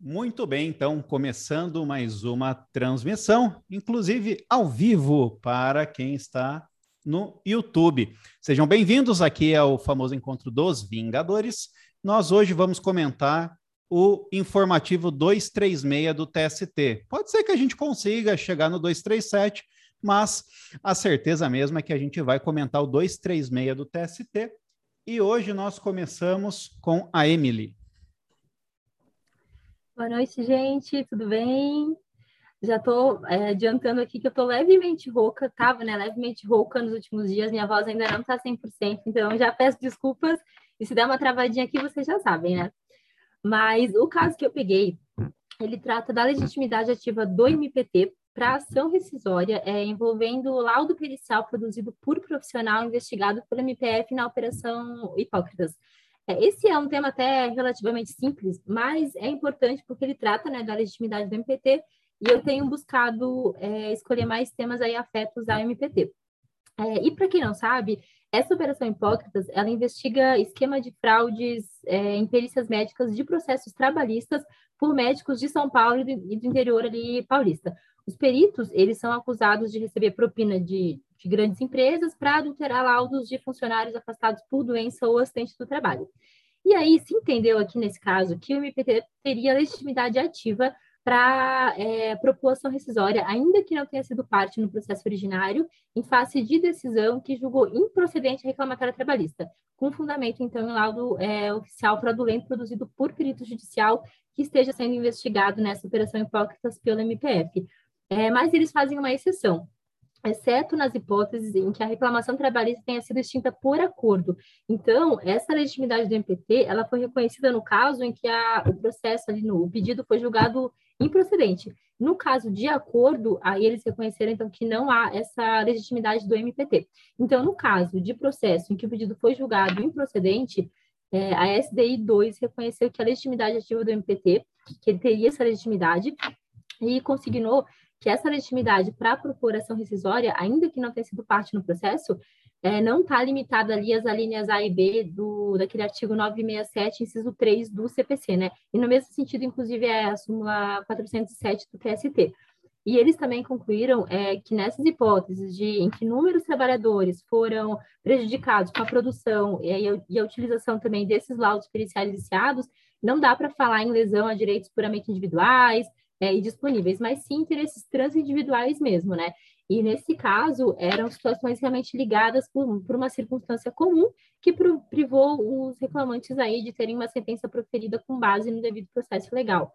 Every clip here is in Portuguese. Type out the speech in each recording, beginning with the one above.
Muito bem, então, começando mais uma transmissão, inclusive ao vivo, para quem está no YouTube. Sejam bem-vindos aqui ao famoso Encontro dos Vingadores. Nós hoje vamos comentar o informativo 236 do TST. Pode ser que a gente consiga chegar no 237, mas a certeza mesmo é que a gente vai comentar o 236 do TST. E hoje nós começamos com a Emily. Boa noite, gente, tudo bem? Já estou é, adiantando aqui que eu estou levemente rouca, estava né, levemente rouca nos últimos dias, minha voz ainda não está 100%, então já peço desculpas, e se der uma travadinha aqui, vocês já sabem, né? Mas o caso que eu peguei, ele trata da legitimidade ativa do MPT para ação rescisória é, envolvendo o laudo pericial produzido por profissional investigado pelo MPF na Operação Hipócritas. É, esse é um tema até relativamente simples, mas é importante porque ele trata né, da legitimidade do MPT e eu tenho buscado é, escolher mais temas aí afetos ao MPT. É, e para quem não sabe, essa operação Hipócritas, ela investiga esquema de fraudes é, em perícias médicas de processos trabalhistas por médicos de São Paulo e do interior ali paulista. Os peritos, eles são acusados de receber propina de, de grandes empresas para adulterar laudos de funcionários afastados por doença ou acidente do trabalho. E aí se entendeu aqui nesse caso que o MPT teria legitimidade ativa para é, propor ação rescisória, ainda que não tenha sido parte no processo originário, em face de decisão que julgou improcedente a reclamatória trabalhista, com fundamento, então, em laudo é, oficial fraudulento produzido por perito judicial que esteja sendo investigado nessa operação hipócritas pelo MPF. É, mas eles fazem uma exceção exceto nas hipóteses em que a reclamação trabalhista tenha sido extinta por acordo. Então, essa legitimidade do MPT, ela foi reconhecida no caso em que a, o processo ali no o pedido foi julgado improcedente. No caso de acordo, aí eles reconheceram então que não há essa legitimidade do MPT. Então, no caso de processo em que o pedido foi julgado improcedente, é, a SDI 2 reconheceu que a legitimidade ativa do MPT, que ele teria essa legitimidade, e consignou que essa legitimidade para a procuração rescisória, ainda que não tenha sido parte no processo, é, não está limitada ali às alíneas A e B do, daquele artigo 967, inciso 3 do CPC, né? E no mesmo sentido, inclusive, é a súmula 407 do TST. E eles também concluíram é, que nessas hipóteses de em que inúmeros trabalhadores foram prejudicados com a produção e a, e a utilização também desses laudos periciais viciados, não dá para falar em lesão a direitos puramente individuais, é, e disponíveis, mas sim interesses transindividuais mesmo, né? E nesse caso, eram situações realmente ligadas por, por uma circunstância comum que privou os reclamantes aí de terem uma sentença proferida com base no devido processo legal.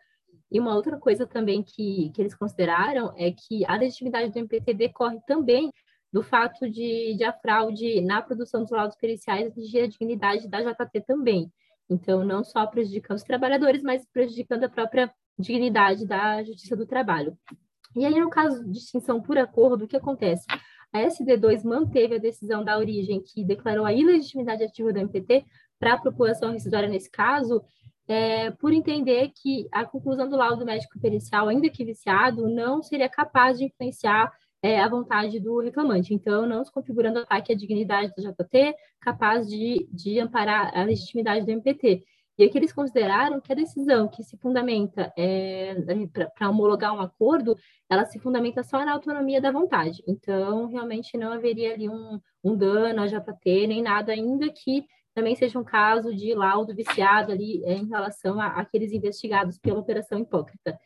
E uma outra coisa também que, que eles consideraram é que a legitimidade do MPT decorre também do fato de, de a fraude na produção dos laudos periciais atingir a dignidade da JT também. Então, não só prejudicando os trabalhadores, mas prejudicando a própria dignidade da Justiça do Trabalho. E aí, no caso de extinção por acordo, o que acontece? A SD2 manteve a decisão da origem que declarou a ilegitimidade ativa do MPT para a população rescisória nesse caso, é, por entender que a conclusão do laudo médico pericial, ainda que viciado, não seria capaz de influenciar é, a vontade do reclamante. Então, não se configurando ataque à dignidade do JT, capaz de, de amparar a legitimidade do MPT. E aqui eles consideraram que a decisão que se fundamenta é, para homologar um acordo, ela se fundamenta só na autonomia da vontade. Então, realmente não haveria ali um, um dano à JT, nem nada, ainda que também seja um caso de laudo viciado ali é, em relação àqueles investigados pela Operação Hipócrita.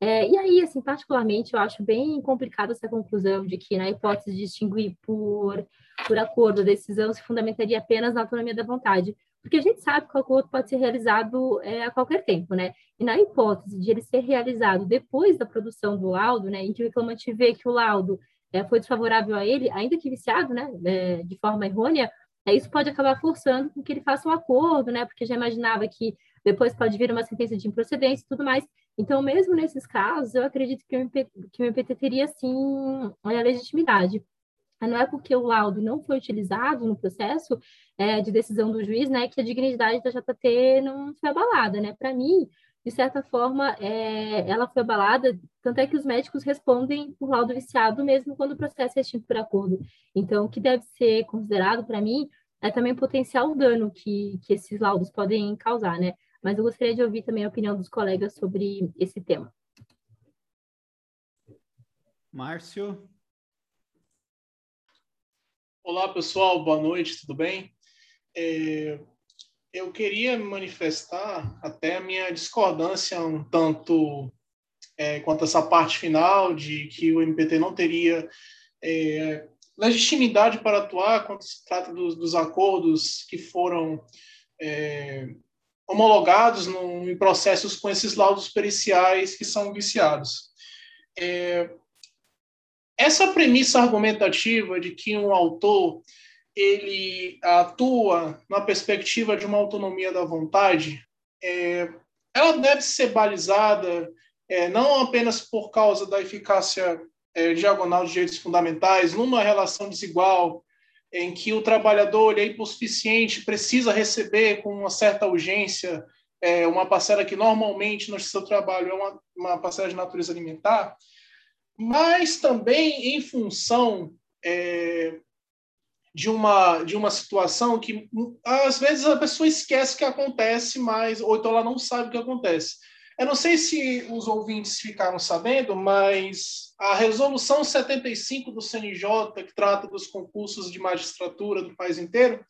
É, e aí, assim, particularmente, eu acho bem complicada essa conclusão de que, na hipótese de distinguir por, por acordo a decisão se fundamentaria apenas na autonomia da vontade, porque a gente sabe que o acordo pode ser realizado é, a qualquer tempo, né? E na hipótese de ele ser realizado depois da produção do laudo, né, em que o reclamante vê que o laudo é, foi desfavorável a ele, ainda que viciado, né, é, de forma errônea, é, isso pode acabar forçando com que ele faça um acordo, né, porque já imaginava que depois pode vir uma sentença de improcedência e tudo mais. Então, mesmo nesses casos, eu acredito que o MPT, que o MPT teria, sim, a legitimidade não é porque o laudo não foi utilizado no processo é, de decisão do juiz, né, que a dignidade da JT não foi abalada, né? Para mim, de certa forma, é, ela foi abalada, tanto é que os médicos respondem por laudo viciado mesmo quando o processo é extinto por acordo. Então, o que deve ser considerado para mim é também o potencial dano que, que esses laudos podem causar, né? mas eu gostaria de ouvir também a opinião dos colegas sobre esse tema. Márcio. Olá, pessoal, boa noite, tudo bem? É, eu queria manifestar até a minha discordância um tanto é, quanto essa parte final de que o MPT não teria é, legitimidade para atuar quando se trata dos, dos acordos que foram é, homologados no, em processos com esses laudos periciais que são viciados. É, essa premissa argumentativa de que um autor ele atua na perspectiva de uma autonomia da vontade, é, ela deve ser balizada é, não apenas por causa da eficácia é, diagonal de direitos fundamentais, numa relação desigual, em que o trabalhador é hipossuficiente, precisa receber com uma certa urgência é, uma parcela que normalmente no seu trabalho é uma, uma parcela de natureza alimentar, mas também em função é, de uma de uma situação que às vezes a pessoa esquece que acontece, mas ou então ela não sabe o que acontece. Eu não sei se os ouvintes ficaram sabendo, mas a resolução 75 do CNJ, que trata dos concursos de magistratura do país inteiro,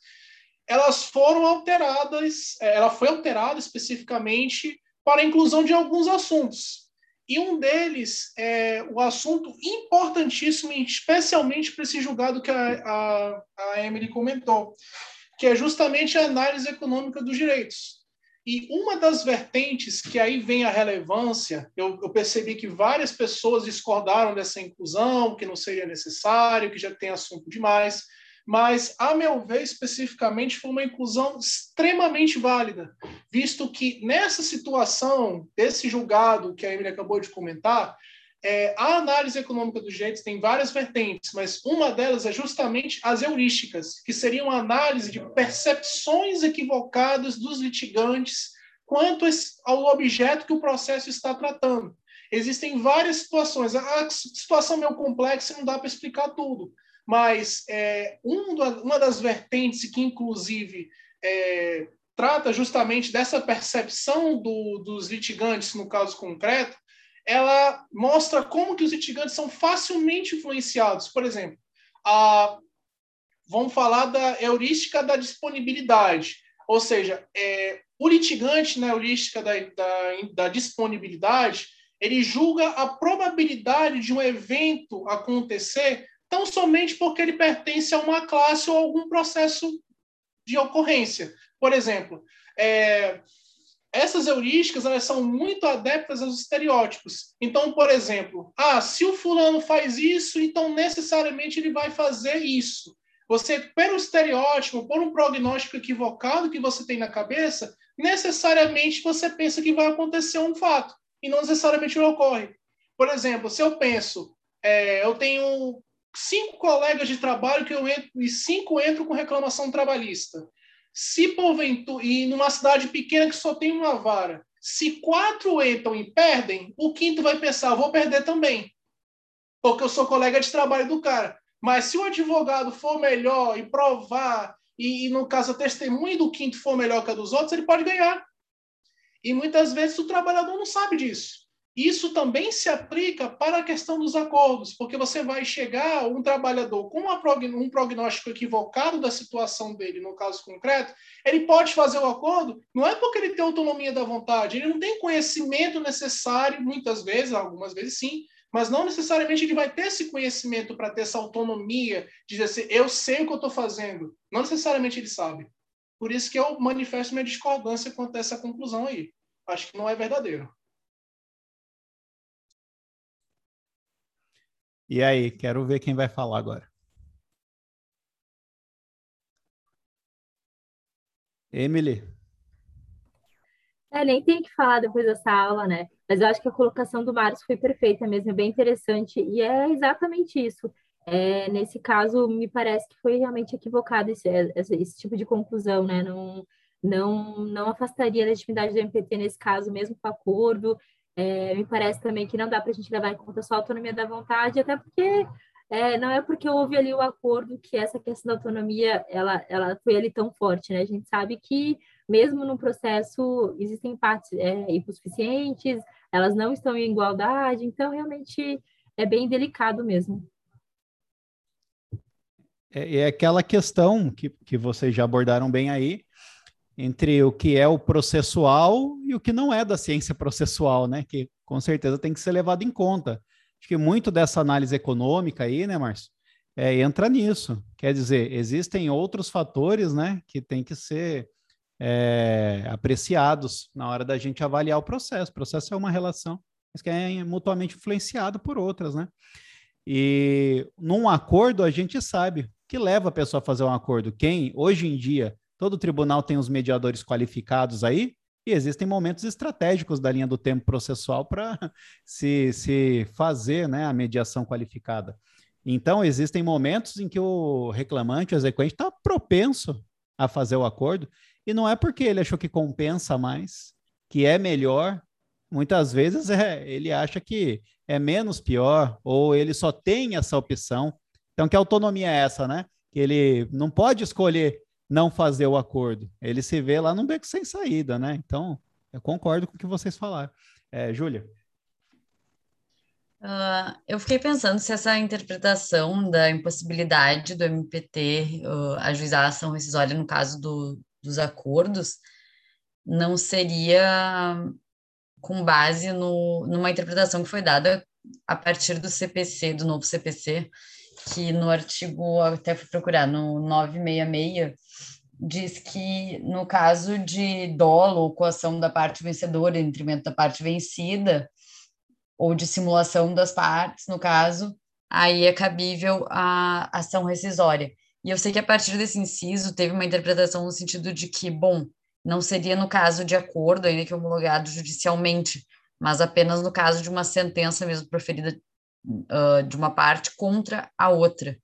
elas foram alteradas, é, ela foi alterada especificamente para a inclusão de alguns assuntos. E um deles é o assunto importantíssimo, especialmente para esse julgado que a, a, a Emily comentou, que é justamente a análise econômica dos direitos. E uma das vertentes que aí vem a relevância, eu, eu, percebi que várias pessoas discordaram dessa inclusão, que não seria necessário, que já tem assunto demais, mas, a meu ver, especificamente, foi uma inclusão extremamente válida, visto que nessa situação, desse julgado que a Emily acabou de comentar, é, a análise econômica dos direitos tem várias vertentes, mas uma delas é justamente as heurísticas, que seriam a análise de percepções equivocadas dos litigantes quanto ao objeto que o processo está tratando. Existem várias situações. A situação é meio complexa e não dá para explicar tudo, mas é, uma das vertentes que, inclusive, é, trata justamente dessa percepção do, dos litigantes, no caso concreto, ela mostra como que os litigantes são facilmente influenciados. Por exemplo, a, vamos falar da heurística da disponibilidade, ou seja, é, o litigante na heurística da, da, da disponibilidade, ele julga a probabilidade de um evento acontecer tão somente porque ele pertence a uma classe ou algum processo de ocorrência. Por exemplo, é, essas heurísticas elas são muito adeptas aos estereótipos. Então, por exemplo, ah, se o fulano faz isso, então necessariamente ele vai fazer isso. Você, pelo estereótipo, por um prognóstico equivocado que você tem na cabeça, necessariamente você pensa que vai acontecer um fato, e não necessariamente ocorre. Por exemplo, se eu penso, é, eu tenho cinco colegas de trabalho que eu entro, e cinco entram com reclamação trabalhista. Se porventura, e numa cidade pequena que só tem uma vara, se quatro entram e perdem, o quinto vai pensar, vou perder também. Porque eu sou colega de trabalho do cara. Mas se o advogado for melhor e provar, e, e no caso a testemunha do quinto for melhor que a dos outros, ele pode ganhar. E muitas vezes o trabalhador não sabe disso. Isso também se aplica para a questão dos acordos, porque você vai chegar um trabalhador com um prognóstico equivocado da situação dele, no caso concreto, ele pode fazer o acordo, não é porque ele tem autonomia da vontade, ele não tem conhecimento necessário, muitas vezes, algumas vezes sim, mas não necessariamente ele vai ter esse conhecimento para ter essa autonomia de dizer assim, eu sei o que eu estou fazendo. Não necessariamente ele sabe. Por isso que eu manifesto minha discordância quanto a essa conclusão aí. Acho que não é verdadeiro. E aí, quero ver quem vai falar agora. Emily. É, nem tem que falar depois dessa aula, né? Mas eu acho que a colocação do Marcos foi perfeita mesmo, é bem interessante. E é exatamente isso. É, nesse caso, me parece que foi realmente equivocado esse, esse, tipo de conclusão, né? Não, não, não afastaria a legitimidade do MPT nesse caso, mesmo com acordo. É, me parece também que não dá para a gente levar em conta só a autonomia da vontade, até porque é, não é porque houve ali o acordo que essa questão da autonomia ela, ela foi ali tão forte, né? A gente sabe que mesmo no processo, existem partes é, hipossuficientes, elas não estão em igualdade, então realmente é bem delicado mesmo. É, é aquela questão que, que vocês já abordaram bem aí, entre o que é o processual e o que não é da ciência processual, né? Que com certeza tem que ser levado em conta. Acho que muito dessa análise econômica aí, né, Márcio, é, entra nisso. Quer dizer, existem outros fatores, né, que tem que ser é, apreciados na hora da gente avaliar o processo. O processo é uma relação, mas que é mutuamente influenciado por outras, né? E num acordo a gente sabe que leva a pessoa a fazer um acordo. Quem hoje em dia Todo tribunal tem os mediadores qualificados aí, e existem momentos estratégicos da linha do tempo processual para se, se fazer né, a mediação qualificada. Então, existem momentos em que o reclamante, o exequente, está propenso a fazer o acordo, e não é porque ele achou que compensa mais, que é melhor. Muitas vezes é, ele acha que é menos pior, ou ele só tem essa opção. Então, que autonomia é essa, né? Que ele não pode escolher não fazer o acordo. Ele se vê lá num beco sem saída, né? Então, eu concordo com o que vocês falaram. É, Júlia? Uh, eu fiquei pensando se essa interpretação da impossibilidade do MPT uh, ajuizar a ação rescisória no caso do, dos acordos não seria com base no, numa interpretação que foi dada a partir do CPC, do novo CPC, que no artigo, até fui procurar, no 966, diz que no caso de dolo ou coação da parte vencedora em detrimento da parte vencida, ou de simulação das partes, no caso, aí é cabível a ação rescisória. E eu sei que a partir desse inciso teve uma interpretação no sentido de que, bom, não seria no caso de acordo, ainda que homologado judicialmente, mas apenas no caso de uma sentença mesmo proferida uh, de uma parte contra a outra.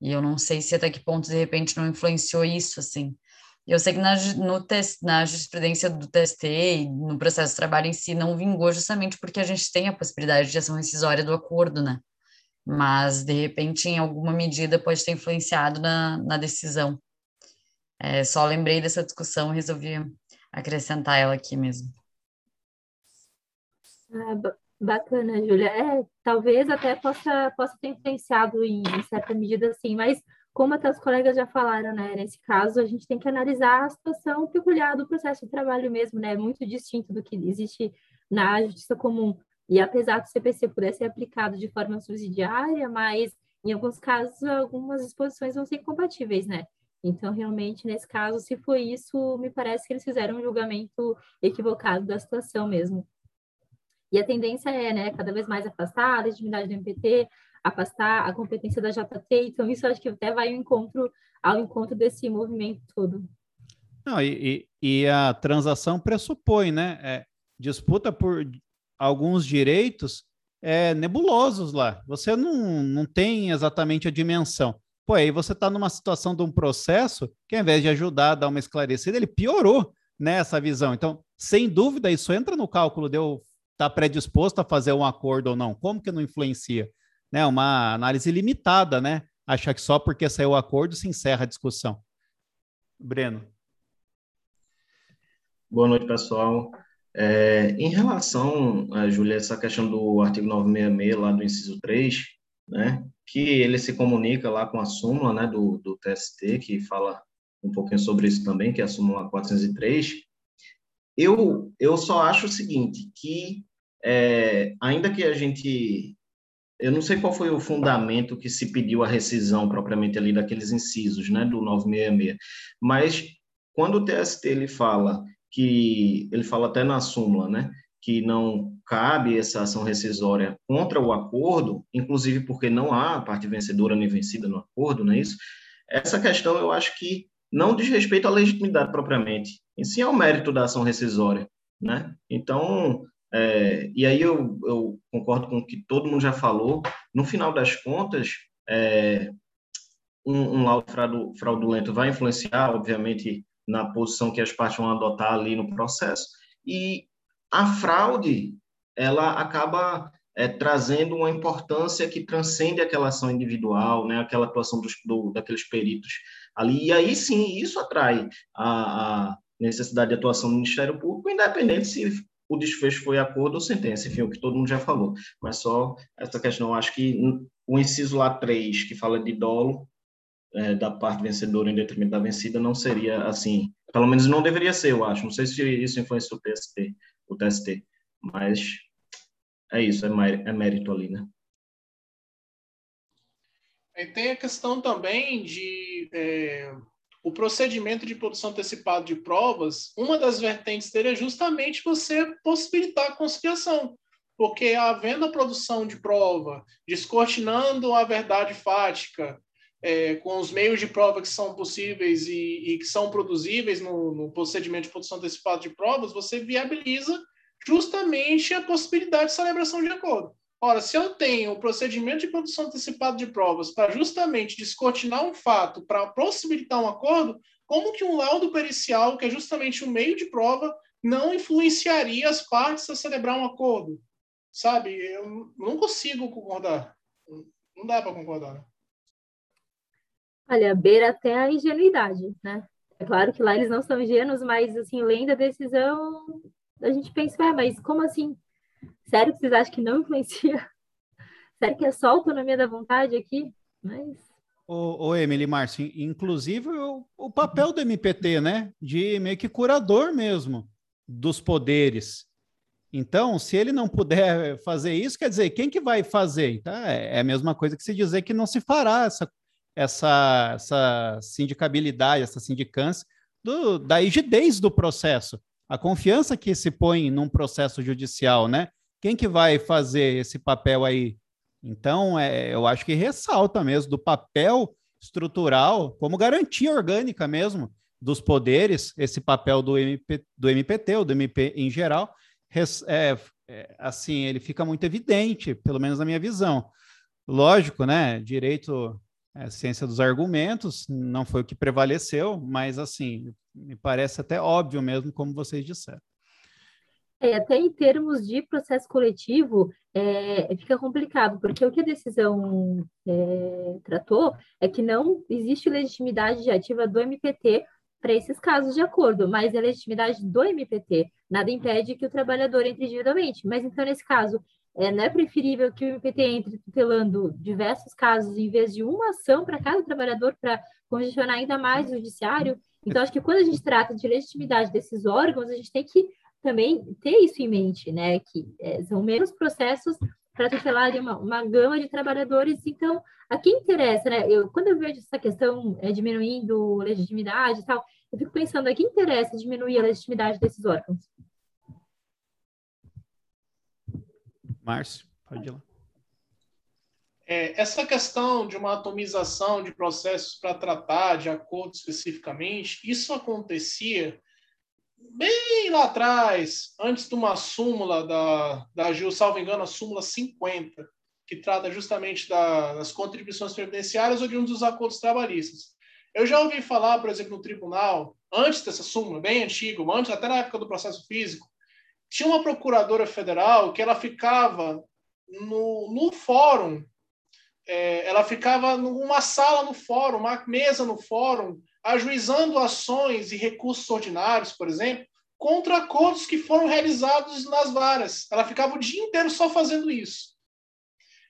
E eu não sei se até que ponto, de repente, não influenciou isso, assim. Eu sei que na, no na jurisprudência do TST e no processo de trabalho em si não vingou justamente porque a gente tem a possibilidade de ação rescisória do acordo, né? Mas, de repente, em alguma medida pode ter influenciado na, na decisão. É, só lembrei dessa discussão e resolvi acrescentar ela aqui mesmo. Ah, Bacana, Júlia. É, talvez até possa, possa ter influenciado em, em certa medida, sim, mas como até os colegas já falaram, né, nesse caso, a gente tem que analisar a situação peculiar do processo de trabalho mesmo, né, muito distinto do que existe na justiça comum. E apesar do CPC poder ser aplicado de forma subsidiária, mas em alguns casos algumas disposições vão ser incompatíveis, né? Então, realmente, nesse caso, se foi isso, me parece que eles fizeram um julgamento equivocado da situação mesmo. E a tendência é, né, cada vez mais afastar a legitimidade do MPT, afastar a competência da JT, então isso acho que até vai ao encontro, ao encontro desse movimento todo. Não, e, e, e a transação pressupõe, né, é, disputa por alguns direitos é, nebulosos lá, você não, não tem exatamente a dimensão. Pô, aí você está numa situação de um processo que, ao invés de ajudar a dar uma esclarecida, ele piorou né, visão. Então, sem dúvida, isso entra no cálculo de eu está predisposto a fazer um acordo ou não? Como que não influencia? Né? Uma análise limitada, né? Achar que só porque saiu o acordo se encerra a discussão. Breno. Boa noite, pessoal. É, em relação, a Júlia, essa questão do artigo 966, lá do inciso 3, né, que ele se comunica lá com a súmula né, do, do TST, que fala um pouquinho sobre isso também, que é a súmula 403, eu, eu só acho o seguinte, que é, ainda que a gente. Eu não sei qual foi o fundamento que se pediu a rescisão propriamente ali daqueles incisos, né, do 966, mas quando o TST ele fala que ele fala até na súmula, né, que não cabe essa ação rescisória contra o acordo, inclusive porque não há parte vencedora nem vencida no acordo, não é isso? Essa questão eu acho que não diz respeito à legitimidade propriamente, em sim ao mérito da ação rescisória, né? Então, é, e aí eu, eu, concordo com o que todo mundo já falou. No final das contas, é, um, um laudo fraudulento vai influenciar, obviamente, na posição que as partes vão adotar ali no processo. E a fraude, ela acaba é, trazendo uma importância que transcende aquela ação individual, né, aquela atuação dos, do, daqueles peritos ali. E aí sim, isso atrai a, a necessidade de atuação do Ministério Público, independente se o desfecho foi acordo ou sentença, enfim, o que todo mundo já falou. Mas só essa questão, acho que o inciso lá 3, que fala de dolo é, da parte vencedora em detrimento da vencida, não seria assim, pelo menos não deveria ser, eu acho. Não sei se isso influenciou o TST, o TST, mas é isso, é, é mérito ali, né? E tem a questão também de é, o procedimento de produção antecipada de provas, uma das vertentes dele é justamente você possibilitar a conciliação, porque havendo a produção de prova, descortinando a verdade fática, é, com os meios de prova que são possíveis e, e que são produzíveis no, no, procedimento de produção antecipada de provas, você viabiliza justamente a possibilidade de celebração de acordo. Ora, se eu tenho o procedimento de produção antecipada de provas para justamente descortinar um fato, para possibilitar um acordo, como que um laudo pericial, que é justamente um meio de prova, não influenciaria as partes a celebrar um acordo? Sabe? Eu não consigo concordar. Não dá para concordar. Né? Olha, beira até a ingenuidade, né? É claro que lá eles não são ingênuos, mas, assim, lendo a decisão, a gente pensa, ah, mas como assim? Sério que vocês acham que não influencia? Sério que é só autonomia da vontade aqui? Mas... O Emily Márcio, inclusive o, o papel do MPT, né? De meio que curador mesmo dos poderes. Então, se ele não puder fazer isso, quer dizer, quem que vai fazer? Então, é a mesma coisa que se dizer que não se fará essa, essa, essa sindicabilidade, essa sindicância do, da rigidez do processo. A confiança que se põe num processo judicial, né? Quem que vai fazer esse papel aí? Então, é, eu acho que ressalta mesmo do papel estrutural, como garantia orgânica mesmo dos poderes, esse papel do, MP, do MPT, ou do MP em geral, res, é, é, assim, ele fica muito evidente, pelo menos na minha visão. Lógico, né? Direito é, ciência dos argumentos, não foi o que prevaleceu, mas assim, me parece até óbvio mesmo, como vocês disseram. É, até em termos de processo coletivo, é, fica complicado, porque o que a decisão é, tratou é que não existe legitimidade ativa do MPT para esses casos de acordo, mas a legitimidade do MPT nada impede que o trabalhador entre individualmente. Mas então, nesse caso, é, não é preferível que o MPT entre tutelando diversos casos em vez de uma ação para cada trabalhador para congestionar ainda mais o judiciário? Então, acho que quando a gente trata de legitimidade desses órgãos, a gente tem que também ter isso em mente, né? Que é, são menos processos para tutelar uma, uma gama de trabalhadores. Então, a quem interessa, né? Eu, quando eu vejo essa questão é, diminuindo legitimidade e tal, eu fico pensando a quem interessa diminuir a legitimidade desses órgãos. Márcio, pode ir lá. É, essa questão de uma atomização de processos para tratar de acordo especificamente, isso acontecia bem lá atrás, antes de uma súmula da, da Gil, salvo engano, a súmula 50, que trata justamente da, das contribuições previdenciárias ou de um dos acordos trabalhistas. Eu já ouvi falar, por exemplo, no tribunal, antes dessa súmula, bem antigo, antes até na época do processo físico, tinha uma procuradora federal que ela ficava no, no fórum, é, ela ficava numa sala no fórum, uma mesa no fórum, ajuizando ações e recursos ordinários, por exemplo, contra acordos que foram realizados nas varas. Ela ficava o dia inteiro só fazendo isso.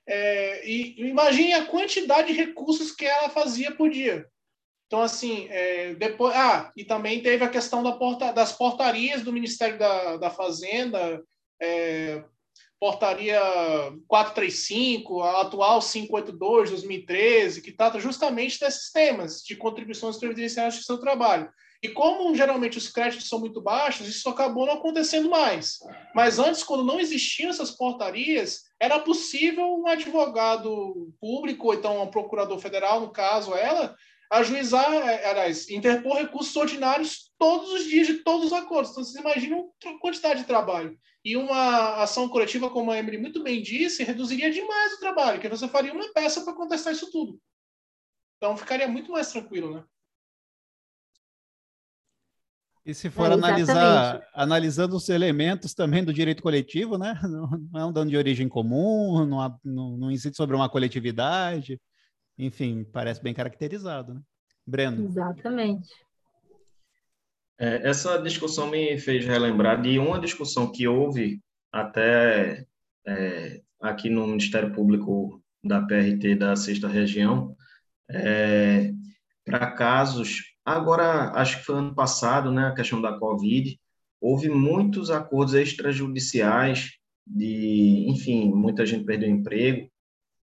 É, e imagine a quantidade de recursos que ela fazia por dia. Então, assim, é, depois. Ah, e também teve a questão da porta, das portarias do Ministério da, da Fazenda, é, portaria 435, a atual 582, 2013, que trata justamente desses temas de contribuições previdenciárias de seu trabalho. E como geralmente os créditos são muito baixos, isso acabou não acontecendo mais. Mas antes, quando não existiam essas portarias, era possível um advogado público, ou então um procurador federal, no caso ela, ajuizar, é, aliás, interpor recursos ordinários todos os dias de todos os acordos. Então, vocês imaginam a quantidade de trabalho. E uma ação coletiva, como a Emily muito bem disse, reduziria demais o trabalho, que você faria uma peça para contestar isso tudo. Então, ficaria muito mais tranquilo, né? E se for é, analisar, analisando os elementos também do direito coletivo, né? Não é um dano de origem comum, não, não, não incide sobre uma coletividade enfim, parece bem caracterizado, né? Breno. Exatamente. É, essa discussão me fez relembrar de uma discussão que houve até é, aqui no Ministério Público da PRT da Sexta Região, é, para casos. Agora, acho que foi ano passado, né, a questão da Covid, houve muitos acordos extrajudiciais de, enfim, muita gente perdeu emprego,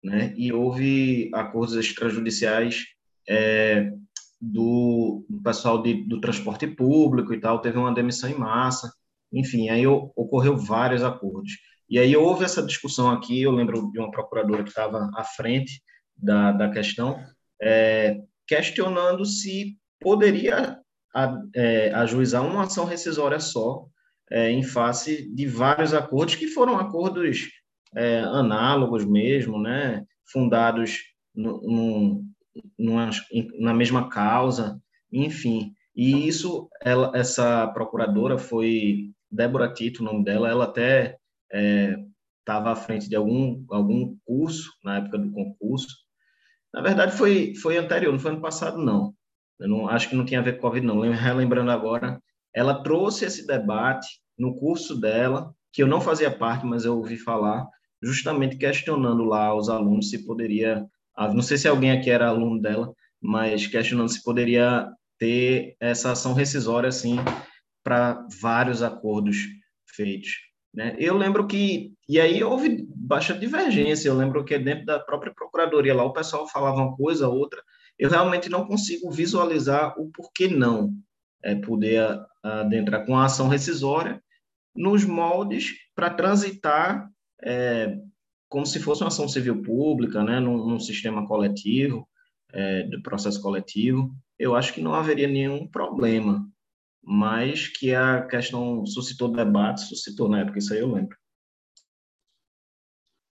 né, e houve acordos extrajudiciais é, do, pessoal de, do transporte público e tal, teve uma demissão em massa, enfim, aí ocorreu vários acordos. E aí houve essa discussão aqui, eu lembro de uma procuradora que estava à frente da, da questão, é, questionando se poderia a, é, ajuizar uma ação rescisória só é, em face de vários acordos que foram acordos é, análogos mesmo, né, fundados no, no, numa, na mesma causa, enfim. E isso, ela, essa procuradora foi Débora Tito, o nome dela, ela até estava é, à frente de algum, algum curso, na época do concurso. Na verdade, foi, foi anterior, não foi ano passado, não. Eu não acho que não tinha a ver com Covid, não. Relembrando agora, ela trouxe esse debate no curso dela, que eu não fazia parte, mas eu ouvi falar, justamente questionando lá os alunos se poderia. Não sei se alguém aqui era aluno dela, mas questionando se poderia ter essa ação rescisória assim para vários acordos feitos. Né? Eu lembro que, e aí houve bastante divergência, eu lembro que dentro da própria procuradoria lá o pessoal falava uma coisa, outra, eu realmente não consigo visualizar o porquê não é, poder adentrar com a ação rescisória nos moldes para transitar é, como se fosse uma ação civil pública, né, num, num sistema coletivo, é, de processo coletivo, eu acho que não haveria nenhum problema mas que a questão suscitou debate, suscitou na época, isso aí eu lembro.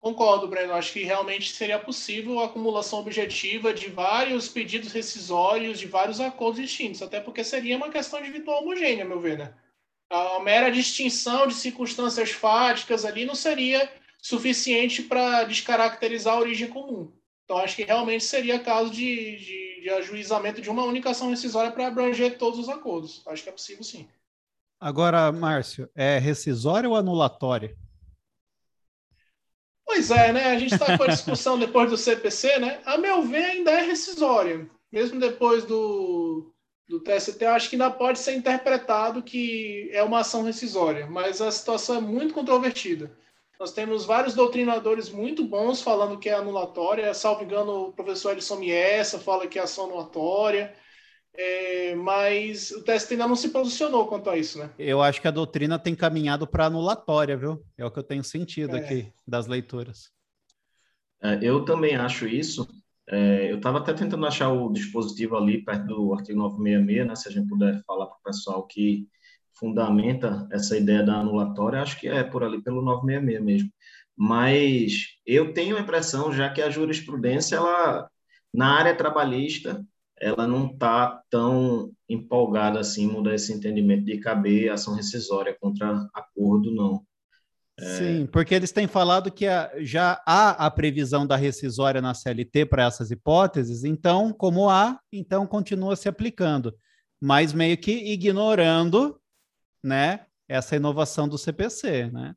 Concordo, Breno. Acho que realmente seria possível a acumulação objetiva de vários pedidos rescisórios, de vários acordos distintos, até porque seria uma questão individual homogênea, meu ver. Né? A mera distinção de circunstâncias fáticas ali não seria suficiente para descaracterizar a origem comum. Então, acho que realmente seria caso de, de, de ajuizamento de uma única ação rescisória para abranger todos os acordos. Acho que é possível, sim. Agora, Márcio, é rescisória ou anulatória? Pois é, né? A gente está com a discussão depois do CPC, né? A meu ver, ainda é rescisória. Mesmo depois do, do TST, eu acho que ainda pode ser interpretado que é uma ação rescisória, mas a situação é muito controvertida. Nós temos vários doutrinadores muito bons falando que é anulatória. Salvo engano, o professor Edson Miessa fala que é ação anulatória. É, mas o TST ainda não se posicionou quanto a isso, né? Eu acho que a doutrina tem caminhado para anulatória, viu? É o que eu tenho sentido é. aqui das leituras. É, eu também acho isso. É, eu estava até tentando achar o dispositivo ali perto do artigo 966, né? Se a gente puder falar para o pessoal que fundamenta essa ideia da anulatória, acho que é por ali pelo 966 mesmo. Mas eu tenho a impressão, já que a jurisprudência, ela, na área trabalhista, ela não está tão empolgada assim, mudar esse entendimento de caber ação rescisória contra acordo, não. É... Sim, porque eles têm falado que já há a previsão da rescisória na CLT para essas hipóteses, então, como há, então continua se aplicando, mas meio que ignorando né, essa inovação do CPC, né?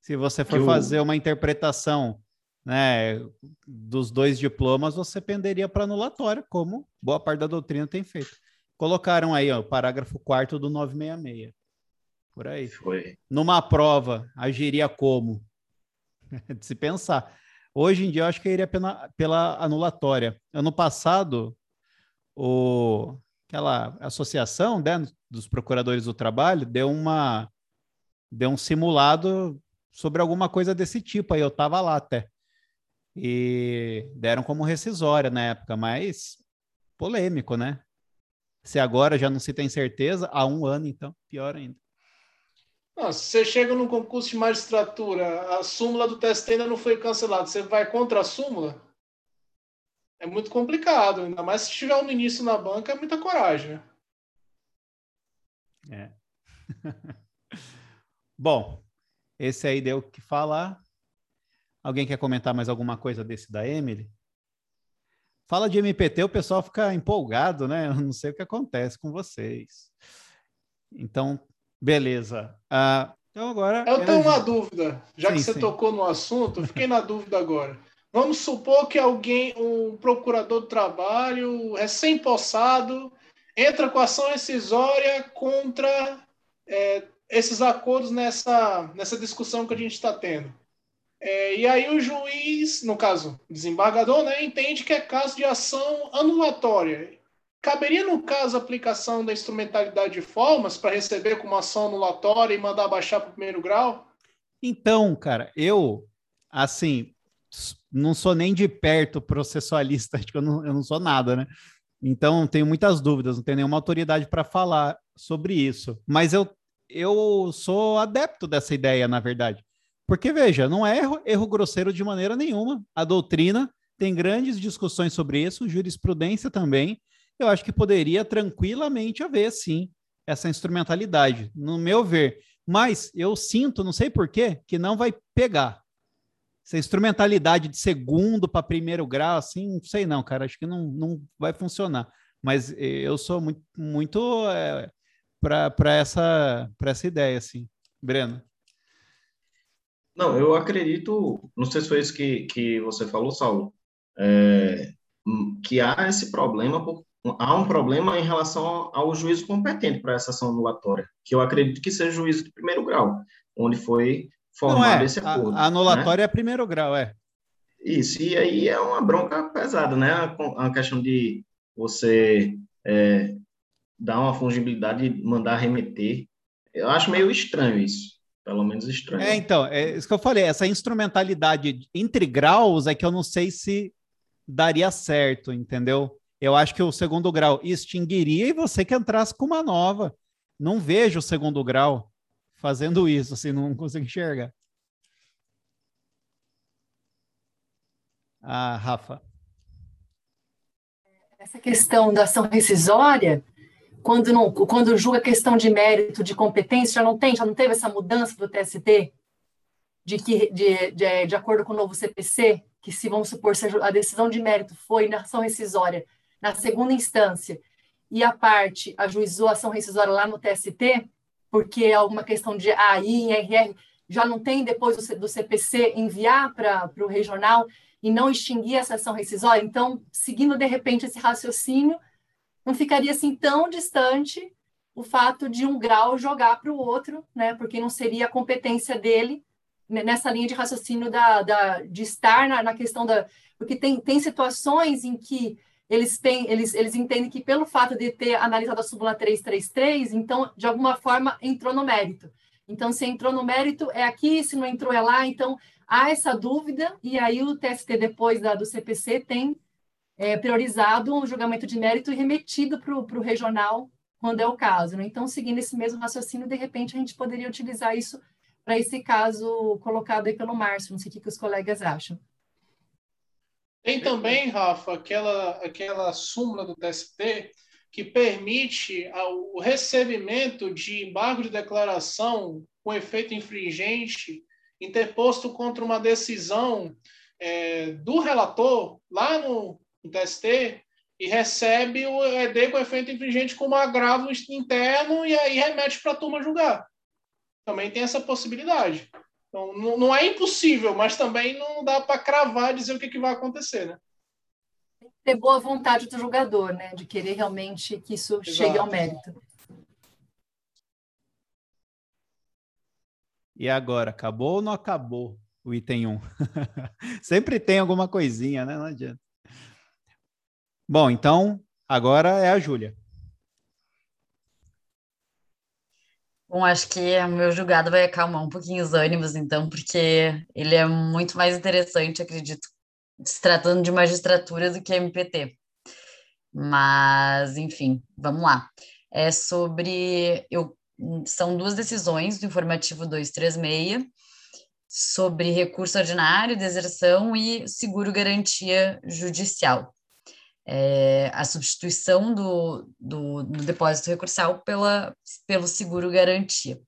Se você for fazer uma interpretação né, dos dois diplomas, você penderia para anulatória, como boa parte da doutrina tem feito. Colocaram aí ó, o parágrafo 4 do 966. Por aí. Foi. Numa prova, agiria como? De se pensar. Hoje em dia, eu acho que eu iria pela, pela anulatória. Ano passado, o, aquela associação né, dos procuradores do trabalho deu uma deu um simulado sobre alguma coisa desse tipo aí eu estava lá até e deram como rescisória na época mas polêmico né se agora já não se tem certeza há um ano então pior ainda não, se você chega num concurso de magistratura a súmula do TST ainda não foi cancelada você vai contra a súmula é muito complicado, ainda mais se tiver um ministro na banca, é muita coragem. É. Bom, esse aí deu o que falar. Alguém quer comentar mais alguma coisa desse da Emily? Fala de MPT, o pessoal fica empolgado, né? Eu não sei o que acontece com vocês. Então, beleza. Uh, então agora. Eu tenho uma dúvida, já sim, que você sim. tocou no assunto, fiquei na dúvida agora. Vamos supor que alguém, um procurador do trabalho, recém-possado, entra com ação rescisória contra é, esses acordos nessa, nessa discussão que a gente está tendo. É, e aí o juiz, no caso, desembargador, né, entende que é caso de ação anulatória. Caberia, no caso, a aplicação da instrumentalidade de formas para receber como ação anulatória e mandar baixar para o primeiro grau? Então, cara, eu, assim, não sou nem de perto processualista, tipo, eu não, eu não sou nada, né? Então, tenho muitas dúvidas, não tenho nenhuma autoridade para falar sobre isso. Mas eu, eu sou adepto dessa ideia, na verdade. Porque, veja, não é erro, erro grosseiro de maneira nenhuma. A doutrina tem grandes discussões sobre isso, jurisprudência também. Eu acho que poderia tranquilamente haver, sim, essa instrumentalidade, no meu ver. Mas eu sinto, não sei porquê, que não vai pegar. Essa instrumentalidade de segundo para primeiro grau, assim, não sei não, cara, acho que não, não vai funcionar. Mas eu sou muito, muito é, para essa, essa ideia, assim. Breno. Não, eu acredito, não sei se foi isso que, que você falou, Saulo, é, que há esse problema, há um problema em relação ao juízo competente para essa ação anulatória, que eu acredito que seja juízo de primeiro grau, onde foi formado é, esse acordo. A, a anulatória né? é primeiro grau, é. Isso, e aí é uma bronca pesada, né? A, a questão de você é, dar uma fungibilidade e mandar remeter. Eu acho meio estranho isso pelo menos estranho. É, então, é isso que eu falei, essa instrumentalidade entre graus é que eu não sei se daria certo, entendeu? Eu acho que o segundo grau extinguiria e você que entrasse com uma nova. Não vejo o segundo grau fazendo isso, assim, não consigo enxergar. Ah, Rafa. Essa questão da ação rescisória, quando, não, quando julga questão de mérito, de competência, já não tem, já não teve essa mudança do TST, de que, de, de, de acordo com o novo CPC, que se, vamos supor, a decisão de mérito foi na ação rescisória na segunda instância, e a parte ajuizou a ação rescisória lá no TST, porque é alguma questão de AI, RR, já não tem depois do, do CPC enviar para o regional e não extinguir essa ação rescisória. Então, seguindo de repente esse raciocínio, não ficaria assim tão distante o fato de um grau jogar para o outro, né? Porque não seria a competência dele nessa linha de raciocínio da, da de estar na, na, questão da porque tem, tem situações em que eles têm eles, eles entendem que pelo fato de ter analisado a súmula 333, então de alguma forma entrou no mérito. Então se entrou no mérito é aqui, se não entrou é lá, então há essa dúvida e aí o TST depois da, do CPC tem é, priorizado um julgamento de mérito e remetido para o regional, quando é o caso. Né? Então, seguindo esse mesmo raciocínio, de repente, a gente poderia utilizar isso para esse caso colocado aí pelo Márcio. Não sei o que, que os colegas acham. Tem também, Rafa, aquela, aquela súmula do TST que permite o recebimento de embargo de declaração com efeito infringente interposto contra uma decisão é, do relator lá no, TST e recebe o ED com efeito infringente como agravo interno e aí remete para a turma julgar. Também tem essa possibilidade. Então, não, não é impossível, mas também não dá para cravar e dizer o que, que vai acontecer, né? Tem que ter boa vontade do jogador, né? De querer realmente que isso Exato. chegue ao mérito. E agora, acabou ou não acabou o item 1? Sempre tem alguma coisinha, né? Não adianta. Bom, então agora é a Júlia. Bom, acho que o meu julgado vai acalmar um pouquinho os ânimos, então, porque ele é muito mais interessante, acredito, se tratando de magistratura do que MPT. Mas, enfim, vamos lá. É sobre. Eu, são duas decisões do informativo 236 sobre recurso ordinário, deserção e seguro garantia judicial é, a substituição do, do, do, depósito recursal pela, pelo seguro garantia.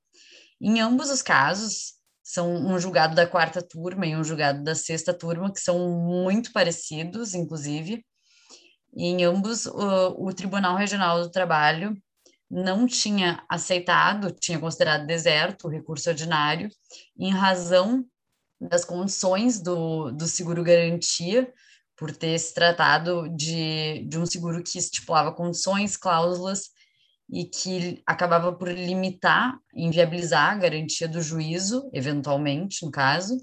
Em ambos os casos, são um julgado da quarta turma e um julgado da sexta turma, que são muito parecidos, inclusive. E em ambos, o, o Tribunal Regional do Trabalho não tinha aceitado, tinha considerado deserto o recurso ordinário, em razão das condições do, do seguro-garantia, por ter se tratado de, de um seguro que estipulava condições, cláusulas e que acabava por limitar, inviabilizar a garantia do juízo, eventualmente, no caso,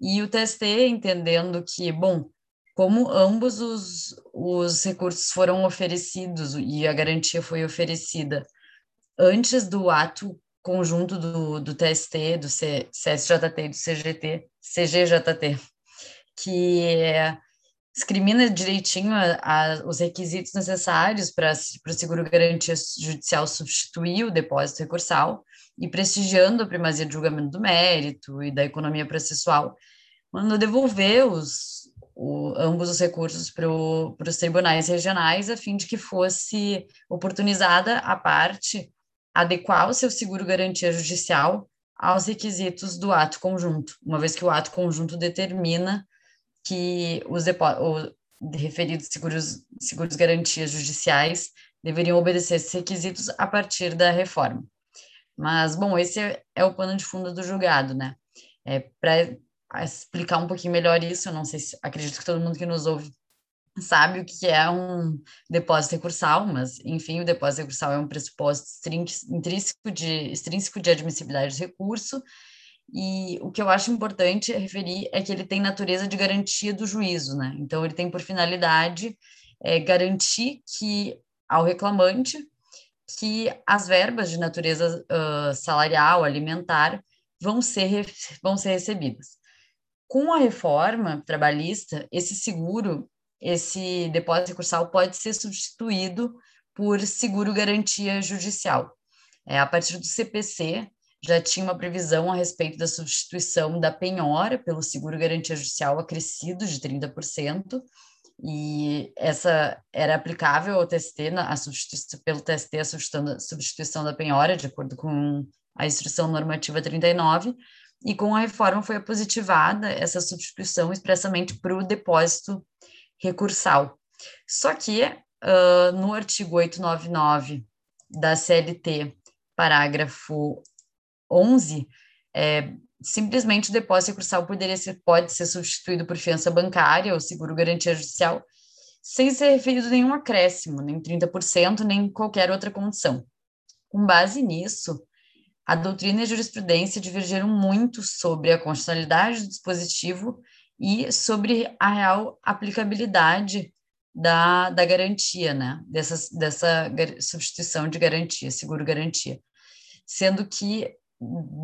e o TST entendendo que, bom, como ambos os, os recursos foram oferecidos e a garantia foi oferecida antes do ato conjunto do, do TST, do C, CSJT e do CGT, CGJT, que é, discrimina direitinho a, a, os requisitos necessários para o seguro-garantia judicial substituir o depósito recursal e prestigiando a primazia de julgamento do mérito e da economia processual, mandou devolver os, o, ambos os recursos para os tribunais regionais, a fim de que fosse oportunizada a parte adequar o seu seguro-garantia judicial aos requisitos do ato conjunto, uma vez que o ato conjunto determina que os referidos seguros, seguros garantias judiciais deveriam obedecer esses requisitos a partir da reforma. Mas, bom, esse é, é o pano de fundo do julgado, né? É, Para explicar um pouquinho melhor isso, eu não sei se acredito que todo mundo que nos ouve sabe o que é um depósito recursal, mas, enfim, o depósito recursal é um pressuposto intrínseco de, extrínseco de admissibilidade do recurso, e o que eu acho importante referir é que ele tem natureza de garantia do juízo, né? Então, ele tem por finalidade é, garantir que ao reclamante que as verbas de natureza uh, salarial, alimentar, vão ser, vão ser recebidas. Com a reforma trabalhista, esse seguro, esse depósito recursal pode ser substituído por seguro-garantia judicial. É, a partir do CPC, já tinha uma previsão a respeito da substituição da penhora pelo seguro-garantia judicial acrescido de 30%, e essa era aplicável ao TST, a substituição, pelo TST, a substituição, substituição da penhora, de acordo com a instrução normativa 39, e com a reforma foi positivada essa substituição expressamente para o depósito recursal. Só que, uh, no artigo 899 da CLT, parágrafo 11, é, simplesmente o depósito recursal poderia ser, pode ser substituído por fiança bancária ou seguro garantia judicial, sem ser referido nenhum acréscimo, nem 30%, nem qualquer outra condição. Com base nisso, a doutrina e a jurisprudência divergiram muito sobre a constitucionalidade do dispositivo e sobre a real aplicabilidade da, da garantia, né? Dessa, dessa substituição de garantia, seguro-garantia. Sendo que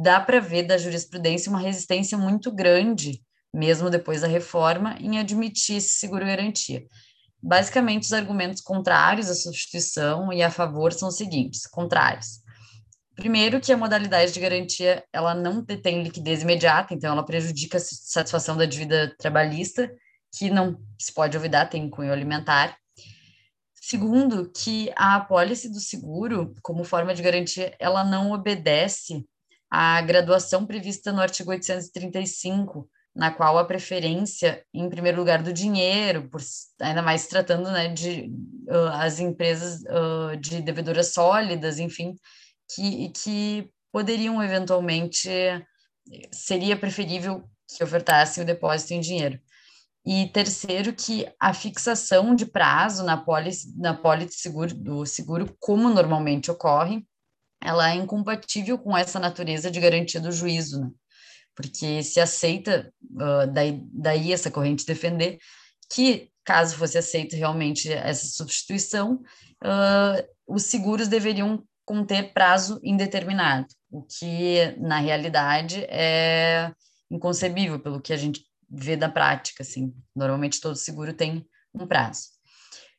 dá para ver da jurisprudência uma resistência muito grande, mesmo depois da reforma, em admitir esse seguro-garantia. Basicamente, os argumentos contrários à substituição e a favor são os seguintes: contrários. Primeiro, que a modalidade de garantia ela não detém liquidez imediata, então ela prejudica a satisfação da dívida trabalhista, que não se pode olvidar, tem cunho alimentar. Segundo, que a apólice do seguro, como forma de garantia, ela não obedece à graduação prevista no artigo 835, na qual a preferência, em primeiro lugar, do dinheiro, por, ainda mais tratando né, de uh, as empresas uh, de devedoras sólidas, enfim, que, que poderiam eventualmente seria preferível que ofertassem o depósito em dinheiro. E terceiro, que a fixação de prazo na pólice, na pólice seguro, do seguro, como normalmente ocorre, ela é incompatível com essa natureza de garantia do juízo, né? Porque se aceita, uh, daí, daí essa corrente defender, que caso fosse aceita realmente essa substituição, uh, os seguros deveriam conter prazo indeterminado, o que na realidade é inconcebível pelo que a gente vê da prática, assim. Normalmente todo seguro tem um prazo.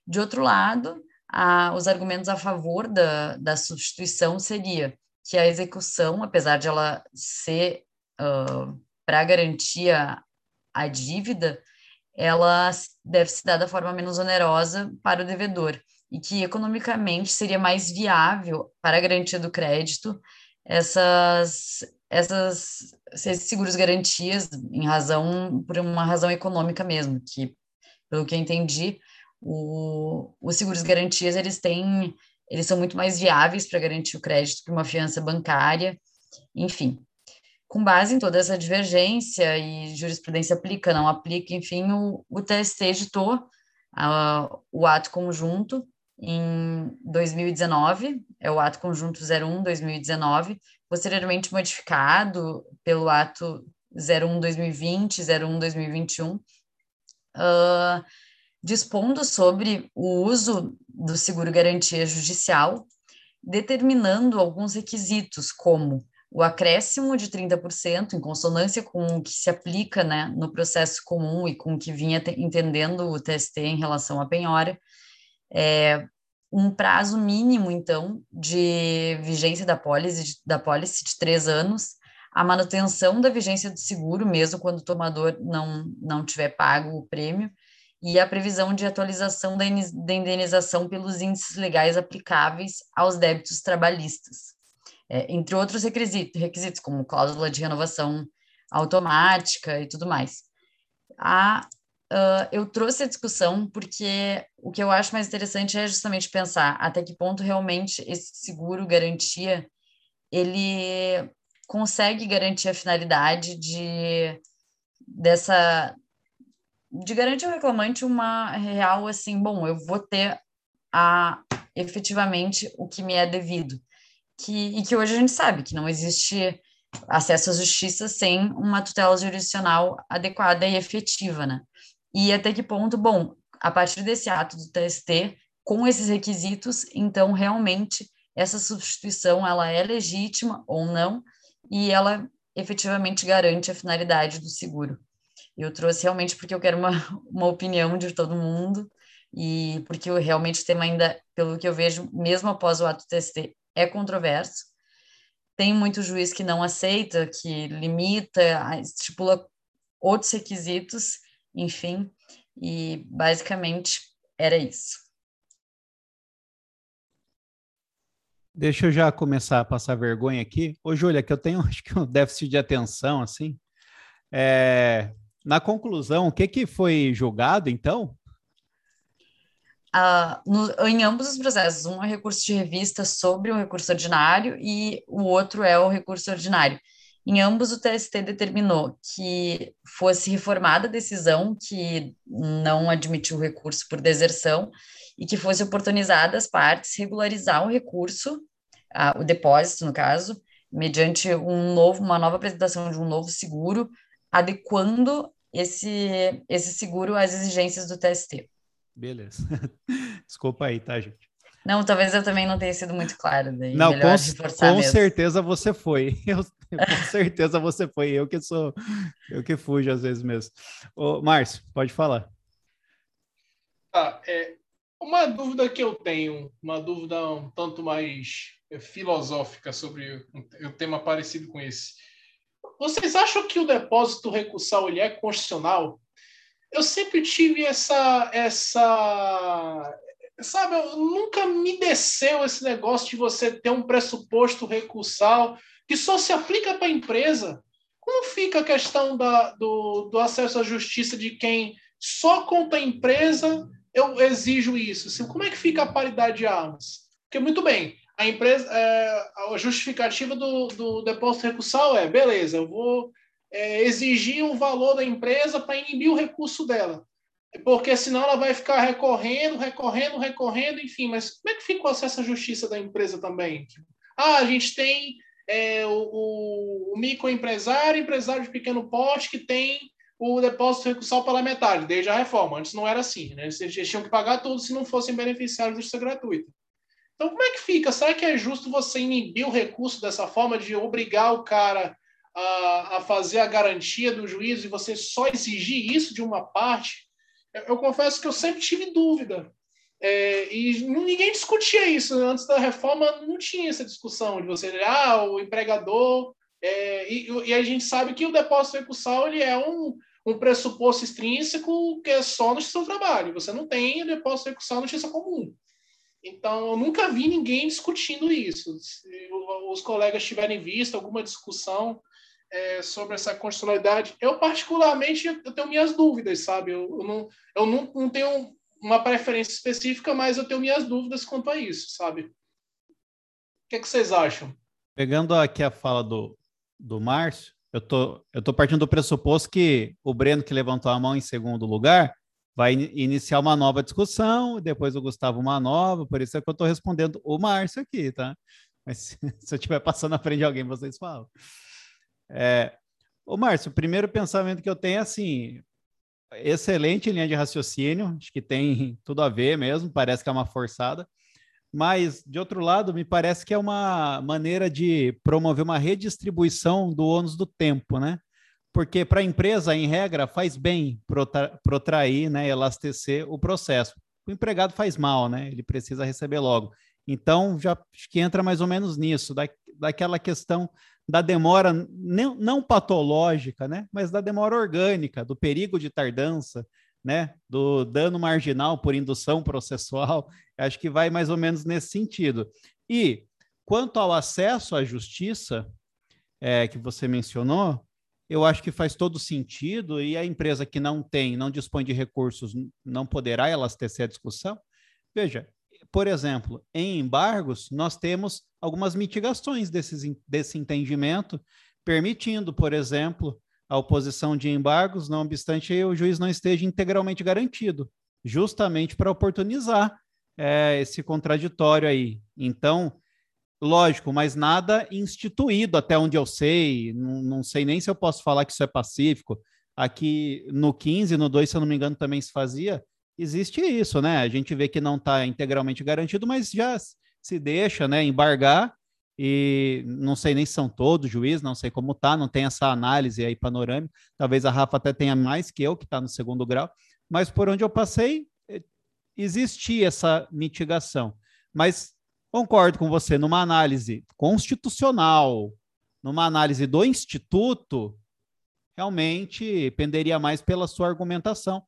De outro lado, a, os argumentos a favor da, da substituição seria que a execução, apesar de ela ser uh, para garantir a dívida, ela deve se dar da forma menos onerosa para o devedor e que economicamente seria mais viável para a garantia do crédito essas, essas esses seguros garantias em razão por uma razão econômica mesmo, que pelo que eu entendi, o, os seguros garantias eles têm eles são muito mais viáveis para garantir o crédito que uma fiança bancária, enfim. Com base em toda essa divergência e jurisprudência aplica, não aplica, enfim, o, o TST editou uh, o ato conjunto em 2019, é o ato conjunto 01-2019, posteriormente modificado pelo ato 01-2020, 01-2021, uh, dispondo sobre o uso do seguro-garantia judicial, determinando alguns requisitos, como o acréscimo de 30%, em consonância com o que se aplica né, no processo comum e com o que vinha entendendo o TST em relação à penhora, é, um prazo mínimo, então, de vigência da pólice, da pólice de três anos, a manutenção da vigência do seguro, mesmo quando o tomador não, não tiver pago o prêmio, e a previsão de atualização da indenização pelos índices legais aplicáveis aos débitos trabalhistas, é, entre outros requisitos, requisitos, como cláusula de renovação automática e tudo mais. A, uh, eu trouxe a discussão porque o que eu acho mais interessante é justamente pensar até que ponto realmente esse seguro garantia ele consegue garantir a finalidade de dessa de garantir ao reclamante uma real assim, bom, eu vou ter a efetivamente o que me é devido. Que, e que hoje a gente sabe que não existe acesso à justiça sem uma tutela jurisdicional adequada e efetiva, né? E até que ponto, bom, a partir desse ato do TST, com esses requisitos, então realmente essa substituição ela é legítima ou não e ela efetivamente garante a finalidade do seguro. Eu trouxe realmente porque eu quero uma, uma opinião de todo mundo e porque eu, realmente o tema ainda, pelo que eu vejo, mesmo após o ato TST, é controverso. Tem muito juiz que não aceita, que limita, estipula outros requisitos, enfim, e basicamente era isso. Deixa eu já começar a passar vergonha aqui. Ô, Júlia, que eu tenho acho que um déficit de atenção, assim. É, na conclusão, o que, que foi julgado, então? Uh, no, em ambos os processos, um é recurso de revista sobre o recurso ordinário e o outro é o recurso ordinário. Em ambos, o TST determinou que fosse reformada a decisão que não admitiu o recurso por deserção e que fosse oportunizada às partes regularizar o recurso, uh, o depósito, no caso, mediante um novo, uma nova apresentação de um novo seguro adequando esse, esse seguro às exigências do TST. Beleza. Desculpa aí, tá, gente? Não, talvez eu também não tenha sido muito claro. Daí não, com, com certeza você foi. Eu, com certeza você foi. Eu que sou, eu que fujo às vezes mesmo. Ô, Márcio, pode falar. Ah, é, uma dúvida que eu tenho, uma dúvida um tanto mais é, filosófica sobre um tema parecido com esse. Vocês acham que o depósito recursal ele é constitucional? Eu sempre tive essa essa sabe, nunca me desceu esse negócio de você ter um pressuposto recursal que só se aplica para a empresa. Como fica a questão da, do, do acesso à justiça de quem só conta a empresa eu exijo isso? Assim, como é que fica a paridade de armas? Porque, muito bem, a empresa, é, a justificativa do, do depósito recursal é, beleza, eu vou é, exigir um valor da empresa para inibir o recurso dela, porque senão ela vai ficar recorrendo, recorrendo, recorrendo, enfim, mas como é que fica à justiça da empresa também? Ah, a gente tem é, o, o, microempresário, empresário de pequeno porte que tem o depósito recursal parlamentar, desde a reforma. Antes não era assim, né? Eles tinham que pagar tudo se não fossem beneficiários de justiça gratuita. Então, como é que fica? Será que é justo você inibir o recurso dessa forma de obrigar o cara a, a fazer a garantia do juízo e você só exigir isso de uma parte? Eu, eu confesso que eu sempre tive dúvida. É, e ninguém discutia isso. Antes da reforma, não tinha essa discussão de você, ah, o empregador. É, e, e, a gente sabe que o depósito recursal ele é um, um pressuposto extrínseco que é só no seu trabalho. Você não tem depósito recursal no justiça comum. Então, eu nunca vi ninguém discutindo isso. Se os colegas tiverem visto alguma discussão é, sobre essa constitucionalidade, eu particularmente eu tenho minhas dúvidas, sabe? Eu, eu, não, eu não, não tenho uma preferência específica, mas eu tenho minhas dúvidas quanto a isso, sabe? que, é que vocês acham? Pegando aqui a fala do, do Márcio, eu tô, eu tô partindo do pressuposto que o Breno, que levantou a mão em segundo lugar, vai iniciar uma nova discussão, depois o Gustavo uma nova, por isso é que eu estou respondendo o Márcio aqui, tá? Mas se, se eu estiver passando na frente de alguém, vocês falam. É, ô Márcio, o primeiro pensamento que eu tenho é assim, excelente linha de raciocínio, acho que tem tudo a ver mesmo, parece que é uma forçada, mas, de outro lado, me parece que é uma maneira de promover uma redistribuição do ônus do tempo, né? Porque para a empresa, em regra, faz bem protrair, né, elastecer o processo. O empregado faz mal, né? Ele precisa receber logo. Então, já acho que entra mais ou menos nisso, da, daquela questão da demora não, não patológica, né? Mas da demora orgânica, do perigo de tardança, né, do dano marginal por indução processual, acho que vai mais ou menos nesse sentido. E quanto ao acesso à justiça, é, que você mencionou, eu acho que faz todo sentido e a empresa que não tem, não dispõe de recursos, não poderá elastecer a discussão. Veja, por exemplo, em embargos, nós temos algumas mitigações desses, desse entendimento, permitindo, por exemplo, a oposição de embargos, não obstante o juiz não esteja integralmente garantido, justamente para oportunizar é, esse contraditório aí. Então, lógico, mas nada instituído até onde eu sei, não, não sei nem se eu posso falar que isso é pacífico. Aqui no 15, no 2, se eu não me engano, também se fazia. Existe isso, né? A gente vê que não está integralmente garantido, mas já se deixa né, embargar e não sei nem se são todos juízes, não sei como tá, não tem essa análise aí panorâmica. Talvez a Rafa até tenha mais que eu, que está no segundo grau, mas por onde eu passei, eh, existia essa mitigação. Mas concordo com você, numa análise constitucional, numa análise do Instituto, realmente penderia mais pela sua argumentação.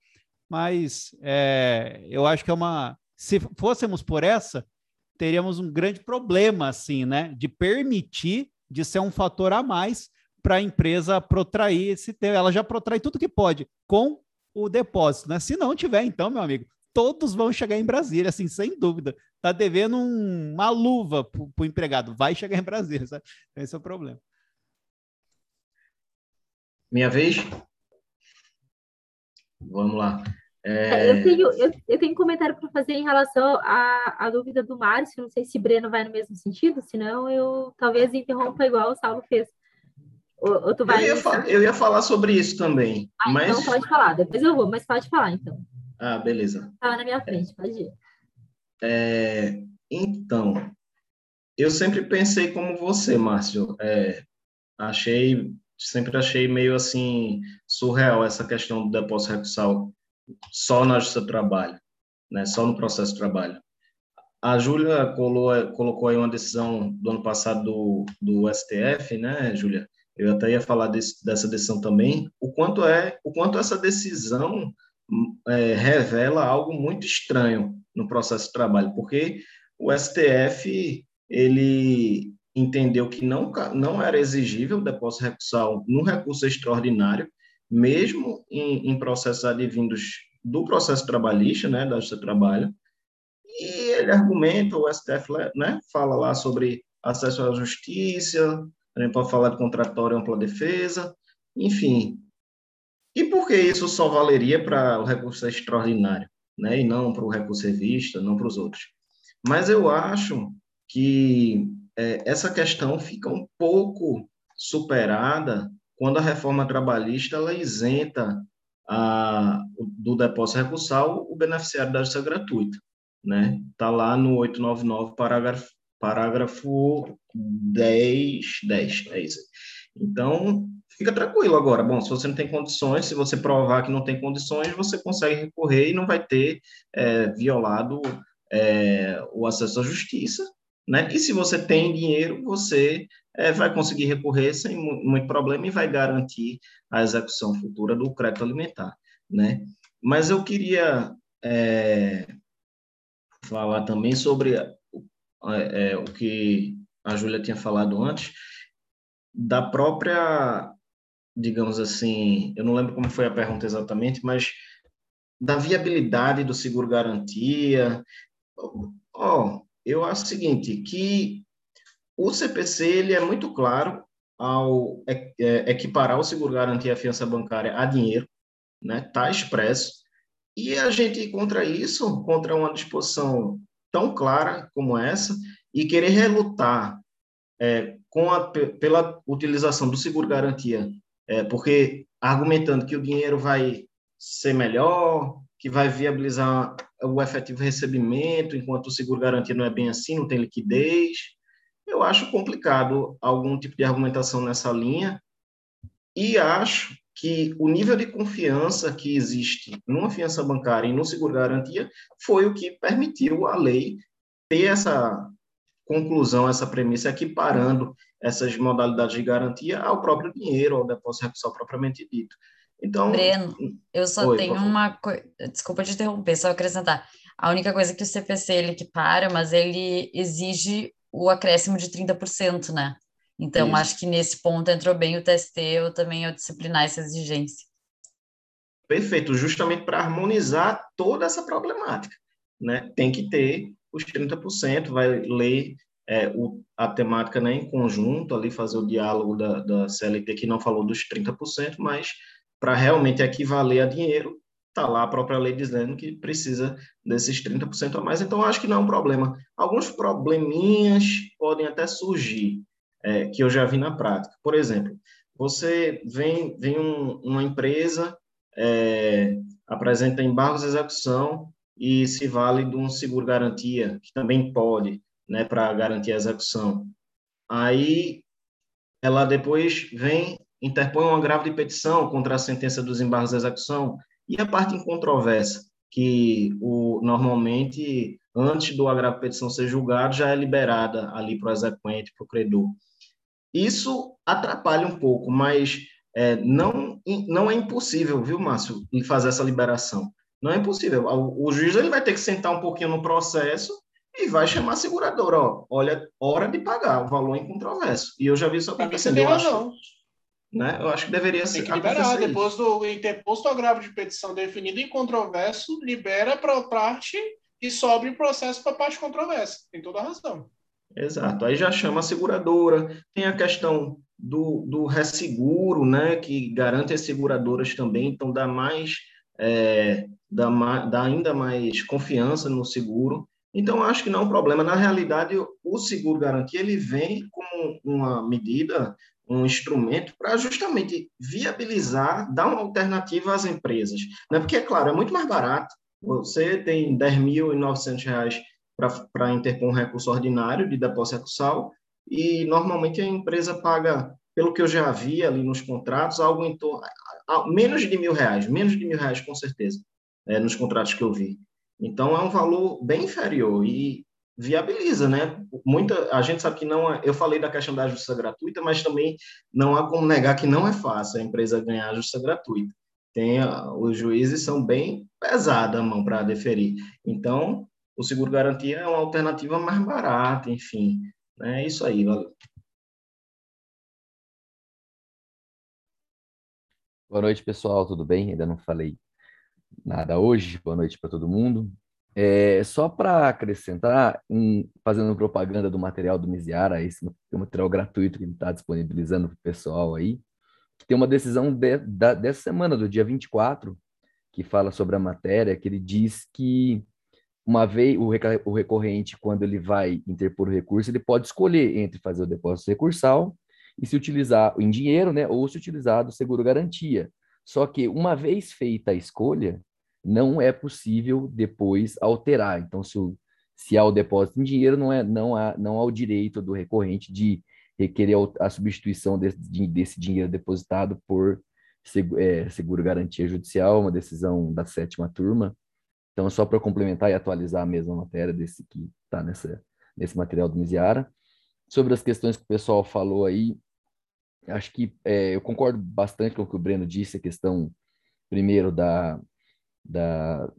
Mas é, eu acho que é uma. Se fôssemos por essa, teríamos um grande problema, assim, né? De permitir, de ser um fator a mais para a empresa protrair esse tempo. Ela já protrai tudo que pode com o depósito, né? Se não tiver, então, meu amigo, todos vão chegar em Brasília, assim, sem dúvida. Tá devendo um, uma luva para o empregado, vai chegar em Brasília, sabe? Esse é o problema. Minha vez? Vamos lá. É... Eu, tenho, eu, eu, tenho um comentário para fazer em relação à, à dúvida do Márcio. Não sei se Breno vai no mesmo sentido, senão eu talvez interrompa igual o Saulo fez. Ou, ou tu vai eu, ia eu, ia falar sobre isso também. Ah, mas... Então pode falar, depois eu vou, mas pode falar então. Ah, beleza. Estava na minha frente, pode ir. É, então, eu sempre pensei como você, Márcio. É, achei, sempre achei meio assim surreal essa questão do depósito recursal só na justiça do trabalho, né? Só no processo de trabalho. A Júlia colocou aí uma decisão do ano passado do, do STF, né, Júlia? Eu até ia falar desse, dessa decisão também. O quanto é, o quanto essa decisão é, revela algo muito estranho no processo de trabalho, porque o STF ele entendeu que não, não era exigível depósito recursal no recurso extraordinário mesmo em, em processos advindos do processo trabalhista, né, da Justiça do Trabalho, e ele argumenta, o STF né, fala lá sobre acesso à justiça, a gente pode falar de contratório ampla defesa, enfim. E por que isso só valeria para o recurso extraordinário, né, e não para o recurso revista, não para os outros? Mas eu acho que é, essa questão fica um pouco superada quando a reforma trabalhista ela isenta a, do depósito recursal o beneficiário da justiça gratuita. Né? Está lá no 899, parágrafo, parágrafo 10, 10, é isso. Então, fica tranquilo agora. Bom, se você não tem condições, se você provar que não tem condições, você consegue recorrer e não vai ter é, violado é, o acesso à justiça. Né? E se você tem dinheiro, você é, vai conseguir recorrer sem muito problema e vai garantir a execução futura do crédito alimentar, né? Mas eu queria é, falar também sobre é, é, o que a Júlia tinha falado antes, da própria, digamos assim, eu não lembro como foi a pergunta exatamente, mas da viabilidade do seguro-garantia. Ó, oh, eu acho o seguinte, que o CPC ele é muito claro ao é, é, equiparar o seguro-garantia e a fiança bancária a dinheiro, né? Está expresso. E a gente, contra isso, contra uma disposição tão clara como essa, e querer relutar é, com a, pela utilização do seguro-garantia, é, porque argumentando que o dinheiro vai ser melhor, que vai viabilizar o efetivo recebimento, enquanto o seguro-garantia não é bem assim, não tem liquidez. Eu acho complicado algum tipo de argumentação nessa linha e acho que o nível de confiança que existe numa fiança bancária e no seguro-garantia foi o que permitiu a lei ter essa conclusão, essa premissa, equiparando essas modalidades de garantia ao próprio dinheiro, ao depósito recursal propriamente dito. Então, Breno, eu só Oi, tenho uma coisa, desculpa te interromper, só acrescentar. A única coisa que o CPC ele equipara, mas ele exige o acréscimo de 30%, né? Então, Isso. acho que nesse ponto entrou bem o TST, eu também eu disciplinar essa exigência. Perfeito, justamente para harmonizar toda essa problemática, né? Tem que ter os 30%, vai ler é, o, a temática né, em conjunto, ali fazer o diálogo da, da CLT, que não falou dos 30%, mas para realmente equivaler a dinheiro, está lá a própria lei dizendo que precisa desses 30% a mais, então acho que não é um problema. Alguns probleminhas podem até surgir, é, que eu já vi na prática. Por exemplo, você vem, vem um, uma empresa, é, apresenta embargos de execução e se vale de um seguro-garantia, que também pode, né, para garantir a execução. Aí ela depois vem, interpõe um agravo de petição contra a sentença dos embargos de execução e a parte em controvérsia, que o, normalmente, antes do agravo de petição ser julgado, já é liberada ali para o exequente, para o credor. Isso atrapalha um pouco, mas é, não, não é impossível, viu, Márcio, fazer essa liberação. Não é impossível. O, o juiz ele vai ter que sentar um pouquinho no processo e vai chamar a seguradora, ó, olha, hora de pagar o valor em controverso. E eu já vi isso acontecendo. Eu acho, né? eu acho que deveria ser. Tem que liberar. Depois do interposto agravo de petição definido em controverso, libera para a parte e sobe o processo para a parte controversa. Tem toda a razão. Exato. Aí já chama a seguradora. Tem a questão do, do resseguro, né? Que garante as seguradoras também, então dá mais. É, dá, dá ainda mais confiança no seguro. Então, acho que não é um problema. Na realidade, o seguro garantia ele vem como uma medida, um instrumento para justamente viabilizar, dar uma alternativa às empresas. Né? Porque, é claro, é muito mais barato. Você tem R$ 10.900 para interpor um recurso ordinário de depósito recursal e, normalmente, a empresa paga, pelo que eu já vi ali nos contratos, algo em torno... menos de mil reais, menos de mil reais, com certeza é, nos contratos que eu vi. Então, é um valor bem inferior e viabiliza, né? Muita, a gente sabe que não é, eu falei da questão da justiça gratuita, mas também não há como negar que não é fácil a empresa ganhar a justiça gratuita. Tem, os juízes são bem pesados a mão para deferir. Então, o seguro garantia é uma alternativa mais barata, enfim. Né? É isso aí, valeu. Boa noite, pessoal, tudo bem? Ainda não falei nada hoje. Boa noite para todo mundo. É, só para acrescentar, fazendo propaganda do material do Miziara, esse material gratuito que ele está disponibilizando para o pessoal aí, que tem uma decisão de, da, dessa semana, do dia 24, que fala sobre a matéria, que ele diz que uma vez o recorrente, quando ele vai interpor o recurso, ele pode escolher entre fazer o depósito recursal e se utilizar em dinheiro, né, ou se utilizar do seguro garantia. Só que uma vez feita a escolha, não é possível depois alterar. Então, se, o, se há o depósito em dinheiro, não, é, não, há, não há o direito do recorrente de requerer a substituição desse, desse dinheiro depositado por é, seguro garantia judicial, uma decisão da sétima turma. Então, só para complementar e atualizar a mesma matéria desse que está nesse material do Miziara. Sobre as questões que o pessoal falou aí, acho que é, eu concordo bastante com o que o Breno disse, a questão, primeiro, da, da,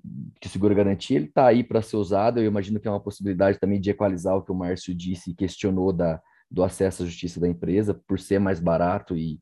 o seguro garantia ele está aí para ser usado. Eu imagino que é uma possibilidade também de equalizar o que o Márcio disse e questionou da, do acesso à justiça da empresa, por ser mais barato e,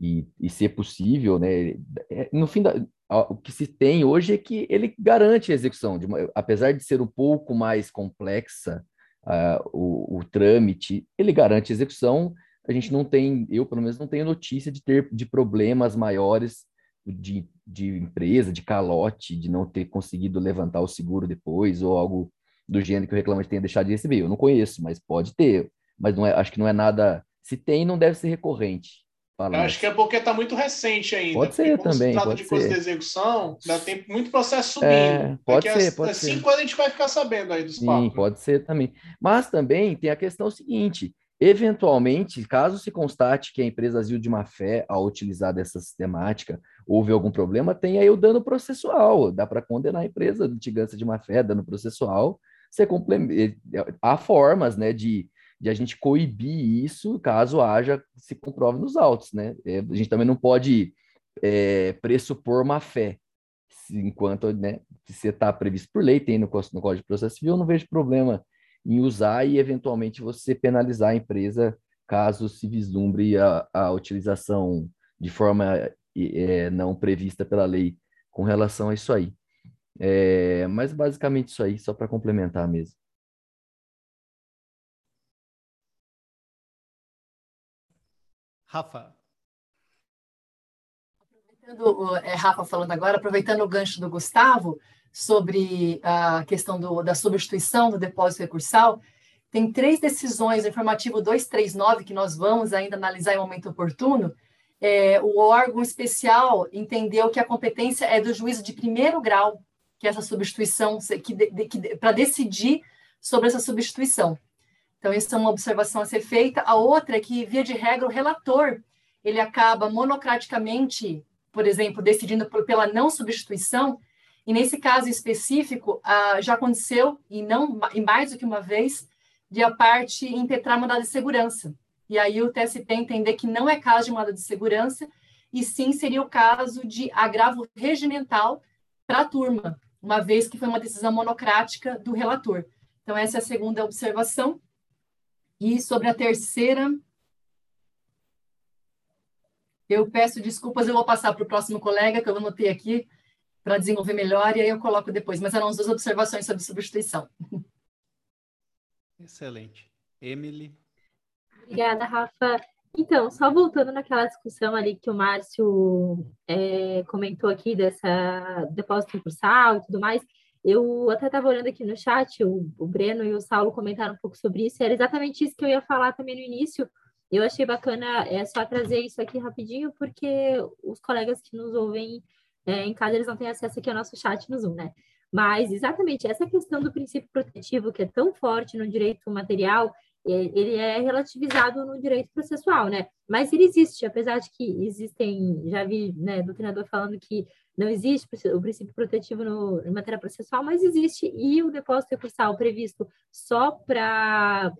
e, e ser possível, né? É, no fim, da, o que se tem hoje é que ele garante a execução, de uma, apesar de ser um pouco mais complexa uh, o, o trâmite, ele garante execução. A gente não tem, eu pelo menos não tenho notícia de ter de problemas maiores de, de empresa, de calote, de não ter conseguido levantar o seguro depois, ou algo do gênero que o reclamante tenha deixado de receber. Eu não conheço, mas pode ter. Mas não é, acho que não é nada. Se tem, não deve ser recorrente. Acho que é porque está muito recente ainda. Pode ser também. Se trata de ser. de execução, ainda tem muito processo subindo. É, pode ser, pode assim ser. quando a gente vai ficar sabendo aí dos Sim, papos. pode ser também. Mas também tem a questão seguinte: eventualmente, caso se constate que a empresa agiu de má fé ao utilizar dessa sistemática, houve algum problema, tem aí o dano processual. Dá para condenar a empresa de litigância de má fé, dano processual. Você complementa. Há formas, né, de de a gente coibir isso caso haja, se comprove nos autos, né? É, a gente também não pode é, pressupor má fé, enquanto, né, se está previsto por lei, tem no, no Código de Processo Civil, eu não vejo problema em usar e eventualmente você penalizar a empresa caso se vislumbre a, a utilização de forma é, não prevista pela lei com relação a isso aí. É, mas basicamente isso aí, só para complementar mesmo. Rafa. Aproveitando, é, Rafa falando agora, aproveitando o gancho do Gustavo sobre a questão do, da substituição do depósito recursal, tem três decisões no informativo 239 que nós vamos ainda analisar em momento oportuno. É, o órgão especial entendeu que a competência é do juízo de primeiro grau, que essa substituição, que, que para decidir sobre essa substituição. Então, isso é uma observação a ser feita. A outra é que, via de regra, o relator ele acaba monocraticamente, por exemplo, decidindo por, pela não substituição. E nesse caso específico, ah, já aconteceu, e não e mais do que uma vez, de a parte impetrar mandado de segurança. E aí o TST entender que não é caso de mandado de segurança, e sim seria o caso de agravo regimental para a turma, uma vez que foi uma decisão monocrática do relator. Então, essa é a segunda observação. E sobre a terceira, eu peço desculpas, eu vou passar para o próximo colega, que eu anotei aqui, para desenvolver melhor, e aí eu coloco depois. Mas eram as duas observações sobre substituição. Excelente. Emily? Obrigada, Rafa. Então, só voltando naquela discussão ali que o Márcio é, comentou aqui dessa depósito concursal e tudo mais, eu até estava olhando aqui no chat, o, o, Breno e o Saulo comentaram um pouco sobre isso, era exatamente isso que eu ia falar também no início. Eu achei bacana é só trazer isso aqui rapidinho, porque os colegas que nos ouvem é, em casa, eles não têm acesso aqui ao nosso chat no Zoom, né? Mas exatamente essa questão do princípio protetivo, que é tão forte no direito material, ele é relativizado no direito processual, né? Mas ele existe, apesar de que existem, já vi, né, doutrinador falando que não existe o princípio protetivo no, em matéria processual, mas existe, e o depósito recursal previsto só para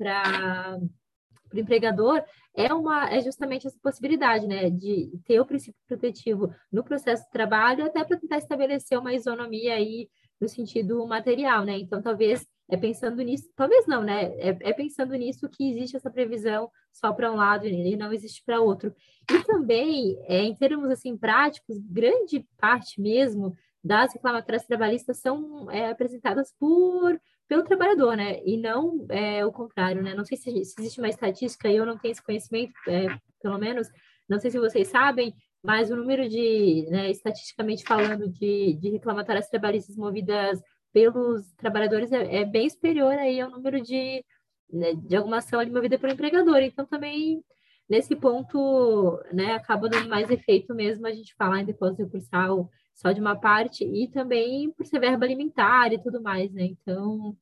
o empregador é, uma, é justamente essa possibilidade, né, de ter o princípio protetivo no processo de trabalho, até para tentar estabelecer uma isonomia aí no sentido material, né? Então, talvez é pensando nisso, talvez não, né? É, é pensando nisso que existe essa previsão só para um lado e não existe para outro. E também, é, em termos assim práticos, grande parte mesmo das reclamatórias trabalhistas são é, apresentadas por pelo trabalhador, né? E não é, o contrário, né? Não sei se, se existe uma estatística, eu não tenho esse conhecimento, é, pelo menos, não sei se vocês sabem, mas o número de, né, estatisticamente falando, de, de reclamatórias trabalhistas movidas pelos trabalhadores é, é, bem superior aí ao número de, né, de alguma ação ali movida pelo empregador. Então, também, nesse ponto, né, acaba dando mais efeito mesmo a gente falar em depósito recursal só de uma parte e também por ser verba alimentar e tudo mais, né? Então,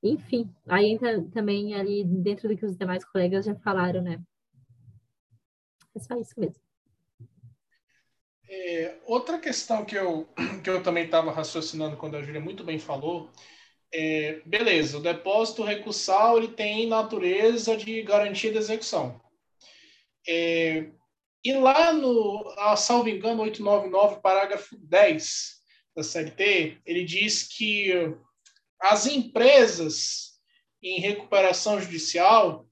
enfim, aí entra também ali dentro do que os demais colegas já falaram, né? É só isso mesmo. É, outra questão que eu, que eu também estava raciocinando quando a Júlia muito bem falou, é, beleza, o depósito recursal ele tem natureza de garantia de execução. É, e lá no, a, salvo engano, 899, parágrafo 10 da CLT, ele diz que as empresas em recuperação judicial,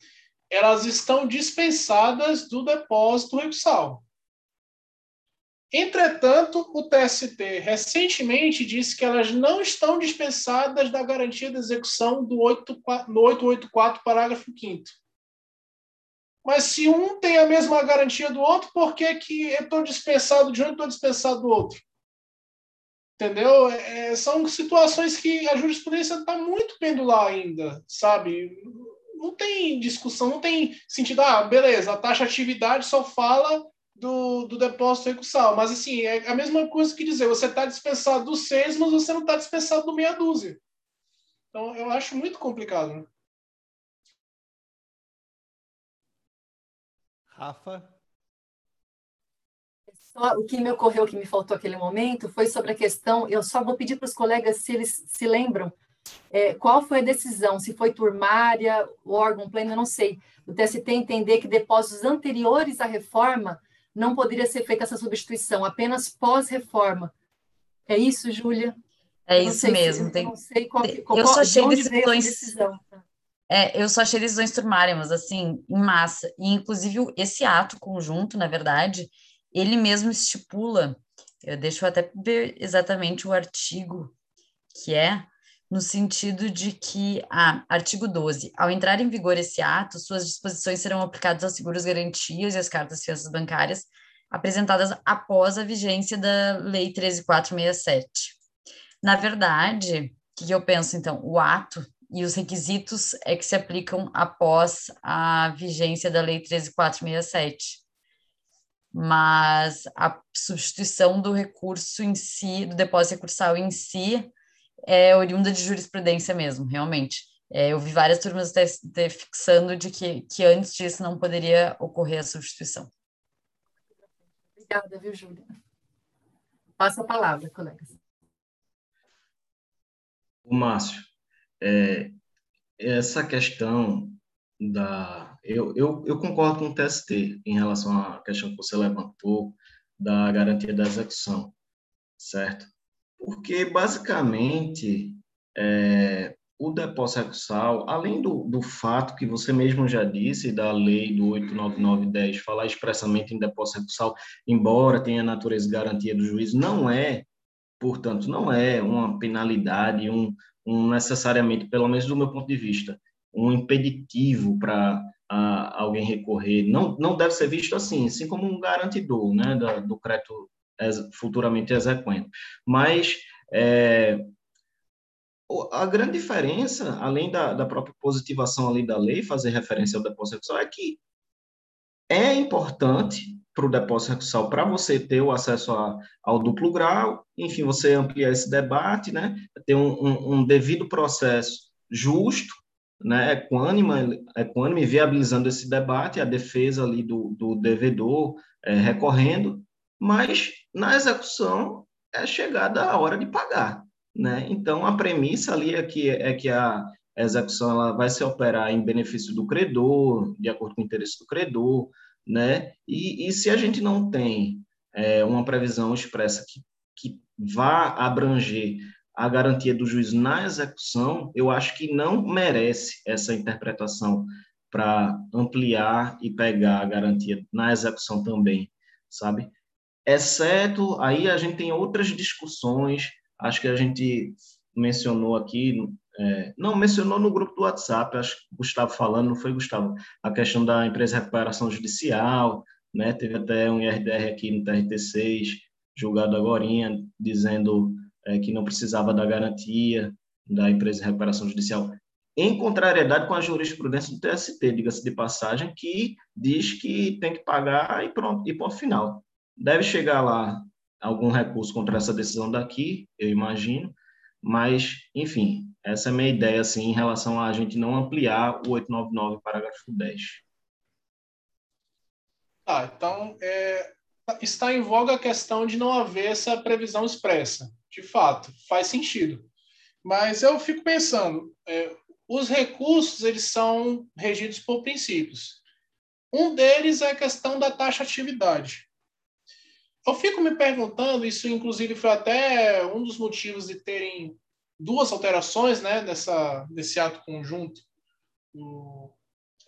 elas estão dispensadas do depósito recursal. Entretanto, o TST recentemente disse que elas não estão dispensadas da garantia de execução do 884, parágrafo 5 Mas se um tem a mesma garantia do outro, por que, que eu estou dispensado de um e estou dispensado do outro? Entendeu? É, são situações que a jurisprudência está muito pendular ainda, sabe? Não tem discussão, não tem sentido. Ah, beleza, a taxa de atividade só fala do, do depósito recursal. Mas, assim, é a mesma coisa que dizer, você está dispensado do seis, mas você não está dispensado do meia dúzia. Então, eu acho muito complicado. Né? Rafa? Só, o que me ocorreu, que me faltou aquele momento, foi sobre a questão. Eu só vou pedir para os colegas se eles se lembram é, qual foi a decisão, se foi turmária, o órgão pleno, eu não sei. O TST entender que depósitos anteriores à reforma não poderia ser feita essa substituição, apenas pós-reforma. É isso, Júlia? É isso mesmo. Se, tem... Eu não sei qual, qual, eu só achei decisões. Decisão. É, eu só achei decisões turmárias, assim, em massa. E, inclusive, esse ato conjunto, na verdade, ele mesmo estipula, eu deixo até ver exatamente o artigo que é, no sentido de que, ah, artigo 12, ao entrar em vigor esse ato, suas disposições serão aplicadas aos seguros garantias e às cartas fianças bancárias apresentadas após a vigência da Lei 13467. Na verdade, o que eu penso, então? O ato e os requisitos é que se aplicam após a vigência da Lei 13467 mas a substituição do recurso em si, do depósito recursal em si, é oriunda de jurisprudência mesmo, realmente. É, eu vi várias turmas de, de, fixando de que, que antes disso não poderia ocorrer a substituição. Obrigada, viu, Júlia? Passa a palavra, colegas. O Márcio, é, essa questão da. Eu, eu, eu concordo com o TST em relação à questão que você levantou da garantia da execução, certo? Porque, basicamente, é, o depósito recursal, além do, do fato que você mesmo já disse, da lei do 89910, falar expressamente em depósito recursal, embora tenha natureza de garantia do juiz, não é, portanto, não é uma penalidade, um, um necessariamente, pelo menos do meu ponto de vista, um impeditivo para alguém recorrer. Não, não deve ser visto assim, assim como um garantidor né, da, do crédito futuramente exequente. Mas é, a grande diferença, além da, da própria positivação ali da lei, fazer referência ao depósito recursal, é que é importante para o depósito recursal, para você ter o acesso a, ao duplo grau, enfim, você ampliar esse debate, né, ter um, um, um devido processo justo, né, equânime, equânime, viabilizando esse debate, a defesa ali do, do devedor é, recorrendo, mas na execução é chegada a hora de pagar, né? Então a premissa ali é que é que a execução ela vai se operar em benefício do credor, de acordo com o interesse do credor, né? E, e se a gente não tem é, uma previsão expressa que, que vá abranger a garantia do juiz na execução, eu acho que não merece essa interpretação para ampliar e pegar a garantia na execução também, sabe? Exceto, aí a gente tem outras discussões, acho que a gente mencionou aqui, é, não, mencionou no grupo do WhatsApp, acho que Gustavo falando, não foi Gustavo, a questão da empresa de recuperação judicial, né, teve até um IRDR aqui no TRT6, julgado agora, dizendo é, que não precisava da garantia da empresa de recuperação judicial, em contrariedade com a jurisprudência do TST, diga-se de passagem, que diz que tem que pagar e pronto, e ponto final. Deve chegar lá algum recurso contra essa decisão daqui, eu imagino, mas, enfim, essa é a minha ideia, assim, em relação a a gente não ampliar o 899, parágrafo 10. Ah, então, é, está em voga a questão de não haver essa previsão expressa de fato, faz sentido. Mas eu fico pensando, é, os recursos eles são regidos por princípios. Um deles é a questão da taxa atividade. Eu fico me perguntando, isso inclusive foi até um dos motivos de terem duas alterações né, dessa, desse ato conjunto,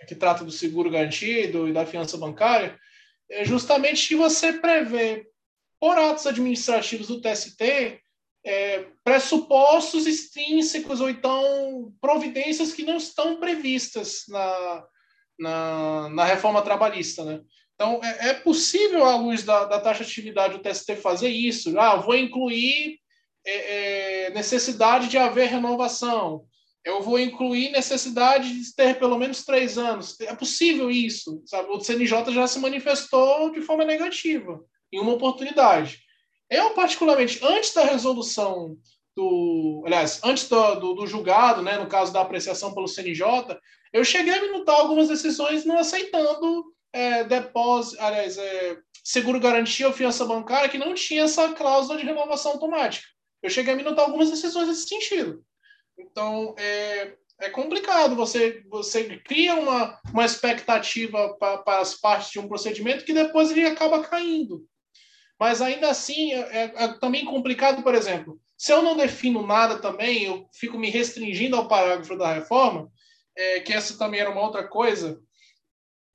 que trata do seguro garantido e da fiança bancária, é justamente que você prevê por atos administrativos do TST, é, pressupostos extrínsecos ou então providências que não estão previstas na, na, na reforma trabalhista. Né? Então, é, é, possível, à luz da, da taxa de atividade, o TST fazer isso. Ah, vou incluir é, é, necessidade de haver renovação. Eu vou incluir necessidade de ter pelo menos três anos. É possível isso. Sabe? O CNJ já se manifestou de forma negativa em uma oportunidade. Eu, particularmente, antes da resolução do. Aliás, antes do, do, do, julgado, né, no caso da apreciação pelo CNJ, eu cheguei a minutar algumas decisões não aceitando é, depósito, aliás, é, seguro garantia ou fiança bancária que não tinha essa cláusula de renovação automática. Eu cheguei a minutar algumas decisões nesse sentido. Então, é, é complicado. Você, você cria uma, uma expectativa para as partes de um procedimento que depois ele acaba caindo. Mas ainda assim, é, é, é, também complicado, por exemplo, se eu não defino nada também, eu fico me restringindo ao parágrafo da reforma, é, que essa também era uma outra coisa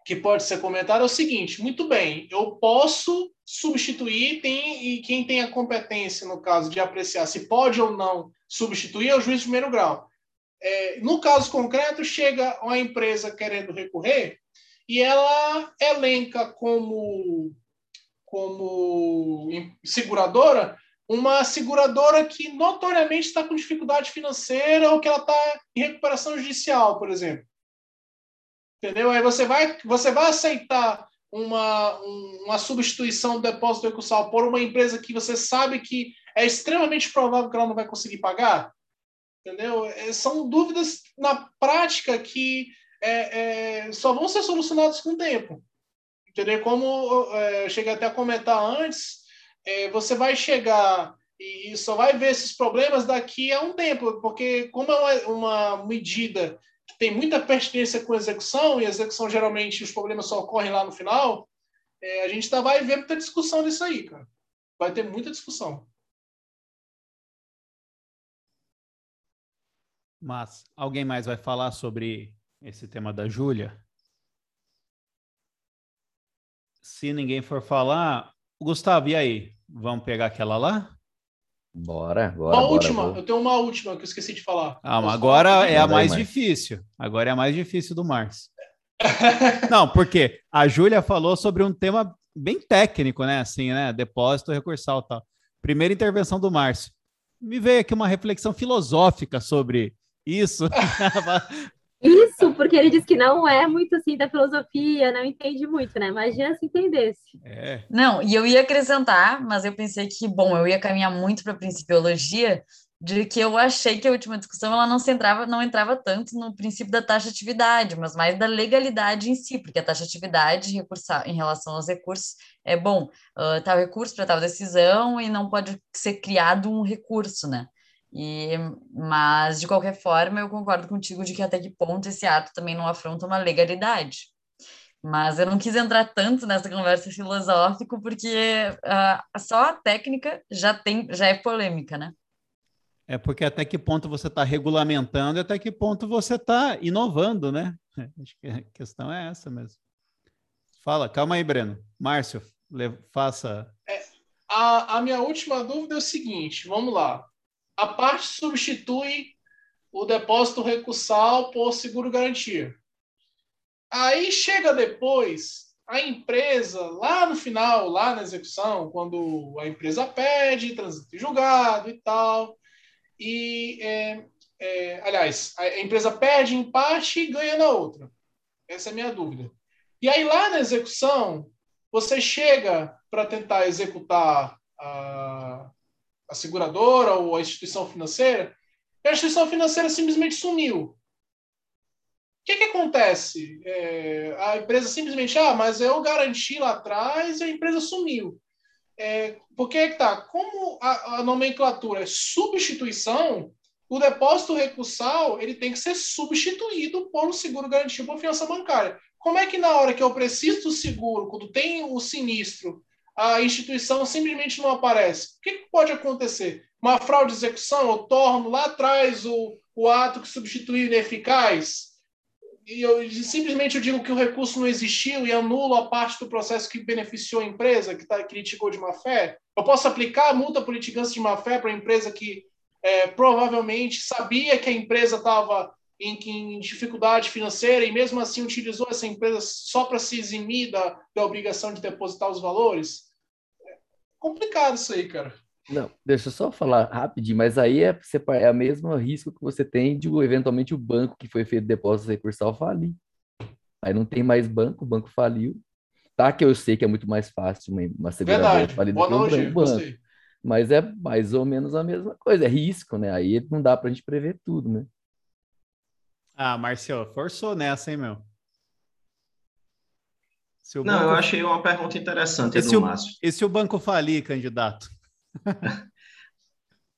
que pode ser comentada, é o seguinte: muito bem, eu posso substituir, tem, e quem tem a competência, no caso, de apreciar se pode ou não substituir é o juiz de primeiro grau. É, no caso concreto, chega uma empresa querendo recorrer e ela elenca como como seguradora, uma seguradora que notoriamente está com dificuldade financeira ou que ela está em recuperação judicial, por exemplo. Entendeu? Aí você vai, você vai aceitar uma, uma substituição do depósito recursal por uma empresa que você sabe que é extremamente provável que ela não vai conseguir pagar? Entendeu? É, são dúvidas na prática que é, é, só vão ser solucionadas com o tempo. Entendeu? Como é, eu cheguei até a comentar antes, é, você vai chegar e só vai ver esses problemas daqui a um tempo, porque como é uma, uma medida tem muita pertinência com execução, e execução geralmente os problemas só ocorrem lá no final, é, a gente tá, vai ver muita discussão disso aí, cara. Vai ter muita discussão. Mas alguém mais vai falar sobre esse tema da Júlia? Se ninguém for falar, Gustavo, e aí? Vamos pegar aquela lá? Bora, bora. Uma bora, última, bora. eu tenho uma última que eu esqueci de falar. Ah, mas agora falar? é a mais difícil. Agora é a mais difícil do Márcio. Não, porque a Júlia falou sobre um tema bem técnico, né? Assim, né? Depósito recursal e tal. Primeira intervenção do Márcio. Me veio aqui uma reflexão filosófica sobre isso. Porque ele diz que não é muito assim da filosofia, não entende muito, né? Imagina se entendesse. é. Não, e eu ia acrescentar, mas eu pensei que, bom, eu ia caminhar muito para a principiologia, de que eu achei que a última discussão ela não se entrava, não entrava tanto no princípio da taxatividade, mas mais da legalidade em si, porque a taxatividade recursar em relação aos recursos é bom, uh, tal recurso para tal decisão e não pode ser criado um recurso, né? E, mas, de qualquer forma, eu concordo contigo de que até que ponto esse ato também não afronta uma legalidade. Mas eu não quis entrar tanto nessa conversa filosófica, porque uh, só a técnica já, tem, já é polêmica, né? É porque até que ponto você está regulamentando e até que ponto você está inovando, né? Acho que a questão é essa mesmo. Fala, calma aí, Breno. Márcio, faça. A, a minha última dúvida é o seguinte: vamos lá. A parte substitui o depósito recursal por seguro garantia. Aí chega depois a empresa, lá no final, lá na execução, quando a empresa pede, transita em julgado e tal. E, é, é, aliás, a empresa perde em parte e ganha na outra. Essa é a minha dúvida. E aí, lá na execução, você chega para tentar executar a, a seguradora ou a instituição financeira, e a instituição financeira simplesmente sumiu. O que, que acontece? É, a empresa simplesmente, ah, mas eu garanti lá atrás e a empresa sumiu. É, porque é que tá? Como a, a nomenclatura é substituição, o depósito recursal ele tem que ser substituído por um seguro garantido por fiança bancária. Como é que na hora que eu preciso do seguro, quando tem o sinistro, a instituição simplesmente não aparece? O que, que pode acontecer? Uma fraude de execução? Eu torno lá atrás o, o ato que substituiu ineficaz? e eu simplesmente eu digo que o recurso não existiu e anulo a parte do processo que beneficiou a empresa, que tá, criticou de má fé? Eu posso aplicar a multa por litigância de má fé para a empresa que é, provavelmente sabia que a empresa estava em, em, dificuldade financeira e mesmo assim utilizou essa empresa só para se eximir da, da obrigação de depositar os valores? É complicado isso aí, cara. Não, deixa eu só falar rapidinho, mas aí é, é a mesma risco que você tem de eventualmente o banco que foi feito depósito recursal falir. Aí não tem mais banco, o banco faliu. Tá que eu sei que é muito mais fácil uma, uma seguradora falir do que um banco. Mas é mais ou menos a mesma coisa, é risco, né? Aí não dá pra gente prever tudo, né? Ah, Marcelo, forçou nessa, hein, meu? Não, banco... eu achei uma pergunta interessante e do Márcio. E se o banco falir, candidato?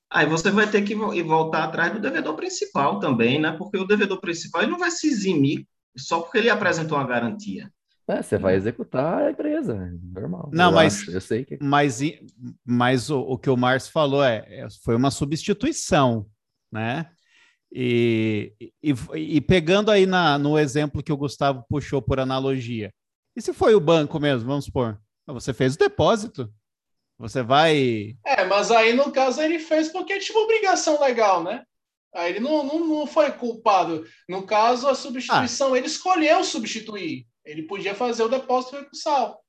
Aí você vai ter que voltar atrás do devedor principal também, né? Porque o devedor principal ele não vai se eximir só porque ele apresentou uma garantia. É, você vai executar a empresa, normal. Não, eu mas acho, eu sei que. Mas, mas o, o que o Márcio falou é, é, foi uma substituição, né? E, e, e pegando aí na, no exemplo que o Gustavo puxou por analogia, e se foi o banco mesmo, vamos supor? Você fez o depósito, você vai. É, mas aí no caso ele fez porque tinha uma obrigação legal, né? Aí ele não, não, não foi culpado. No caso, a substituição, ah. ele escolheu substituir. Ele podia fazer o depósito recursal.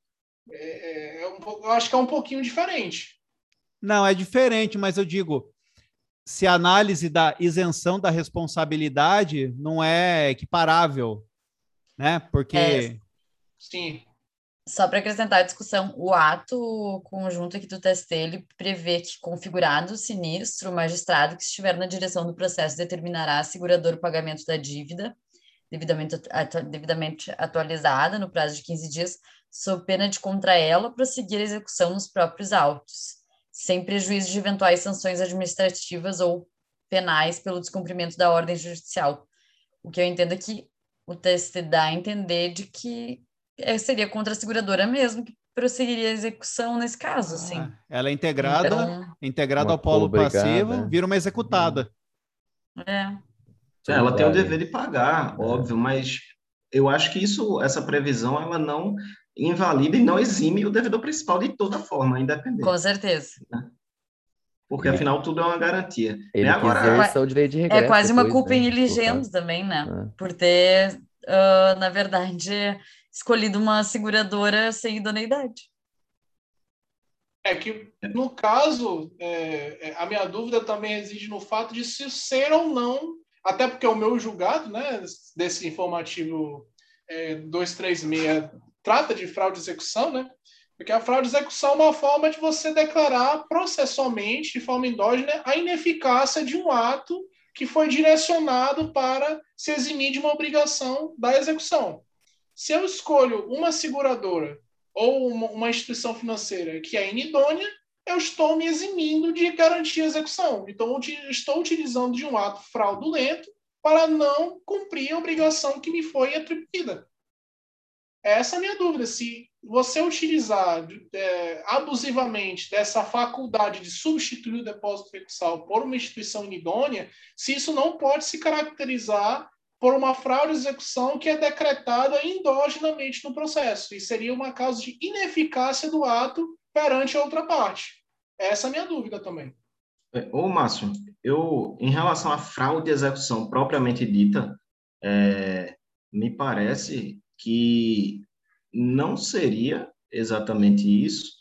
É, é, é um, eu acho que é um pouquinho diferente. Não, é diferente, mas eu digo, se a análise da isenção da responsabilidade não é equiparável, né? Porque. É. Sim. Só para acrescentar a discussão, o ato conjunto aqui do TST, ele prevê que, configurado o sinistro, o magistrado que estiver na direção do processo determinará a segurador o pagamento da dívida, devidamente, atu devidamente atualizada, no prazo de 15 dias, sob pena de contra ela prosseguir a execução nos próprios autos, sem prejuízo de eventuais sanções administrativas ou penais pelo descumprimento da ordem judicial. O que eu entendo é que o TST dá a entender de que é, seria contra a seguradora mesmo que prosseguiria a execução nesse caso, ah, assim. Ela é integrada, então, integrada ao polo passivo, vira uma executada. É. é ela tem o dever de pagar, óbvio, mas eu acho que isso, essa previsão, ela não invalida e não exime o devedor principal de toda forma, independente. Com certeza. Né? Porque, afinal, tudo é uma garantia. Ele Agora, é, o direito de regresso, é quase uma culpa né? em iligendo também, né? É. Por ter, uh, na verdade, escolhido uma seguradora sem idoneidade. É que, no caso, é, é, a minha dúvida também reside no fato de se ser ou não, até porque o meu julgado, né, desse informativo é, 236, trata de fraude de execução, né? Porque a fraude de execução é uma forma de você declarar processualmente, de forma endógena, a ineficácia de um ato que foi direcionado para se eximir de uma obrigação da execução. Se eu escolho uma seguradora ou uma, instituição financeira que é inidônea, eu estou me eximindo de garantir a execução. Então, estou utilizando de um ato fraudulento para não cumprir a obrigação que me foi atribuída. Essa é a minha dúvida. Se você utilizar é, abusivamente dessa faculdade de substituir o depósito recursal por uma instituição inidônea, se isso não pode se caracterizar por uma fraude de execução que é decretada endogenamente no processo, e seria uma causa de ineficácia do ato perante a outra parte. Essa é a minha dúvida também. É, ô, Márcio, eu, em relação à fraude de execução propriamente dita, é, me parece que não seria exatamente isso,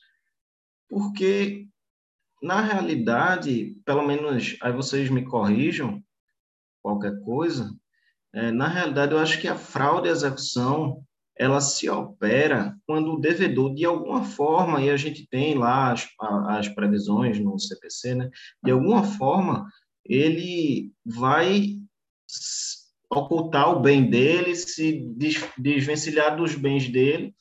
porque, na realidade, pelo menos, aí vocês me corrijam qualquer coisa, é, na realidade, eu acho que a fraude à execução ela se opera quando o devedor, de alguma forma, e a gente tem lá as, as previsões no CPC, né? de alguma forma, ele vai ocultar o bem dele, se desvencilhar dos bens dele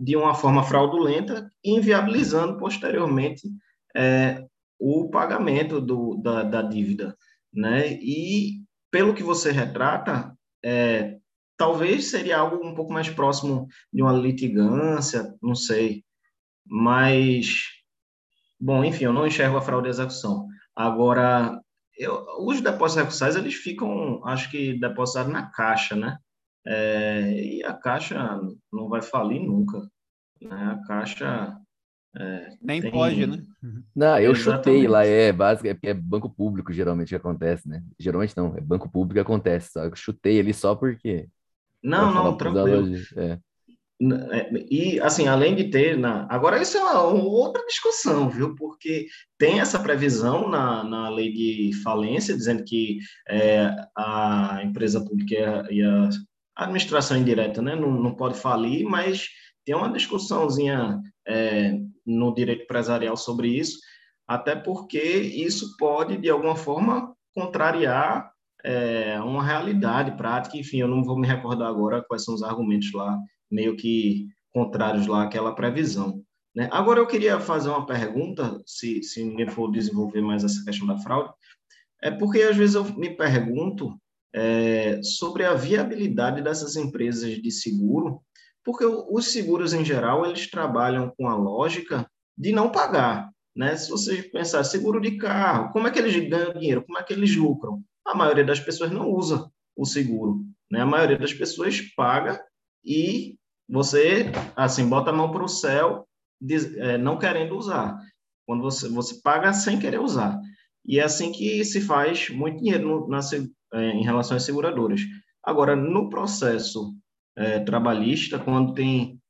de uma forma fraudulenta, inviabilizando posteriormente é, o pagamento do, da, da dívida. Né? E pelo que você retrata, é, talvez seria algo um pouco mais próximo de uma litigância, não sei. Mas, bom, enfim, eu não enxergo a fraude de execução. Agora, eu, os depósitos recursais, eles ficam, acho que, depositados na caixa, né? é, e a Caixa não vai falir nunca. Né? A Caixa. É, Nem tem... pode, né? Não, eu Exatamente. chutei lá, é básico, é, é banco público geralmente que acontece, né? Geralmente não, é banco público que acontece, só eu chutei ali só porque. Não, não, tranquilo. É. É, e, assim, além de ter. Na... Agora, isso é uma, outra discussão, viu? Porque tem essa previsão na, na lei de falência, dizendo que é, a empresa pública e a, administração indireta né, não, não pode falir, mas tem uma discussãozinha é, no direito empresarial sobre isso, até porque isso pode, de alguma forma, contrariar é, uma realidade prática. Enfim, eu não vou me recordar agora quais são os argumentos lá meio que contrários lá àquela previsão. Né? Agora, eu queria fazer uma pergunta, se, se ninguém for desenvolver mais essa questão da fraude, é porque às vezes eu me pergunto é, sobre a viabilidade dessas empresas de seguro, porque os seguros em geral eles trabalham com a lógica de não pagar, né? Se você pensar seguro de carro, como é que eles ganham dinheiro? Como é que eles lucram? A maioria das pessoas não usa o seguro, né? A maioria das pessoas paga e você, assim, bota a mão para o céu, diz, é, não querendo usar. Quando você, você paga sem querer usar. E é assim que se faz muito dinheiro no, na, é, em relação às seguradoras. Agora, no processo é, trabalhista, quando tem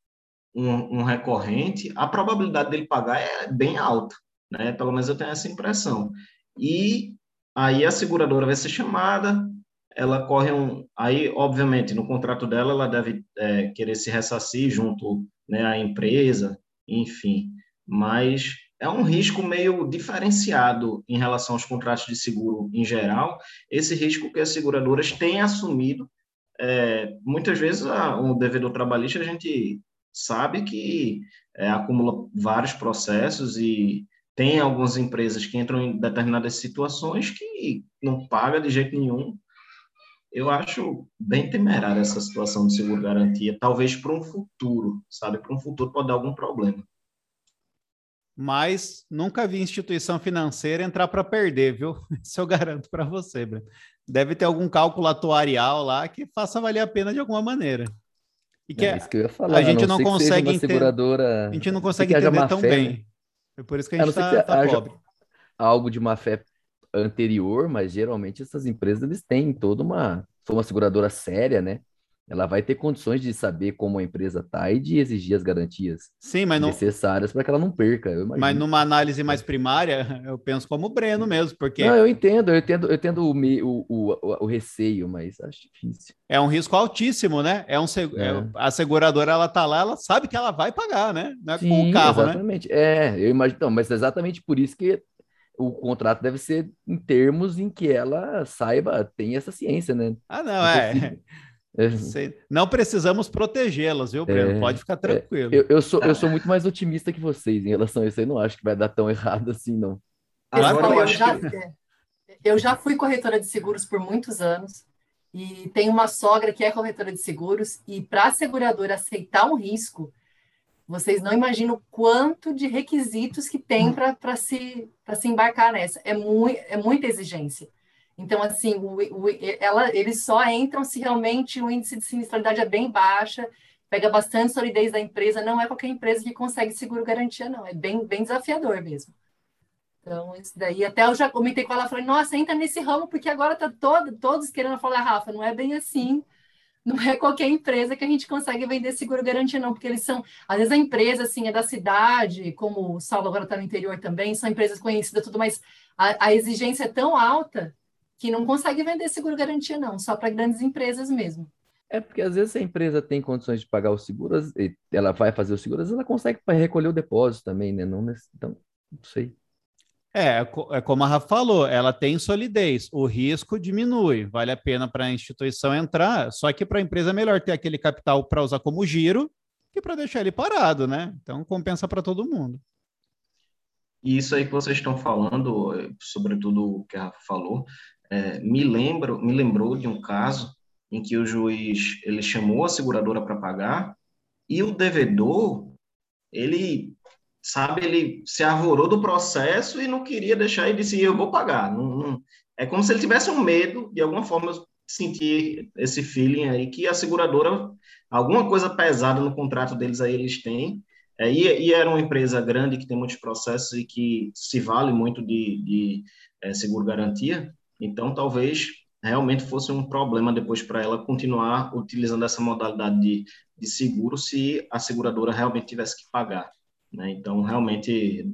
um, um, recorrente, a probabilidade dele pagar é bem alta, né? Pelo menos eu tenho essa impressão. E aí a seguradora vai ser chamada, ela corre um. Aí, obviamente, no contrato dela, ela deve é, querer se ressarcir junto né, à empresa, enfim. Mas é um risco meio diferenciado em relação aos contratos de seguro em geral. Esse risco que as seguradoras têm assumido. É, muitas vezes, a, o devedor trabalhista, a gente sabe que é, acumula vários processos e tem algumas empresas que entram em determinadas situações que não paga de jeito nenhum eu acho bem temerária essa situação de seguro-garantia, talvez para um futuro, sabe? Para um futuro pode dar algum problema. Mas nunca vi instituição financeira entrar para perder, viu? Isso eu garanto para você, Breno. Deve ter algum cálculo atuarial lá que faça valer a pena de alguma maneira. E que, é isso que eu ia falar, a gente não, não consegue entender. Seguradora... A gente não consegue entender tão fé, bem. Né? É por isso que a gente está tá pobre. Algo de má fé anterior, mas geralmente essas empresas eles têm toda uma, for uma seguradora séria, né? Ela vai ter condições de saber como a empresa está e de exigir as garantias Sim, mas não... necessárias para que ela não perca. Mas numa análise mais primária, eu penso como o Breno mesmo, porque. Não, eu entendo, eu entendo, eu entendo o, o, o, o receio, mas acho difícil. É um risco altíssimo, né? É um seg... é. É, a seguradora ela tá lá, ela sabe que ela vai pagar, né? Não é Sim, com o carro, exatamente. né? É, eu imagino, mas é exatamente por isso que o contrato deve ser em termos em que ela saiba, tem essa ciência, né? Ah, não, é. é. Não precisamos protegê-las, viu, Breno? É, Pode ficar é, tranquilo. É, eu, eu, sou, eu sou muito mais otimista que vocês em relação a isso. Eu não acho que vai dar tão errado assim, não. Agora, eu, eu, já, eu já fui corretora de seguros por muitos anos e tenho uma sogra que é corretora de seguros e para a seguradora aceitar um risco, vocês não imaginam o quanto de requisitos que tem para se, se embarcar nessa. É, muito, é muita exigência. Então, assim, o, o, ela, eles só entram se realmente o índice de sinistralidade é bem baixa, pega bastante solidez da empresa. Não é qualquer empresa que consegue seguro garantia, não. É bem, bem desafiador mesmo. Então, isso daí, até eu já comentei com ela, falei, nossa, entra nesse ramo, porque agora tá todo, todos querendo falar, Rafa, não é bem assim não é qualquer empresa que a gente consegue vender seguro garantia, não, porque eles são, às vezes a empresa, assim, é da cidade, como o Salvo agora está no interior também, são empresas conhecidas, tudo, mas a, a, exigência é tão alta que não consegue vender seguro garantia, não, só para grandes empresas mesmo. É porque às vezes a empresa tem condições de pagar os seguros, ela vai fazer os seguros, ela consegue recolher o depósito também, né? Não, então, não sei. É, é como a Rafa falou, ela tem solidez, o risco diminui, vale a pena para a instituição entrar, só que para a empresa é melhor ter aquele capital para usar como giro que para deixar ele parado, né? Então compensa para todo mundo. E isso aí que vocês estão falando, sobretudo o que a Rafa falou, é, me, lembro, me lembrou de um caso em que o juiz ele chamou a seguradora para pagar e o devedor ele sabe, ele se arvorou do processo e não queria deixar e disse, eu vou pagar. Não, não, é como se ele tivesse um medo, de alguma forma, eu sentir esse feeling aí que a seguradora, alguma coisa pesada no contrato deles aí eles têm, é, e, e, era uma empresa grande que tem muitos processos e que se vale muito de, de é, seguro-garantia, então talvez realmente fosse um problema depois para ela continuar utilizando essa modalidade de, de seguro se a seguradora realmente tivesse que pagar. Né? Então, realmente,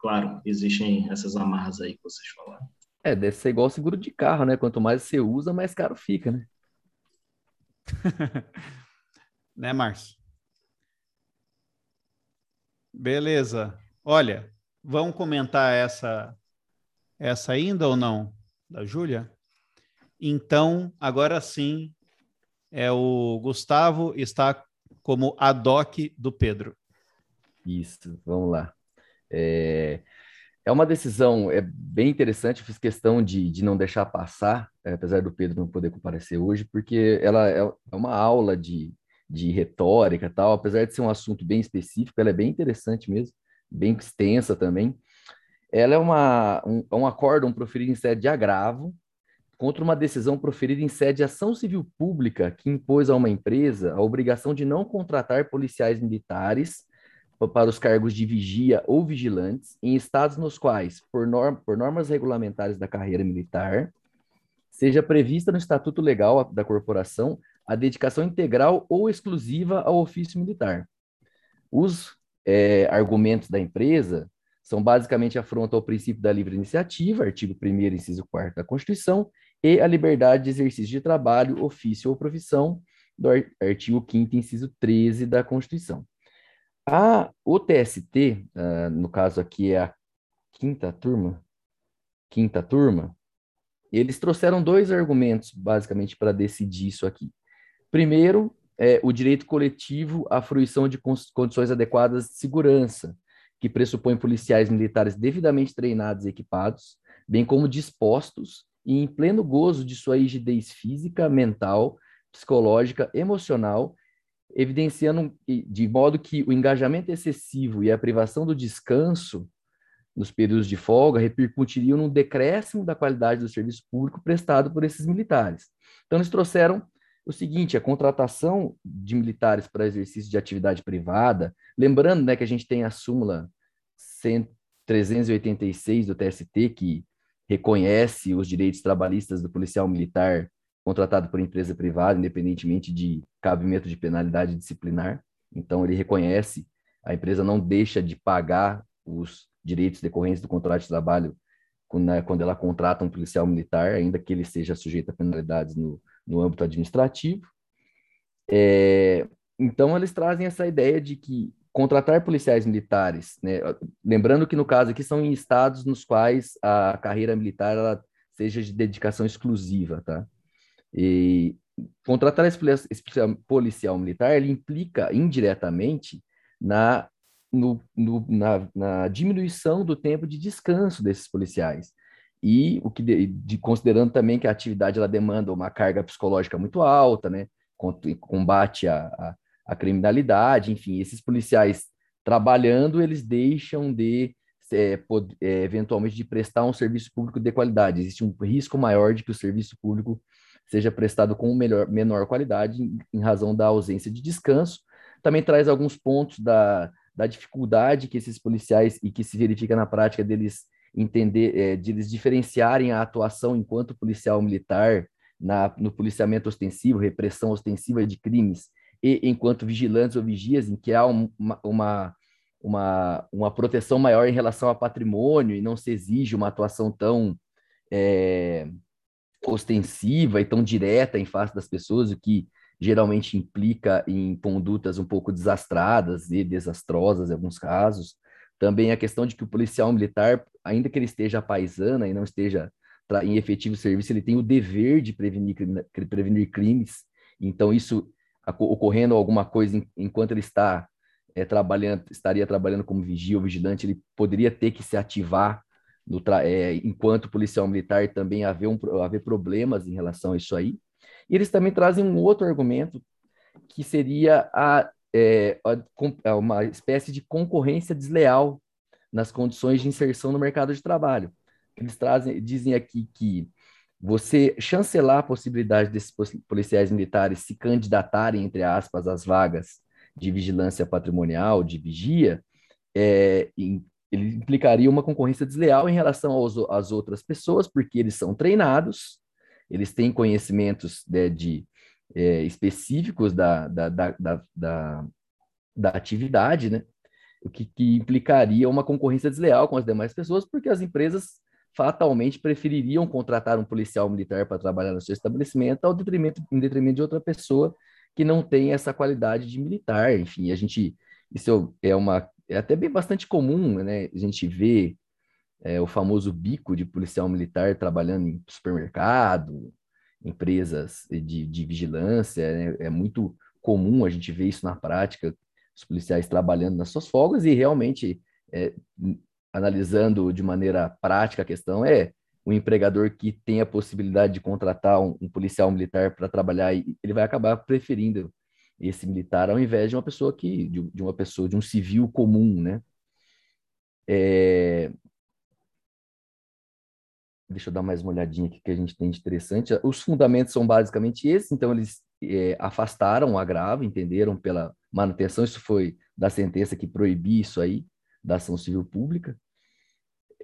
claro, existem essas amarras aí que vocês falaram. É, deve ser igual seguro de carro, né? Quanto mais você usa, mais caro fica, né? né, Márcio? Beleza. Olha, vamos comentar essa essa ainda ou não da Júlia? Então, agora sim, é o Gustavo está como adoc do Pedro. Isso, vamos lá. É, é uma decisão é bem interessante, fiz questão de, de não deixar passar, é, apesar do Pedro não poder comparecer hoje, porque ela é, é uma aula de, de retórica tal, apesar de ser um assunto bem específico, ela é bem interessante mesmo, bem extensa também. Ela é uma, um, é um acórdão proferido em sede de agravo contra uma decisão proferida em sede de ação civil pública que impôs a uma empresa a obrigação de não contratar policiais militares para os cargos de vigia ou vigilantes em estados nos quais, por, norm por normas regulamentares da carreira militar, seja prevista no estatuto legal da corporação a dedicação integral ou exclusiva ao ofício militar. Os é, argumentos da empresa são basicamente afronta ao princípio da livre iniciativa, artigo 1 inciso 4 da Constituição, e a liberdade de exercício de trabalho, ofício ou profissão, do artigo 5 inciso 13 da Constituição. A, o TST, uh, ah, no caso aqui é a quinta turma, quinta turma, eles trouxeram dois argumentos, basicamente, para decidir isso aqui. Primeiro, é o direito coletivo à fruição de condições adequadas de segurança, que pressupõe policiais militares devidamente treinados e equipados, bem como dispostos e em pleno gozo de sua rigidez física, mental, psicológica, emocional evidenciando de modo que o engajamento excessivo e a privação do descanso nos períodos de folga repercutiriam no decréscimo da qualidade do serviço público prestado por esses militares. Então, eles trouxeram o seguinte: a contratação de militares para exercício de atividade privada, lembrando né, que a gente tem a súmula 386 do TST, que reconhece os direitos trabalhistas do policial militar contratado por empresa privada, independentemente de cabimento de penalidade disciplinar. Então, ele reconhece, a empresa não deixa de pagar os direitos decorrentes do contrato de trabalho quando ela contrata um policial militar, ainda que ele seja sujeito a penalidades no, no âmbito administrativo. É, então, eles trazem essa ideia de que contratar policiais militares, né, lembrando que no caso aqui são em estados nos quais a carreira militar seja de dedicação exclusiva, tá? E contratar esse policial militar ele implica indiretamente na, no, no, na, na, diminuição do tempo de descanso desses policiais. E o que de, de, considerando também que a atividade ela demanda uma carga psicológica muito alta, né? Combate à, à, à criminalidade, enfim, esses policiais trabalhando, eles deixam de é, poder, é, eventualmente de prestar um serviço público de qualidade. Existe um risco maior de que o serviço público seja prestado com melhor, menor qualidade em, em razão da ausência de descanso. Também traz alguns pontos da, da dificuldade que esses policiais e que se verifica na prática deles entender, é, de eles diferenciarem a atuação enquanto policial militar na, no policiamento ostensivo, repressão ostensiva de crimes, e enquanto vigilantes ou vigias, em que há um, uma, uma, uma, uma proteção maior em relação ao patrimônio e não se exige uma atuação tão é, ostensiva e tão direta em face das pessoas, o que geralmente implica em condutas um pouco desastradas e desastrosas em alguns casos. Também a questão de que o policial militar, ainda que ele esteja paisana e não esteja em efetivo serviço, ele tem o dever de prevenir, prevenir crimes. Então, isso ocorrendo alguma coisa enquanto ele está é, trabalhando, estaria trabalhando como vigia ou vigilante, ele poderia ter que se ativar no é, enquanto policial militar também haver, um, haver problemas em relação a isso aí. E eles também trazem um outro argumento, que seria a, é, a, uma espécie de concorrência desleal nas condições de inserção no mercado de trabalho. Eles trazem, dizem aqui que você chancelar a possibilidade desses policiais militares se candidatarem, entre aspas, às vagas de vigilância patrimonial, de vigia, é, ele implicaria uma concorrência desleal em relação aos, às outras pessoas, porque eles são treinados, eles têm conhecimentos né, de, é, específicos da, da, da, da, da atividade, né? o que, que implicaria uma concorrência desleal com as demais pessoas, porque as empresas fatalmente prefeririam contratar um policial militar para trabalhar no seu estabelecimento ao detrimento, em detrimento de outra pessoa que não tem essa qualidade de militar. Enfim, a gente isso é uma é até bem bastante comum, né? A gente vê é, o famoso bico de policial militar trabalhando em supermercado, empresas de, de vigilância. Né? É muito comum a gente ver isso na prática, os policiais trabalhando nas suas folgas e realmente é, analisando de maneira prática a questão é o empregador que tem a possibilidade de contratar um, um policial militar para trabalhar, ele vai acabar preferindo esse militar ao invés de uma pessoa que de, de uma pessoa de um civil comum, né? É... Deixa eu dar mais uma olhadinha aqui que a gente tem de interessante. Os fundamentos são basicamente esses, então eles é, afastaram o agravo, entenderam pela manutenção, isso foi da sentença que proibia isso aí, da ação civil pública.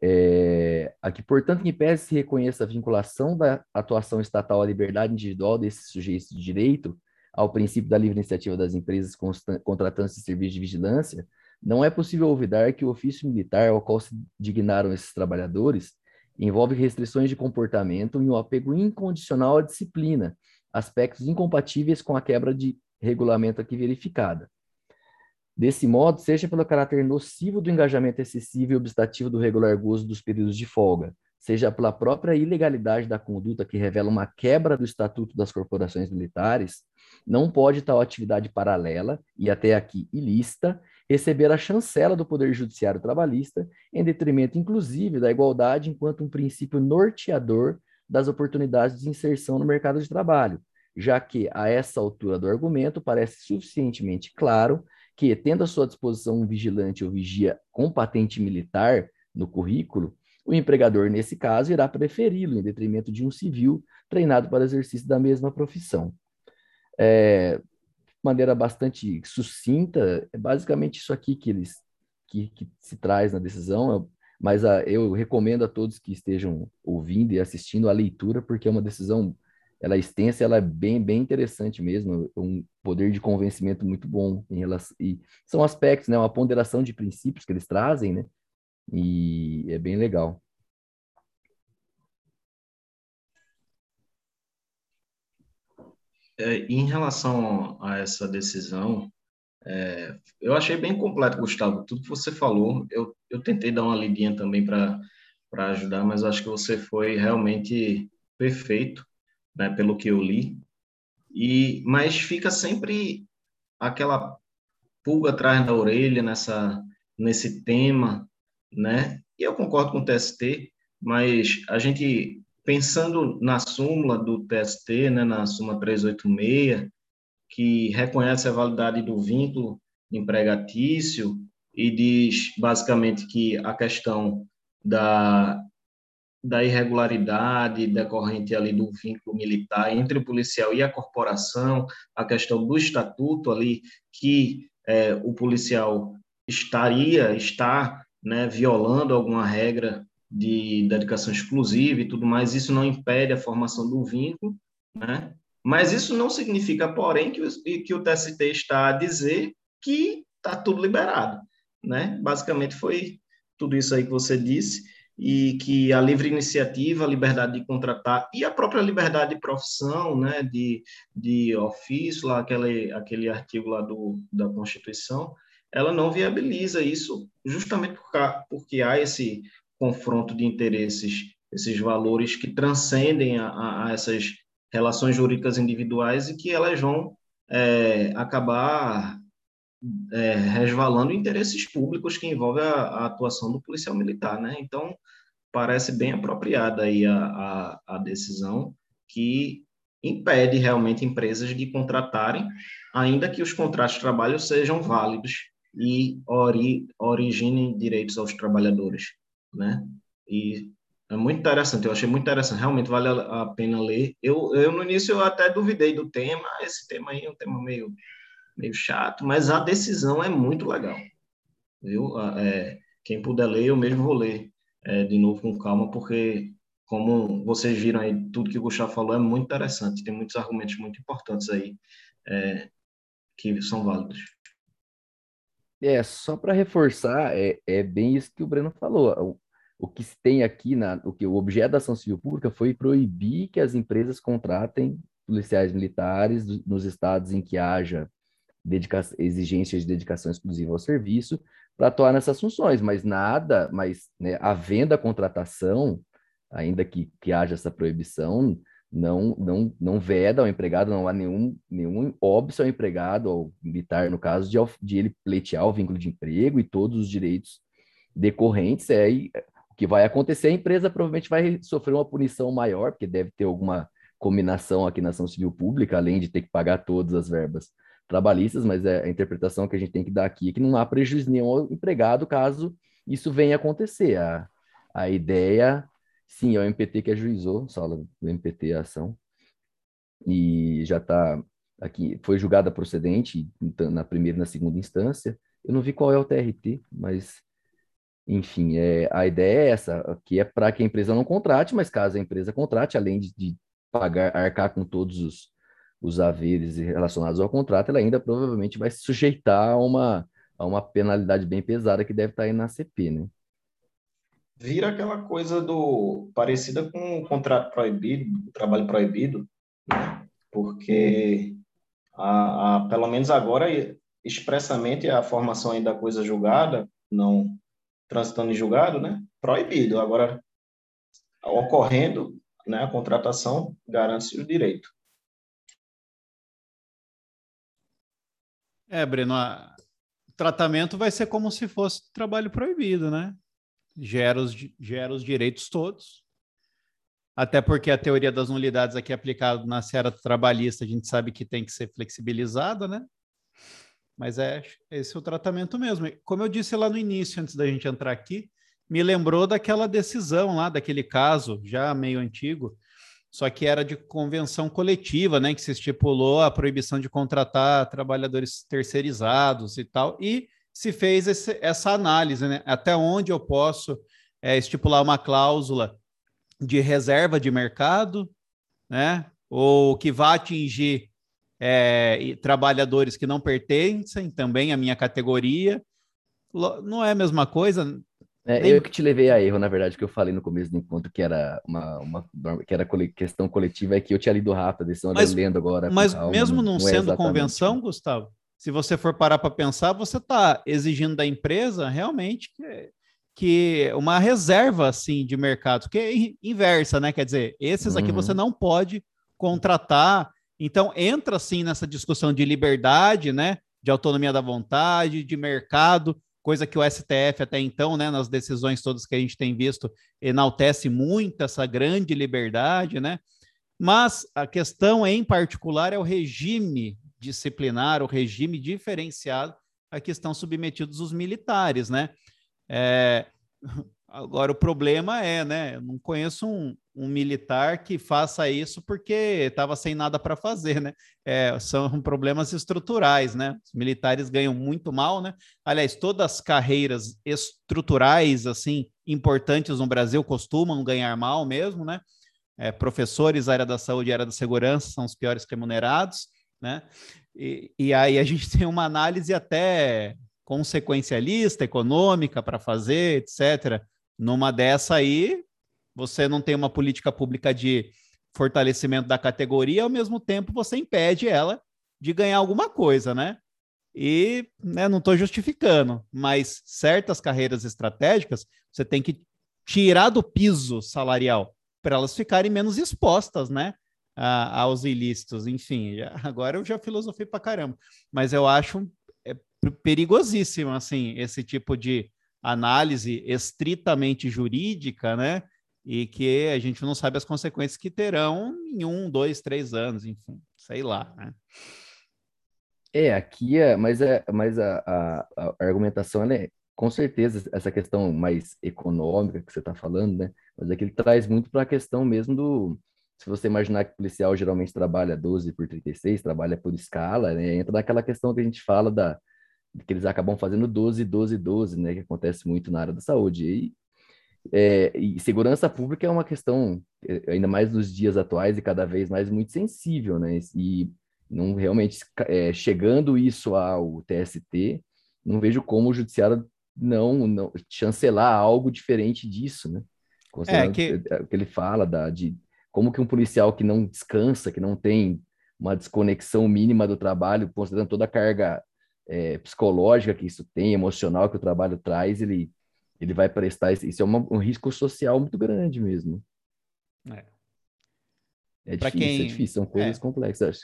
É, aqui, portanto, que pese se reconheça a vinculação da atuação estatal à liberdade individual desses sujeitos de direito, ao princípio da livre iniciativa das empresas contratantes de serviços de vigilância, não é possível olvidar que o ofício militar ao qual se dignaram esses trabalhadores envolve restrições de comportamento e um apego incondicional à disciplina, aspectos incompatíveis com a quebra de regulamento aqui verificada. Desse modo, seja pelo caráter nocivo do engajamento excessivo e obstativo do regular gozo dos períodos de folga, seja pela própria ilegalidade da conduta que revela uma quebra do estatuto das corporações militares, não pode tal atividade paralela, e até aqui ilícita, receber a chancela do Poder Judiciário Trabalhista, em detrimento, inclusive, da igualdade enquanto um princípio norteador das oportunidades de inserção no mercado de trabalho, já que, a essa altura do argumento, parece suficientemente claro que, tendo à sua disposição um vigilante ou vigia com patente militar no currículo, o empregador, nesse caso, irá preferi-lo em detrimento de um civil treinado para o exercício da mesma profissão. É, maneira bastante sucinta, é basicamente isso aqui que eles que, que se traz na decisão, mas a, eu recomendo a todos que estejam ouvindo e assistindo a leitura, porque é uma decisão ela é extensa, ela é bem, bem interessante mesmo, um poder de convencimento muito bom em relação, e são aspectos, né, uma ponderação de princípios que eles trazem, né, e é bem legal. É, em relação a essa decisão, é, eu achei bem completo, Gustavo, tudo que você falou. Eu, eu tentei dar uma lidinha também para ajudar, mas acho que você foi realmente perfeito né, pelo que eu li. E mas fica sempre aquela pulga atrás da orelha nessa nesse tema, né? E eu concordo com o TST, mas a gente pensando na súmula do TST, né, na súmula 386, que reconhece a validade do vínculo empregatício e diz basicamente que a questão da da irregularidade decorrente ali do vínculo militar entre o policial e a corporação, a questão do estatuto ali, que é, o policial estaria, está né, violando alguma regra de dedicação exclusiva e tudo mais, isso não impede a formação do vínculo, né? Mas isso não significa, porém, que o, que o TST está a dizer que está tudo liberado, né? Basicamente foi tudo isso aí que você disse e que a livre iniciativa, a liberdade de contratar e a própria liberdade de profissão, né, de, de ofício, lá aquele, aquele artigo lá do, da Constituição, ela não viabiliza isso justamente porque há esse confronto de interesses, esses valores que transcendem a, a essas relações jurídicas individuais e que elas vão é, acabar é, resvalando interesses públicos que envolvem a, a, atuação do policial militar, né? Então, parece bem apropriada aí a, a, a decisão que impede realmente empresas de contratarem, ainda que os contratos de trabalho sejam válidos e ori, originem direitos aos trabalhadores, né? E É muito interessante, eu achei muito interessante, realmente vale a pena ler. Eu, eu no início eu até duvidei do tema, esse tema aí é um tema meio, meio chato, mas a decisão é muito legal, viu? É, quem puder ler, eu mesmo vou ler é, de novo com calma, porque como vocês viram aí, tudo que o Gustavo falou é muito interessante, tem muitos argumentos muito importantes aí é, que são válidos. É, só para reforçar, é, é bem isso que o Breno falou. O, o que se tem aqui, na, o que o objeto da ação civil pública foi proibir que as empresas contratem policiais militares nos estados em que haja exigências de dedicação exclusiva ao serviço para atuar nessas funções, mas nada, mas né, a venda, a contratação, ainda que, que haja essa proibição, não, não, não veda ao empregado, não há nenhum, nenhum óbvio ao empregado, ao militar, no caso, de, de ele pleitear o vínculo de emprego e todos os direitos decorrentes. É, e, o que vai acontecer, a empresa provavelmente vai sofrer uma punição maior, porque deve ter alguma combinação aqui na ação civil pública, além de ter que pagar todas as verbas trabalhistas, mas é a interpretação que a gente tem que dar aqui é que não há prejuízo nenhum ao empregado caso isso venha acontecer. A, a ideia Sim, é o MPT que ajuizou, sala do MPT a ação, e já está aqui, foi julgada procedente então, na primeira e na segunda instância. Eu não vi qual é o TRT, mas, enfim, é, a ideia é essa, que é para que a empresa não contrate, mas caso a empresa contrate, além de, de pagar, arcar com todos os, os haveres relacionados ao contrato, ela ainda provavelmente vai se sujeitar a uma, a uma penalidade bem pesada que deve estar aí na CP, né? Vira aquela coisa do parecida com o contrato proibido, o trabalho proibido, né? porque a, a, pelo menos agora expressamente a formação aí da coisa julgada, não transitando em julgado, né? Proibido. Agora ocorrendo, né, a contratação garante o direito. É, Breno, o tratamento vai ser como se fosse trabalho proibido, né? Gera os, gera os direitos todos. Até porque a teoria das nulidades aqui aplicada na seara trabalhista, a gente sabe que tem que ser flexibilizada, né? Mas é esse é o tratamento mesmo. Como eu disse lá no início, antes da gente entrar aqui, me lembrou daquela decisão lá, daquele caso já meio antigo, só que era de convenção coletiva, né? Que se estipulou a proibição de contratar trabalhadores terceirizados e tal. E se fez esse, essa análise, né? Até onde eu posso é, estipular uma cláusula de reserva de mercado, né? Ou que vá atingir é, trabalhadores que não pertencem também à minha categoria. Não é a mesma coisa. É, Nem... Eu que te levei a erro, na verdade, que eu falei no começo do encontro que era uma, uma que era questão coletiva, é que eu tinha lido rápido, a decisão mas, lendo agora. Mas mesmo não, não sendo é convenção, Gustavo, se você for parar para pensar, você está exigindo da empresa realmente que, que, uma reserva assim de mercado, que é inversa, né? Quer dizer, esses uhum. aqui você não pode contratar. Então entra assim nessa discussão de liberdade, né? De autonomia da vontade, de mercado, coisa que o STF até então, né, nas decisões todas que a gente tem visto, enaltece muito essa grande liberdade, né? Mas a questão em particular é o regime disciplinar, o regime diferenciado a que estão submetidos os militares, né? É, agora, o problema é, né? Eu não conheço um, um militar que faça isso porque estava sem nada para fazer, né? É, são problemas estruturais, né? Os militares ganham muito mal, né? Aliás, todas as carreiras estruturais, assim, importantes no Brasil costumam ganhar mal mesmo, né? É, professores, área da saúde e área da segurança são os piores remunerados né? E, e aí a gente tem uma análise até consequencialista, econômica para fazer, etc. Numa dessa aí, você não tem uma política pública de fortalecimento da categoria, ao mesmo tempo você impede ela de ganhar alguma coisa, né? E né, não estou justificando, mas certas carreiras estratégicas você tem que tirar do piso salarial para elas ficarem menos expostas, né? A, aos ilícitos. Enfim, já, agora eu já filosofei para caramba, mas eu acho é, perigosíssimo assim esse tipo de análise estritamente jurídica, né? E que a gente não sabe as consequências que terão em um, dois, três anos, enfim, sei lá, né? É, aqui é, mas, é, mas a, a, a argumentação é, com certeza, essa questão mais econômica que você está falando, né? Mas é que ele traz muito para a questão mesmo do. Se você imaginar que o policial geralmente trabalha 12 por 36, trabalha por escala, né? Entra naquela questão que a gente fala da que eles acabam fazendo 12, 12, 12, né? Que acontece muito na área da saúde. E, é, e segurança pública é uma questão, é, ainda mais nos dias atuais e cada vez mais muito sensível, né? E não realmente é, chegando isso ao TST, não vejo como o judiciário não, não chancelar algo diferente disso, né? É que... É, o que ele fala da, de como que um policial que não descansa, que não tem uma desconexão mínima do trabalho, considerando toda a carga é, psicológica que isso tem, emocional que o trabalho traz, ele, ele vai prestar. Isso é uma, um risco social muito grande mesmo. É, é difícil, quem... é difícil, são coisas é. complexas.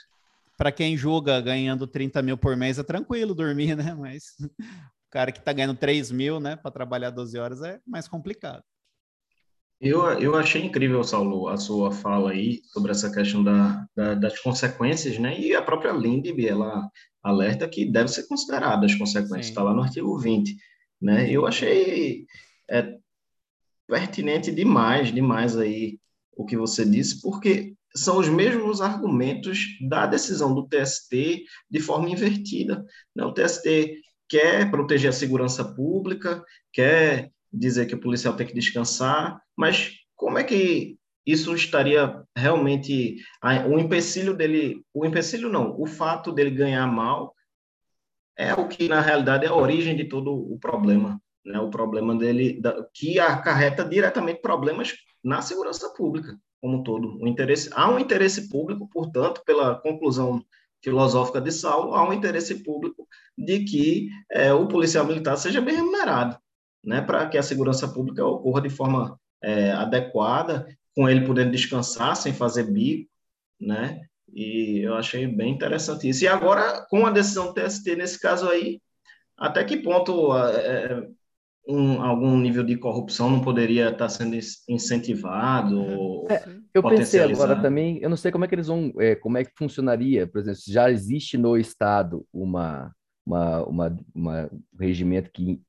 Para quem julga ganhando 30 mil por mês é tranquilo dormir, né? Mas o cara que está ganhando 3 mil, né, para trabalhar 12 horas é mais complicado. Eu, eu achei incrível, Saulo, a sua fala aí sobre essa questão da, da, das consequências, né? E a própria Lindb, ela alerta que deve ser considerada as consequências, está lá no artigo 20, né? Eu achei é, pertinente demais, demais aí o que você disse, porque são os mesmos argumentos da decisão do TST de forma invertida. Né? O TST quer proteger a segurança pública, quer dizer que o policial tem que descansar, mas como é que isso estaria realmente o empecilho dele, o empecilho não, o fato dele ganhar mal é o que na realidade é a origem de todo o problema, né? O problema dele que acarreta diretamente problemas na segurança pública como um todo. O interesse há um interesse público, portanto, pela conclusão filosófica de Saulo, há um interesse público de que é, o policial militar seja bem remunerado né, para que a segurança pública ocorra de forma é, adequada, com ele podendo descansar sem fazer bico, né? E eu achei bem interessante isso. E agora, com a decisão do TST nesse caso aí, até que ponto é, é, um, algum nível de corrupção não poderia estar sendo incentivado? É, eu pensei agora também, eu não sei como é que eles vão, é, como é que funcionaria, por exemplo, já existe no Estado uma, uma, uma, uma um regimento que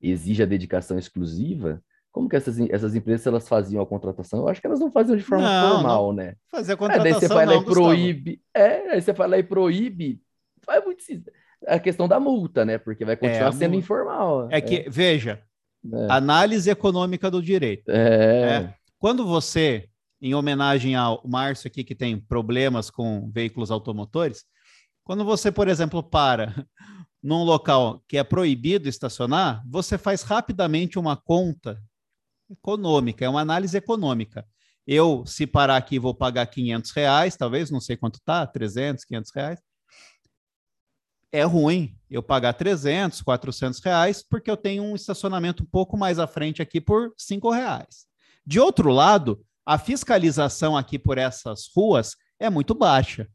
exige a dedicação exclusiva, como que essas, essas empresas elas faziam a contratação? Eu acho que elas não faziam de forma não, formal, não. né? Fazer a contratação. É, daí você vai lá e proíbe. É, aí você vai lá e proíbe. Vai muito a questão da multa, né? Porque vai continuar é, sendo multa. informal. É que, veja, é. análise econômica do direito. É. é. Quando você, em homenagem ao Márcio aqui, que tem problemas com veículos automotores, quando você, por exemplo, para num local que é proibido estacionar, você faz rapidamente uma conta econômica, é uma análise econômica. Eu, se parar aqui, vou pagar 500 reais, talvez, não sei quanto tá, 300, 500 reais. É ruim eu pagar 300, 400 reais, porque eu tenho um estacionamento um pouco mais à frente aqui por 5 reais. De outro lado, a fiscalização aqui por essas ruas é muito baixa.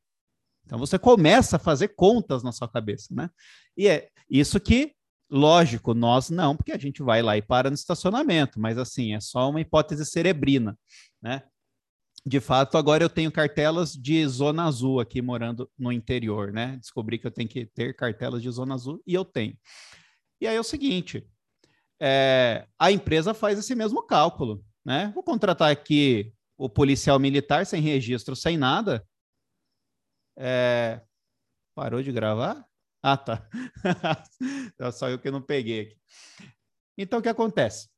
Então você começa a fazer contas na sua cabeça, né? E é isso que, lógico, nós não, porque a gente vai lá e para no estacionamento, mas assim, é só uma hipótese cerebrina, né? De fato, agora eu tenho cartelas de zona azul aqui morando no interior, né? Descobri que eu tenho que ter cartelas de zona azul e eu tenho. E aí é o seguinte: é, a empresa faz esse mesmo cálculo, né? Vou contratar aqui o policial militar sem registro, sem nada, é... Parou de gravar? Ah, tá. é só eu que não peguei aqui. Então, o que acontece?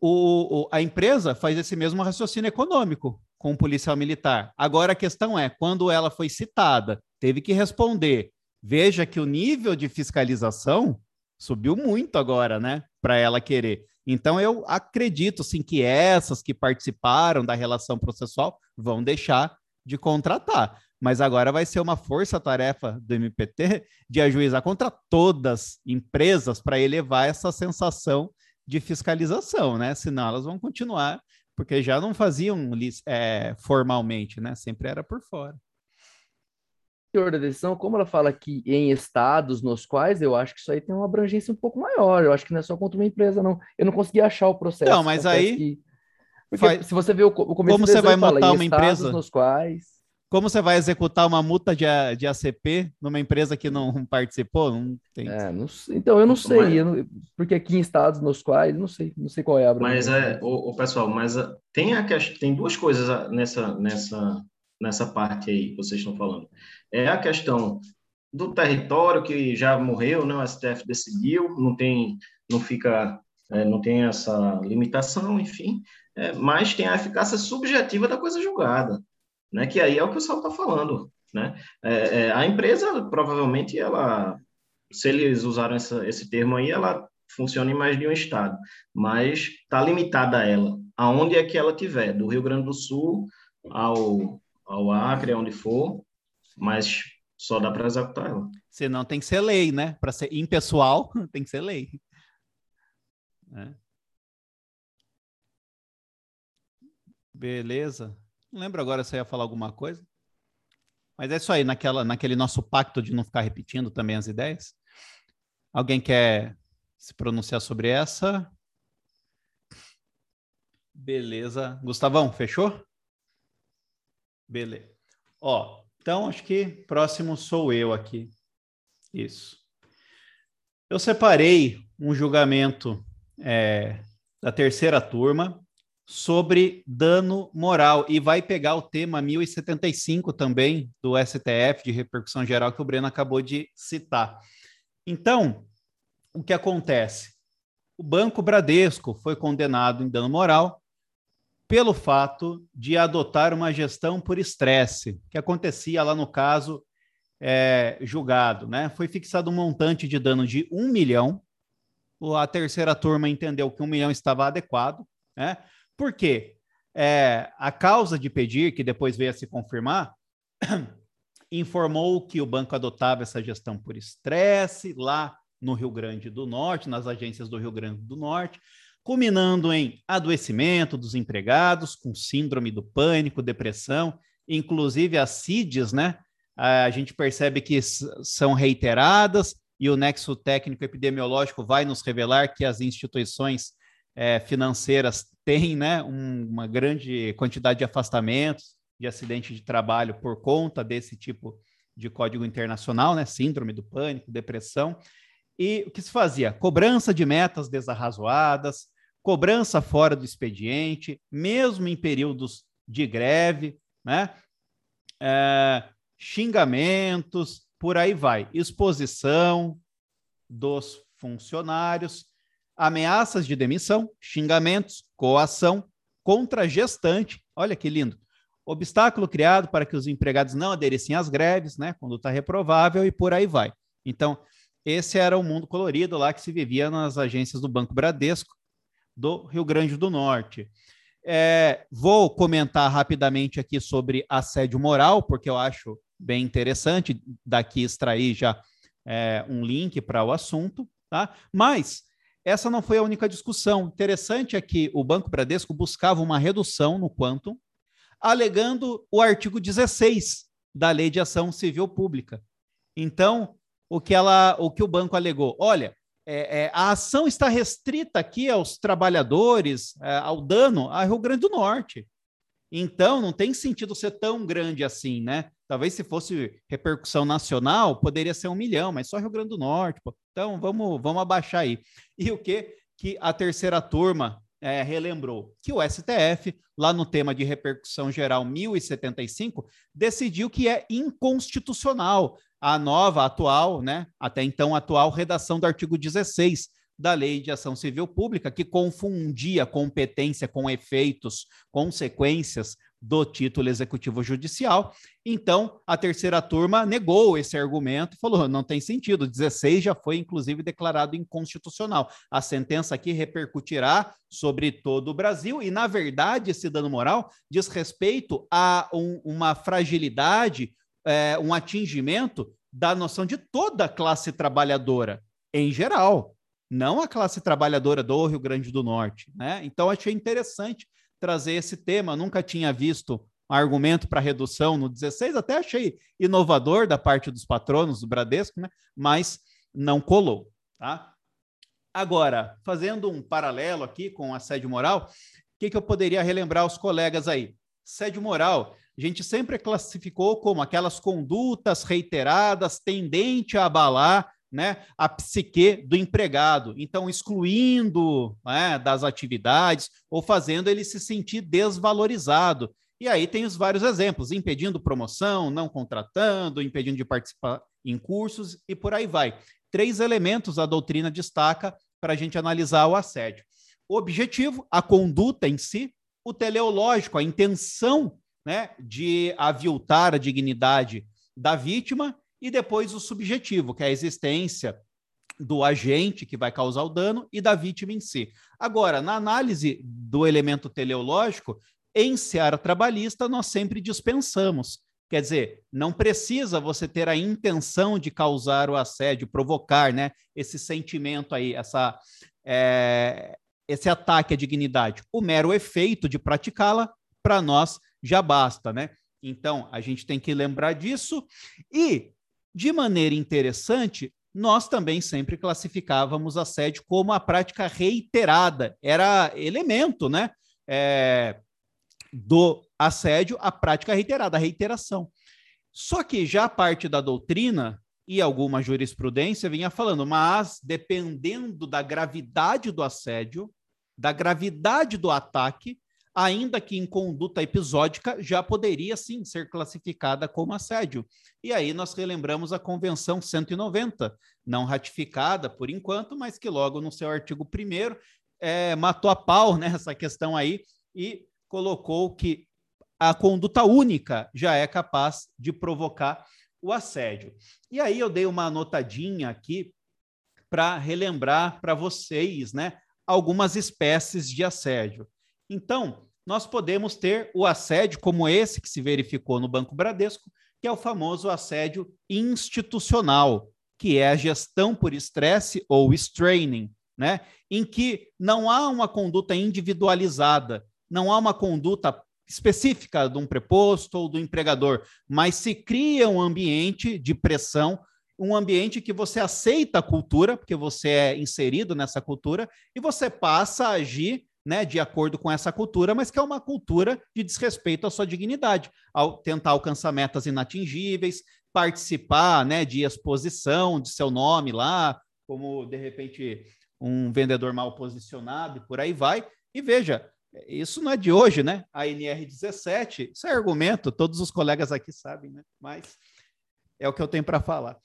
O, o, a empresa faz esse mesmo raciocínio econômico com o policial militar. Agora, a questão é, quando ela foi citada, teve que responder. Veja que o nível de fiscalização subiu muito agora, né? Para ela querer. Então, eu acredito, sim, que essas que participaram da relação processual vão deixar de contratar mas agora vai ser uma força-tarefa do MPT de ajuizar contra todas empresas para elevar essa sensação de fiscalização, né? Senão elas vão continuar, porque já não faziam é, formalmente, né? Sempre era por fora. Senhor da decisão, como ela fala que em estados nos quais, eu acho que isso aí tem uma abrangência um pouco maior. Eu acho que não é só contra uma empresa, não. Eu não consegui achar o processo. Não, mas aí. Que... Porque faz... se você vê o, o começo Como você vai montar uma empresa nos quais como você vai executar uma multa de, de ACP numa empresa que não participou? Não tem. É, não então, eu não sei, mas... eu não, porque aqui em estados nos quais, não sei, não sei qual é a Mas é, o, o pessoal, mas ah, tem, a, tem duas coisas ah, nessa, nessa, nessa parte aí que vocês estão falando. É a questão do território que já morreu, né? O STF decidiu, não tem, não fica, é, não tem essa limitação, enfim, é, mas tem a eficácia subjetiva da coisa julgada né? Que aí é o que o pessoal está falando, né? É, é, a empresa provavelmente ela, se eles usaram essa, esse termo aí, ela funciona em mais de um estado, mas está limitada a ela, aonde é que ela tiver, do Rio Grande do Sul ao ao Acre, onde for, mas só dá para executar ela. Senão tem que ser lei, né? Para ser impessoal, tem que ser lei. É. Beleza. Não lembro agora se eu ia falar alguma coisa. Mas é isso aí, naquela, naquele nosso pacto de não ficar repetindo também as ideias. Alguém quer se pronunciar sobre essa? Beleza. Gustavão, fechou? Beleza. Ó, então acho que próximo sou eu aqui. Isso. Eu separei um julgamento é, da terceira turma sobre dano moral e vai pegar o tema 1075 também do STF de repercussão geral que o Breno acabou de citar. Então, o que acontece? O Banco Bradesco foi condenado em dano moral pelo fato de adotar uma gestão por estresse, que acontecia lá no caso é, julgado. Né? Foi fixado um montante de dano de um milhão. A terceira turma entendeu que um milhão estava adequado. Né? Por quê? É, a causa de pedir, que depois veio a se confirmar, informou que o banco adotava essa gestão por estresse lá no Rio Grande do Norte, nas agências do Rio Grande do Norte, culminando em adoecimento dos empregados com síndrome do pânico, depressão, inclusive as CIDs, né? A gente percebe que são reiteradas e o nexo técnico epidemiológico vai nos revelar que as instituições é, financeiras têm né, um, uma grande quantidade de afastamentos, de acidente de trabalho por conta desse tipo de código internacional, né, síndrome do pânico, depressão. E o que se fazia? Cobrança de metas desarrazoadas, cobrança fora do expediente, mesmo em períodos de greve, né? É, xingamentos, por aí vai. Exposição dos funcionários ameaças de demissão, xingamentos, coação contra gestante. Olha que lindo. Obstáculo criado para que os empregados não aderissem às greves, né? Conduta reprovável e por aí vai. Então, esse era o mundo colorido lá que se vivia nas agências do Banco Bradesco do Rio Grande do Norte. É, vou comentar rapidamente aqui sobre assédio moral, porque eu acho bem interessante daqui extrair já é, um link para o assunto, tá? Mas essa não foi a única discussão. Interessante é que o Banco Bradesco buscava uma redução no quantum, alegando o artigo 16 da Lei de Ação Civil Pública. Então, o que, ela, o, que o banco alegou? Olha, é, é, a ação está restrita aqui aos trabalhadores, é, ao dano a Rio Grande do Norte. Então, não tem sentido ser tão grande assim, né? Talvez se fosse repercussão nacional, poderia ser um milhão, mas só Rio Grande do Norte. Pô. Então, vamos, vamos abaixar aí. E o que? Que a terceira turma é, relembrou que o STF, lá no tema de repercussão geral 1075, decidiu que é inconstitucional a nova, atual, né, até então atual redação do artigo 16 da Lei de Ação Civil Pública, que confundia competência com efeitos, consequências do título executivo judicial. Então, a terceira turma negou esse argumento falou: não tem sentido. 16 já foi, inclusive, declarado inconstitucional. A sentença aqui repercutirá sobre todo o Brasil e, na verdade, esse dano moral diz respeito a um, uma fragilidade, é, um atingimento da noção de toda a classe trabalhadora em geral não a classe trabalhadora do Rio Grande do Norte. Né? Então, achei interessante trazer esse tema. Nunca tinha visto um argumento para redução no 16, até achei inovador da parte dos patronos do Bradesco, né? mas não colou. Tá? Agora, fazendo um paralelo aqui com assédio moral, o que, que eu poderia relembrar aos colegas aí? Assédio moral, a gente sempre classificou como aquelas condutas reiteradas tendente a abalar né, a psique do empregado, então excluindo né, das atividades ou fazendo ele se sentir desvalorizado. E aí tem os vários exemplos, impedindo promoção, não contratando, impedindo de participar em cursos e por aí vai. Três elementos a doutrina destaca para a gente analisar o assédio. O objetivo, a conduta em si, o teleológico, a intenção né, de aviltar a dignidade da vítima, e depois o subjetivo, que é a existência do agente que vai causar o dano e da vítima em si. Agora, na análise do elemento teleológico, em seara trabalhista, nós sempre dispensamos. Quer dizer, não precisa você ter a intenção de causar o assédio, provocar né, esse sentimento aí, essa, é, esse ataque à dignidade. O mero efeito de praticá-la, para nós, já basta, né? Então, a gente tem que lembrar disso. E, de maneira interessante, nós também sempre classificávamos assédio como a prática reiterada. Era elemento, né? É, do assédio, a prática reiterada, a reiteração. Só que já parte da doutrina e alguma jurisprudência vinha falando, mas dependendo da gravidade do assédio, da gravidade do ataque, ainda que em conduta episódica, já poderia sim ser classificada como assédio. E aí nós relembramos a Convenção 190, não ratificada por enquanto, mas que logo no seu artigo 1 é, matou a pau nessa né, questão aí e colocou que a conduta única já é capaz de provocar o assédio. E aí eu dei uma anotadinha aqui para relembrar para vocês, né, algumas espécies de assédio. Então, nós podemos ter o assédio como esse que se verificou no Banco Bradesco, que é o famoso assédio institucional, que é a gestão por estresse ou straining, né? Em que não há uma conduta individualizada, não há uma conduta específica de um preposto ou do empregador, mas se cria um ambiente de pressão, um ambiente que você aceita a cultura, porque você é inserido nessa cultura, e você passa a agir né, de acordo com essa cultura, mas que é uma cultura de desrespeito à sua dignidade, ao tentar alcançar metas inatingíveis, participar né, de exposição de seu nome lá, como de repente um vendedor mal posicionado e por aí vai. E veja, isso não é de hoje, né? A NR17, isso é argumento, todos os colegas aqui sabem, né? Mas é o que eu tenho para falar.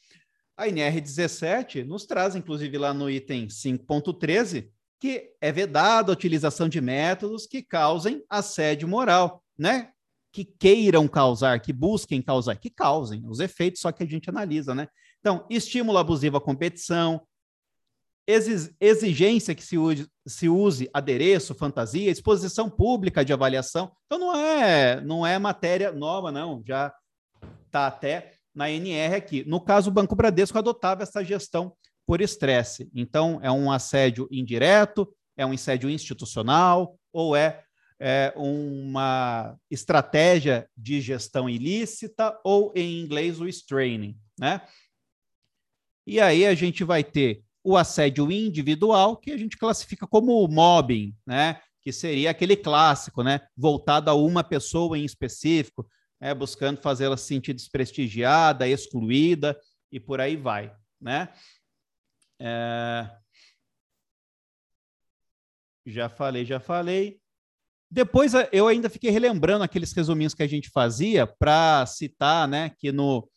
A NR17 nos traz, inclusive, lá no item 5.13, que é vedada a utilização de métodos que causem assédio moral, né? Que queiram causar, que busquem causar, que causem os efeitos, só que a gente analisa, né? Então, estímulo abusivo à competição, exigência que se use, se use adereço, fantasia, exposição pública de avaliação. Então não é, não é matéria nova, não. Já está até na NR aqui. No caso, o Banco Bradesco adotava essa gestão por estresse. Então, é um assédio indireto, é um assédio institucional, ou é, é uma estratégia de gestão ilícita, ou em inglês o straining, né? E aí a gente vai ter o assédio individual, que a gente classifica como mobbing, né? Que seria aquele clássico, né? Voltado a uma pessoa em específico, né? buscando fazê-la se sentir desprestigiada, excluída e por aí vai, né? É... Já falei, já falei. Depois eu ainda fiquei relembrando aqueles resuminhos que a gente fazia para citar, né, que no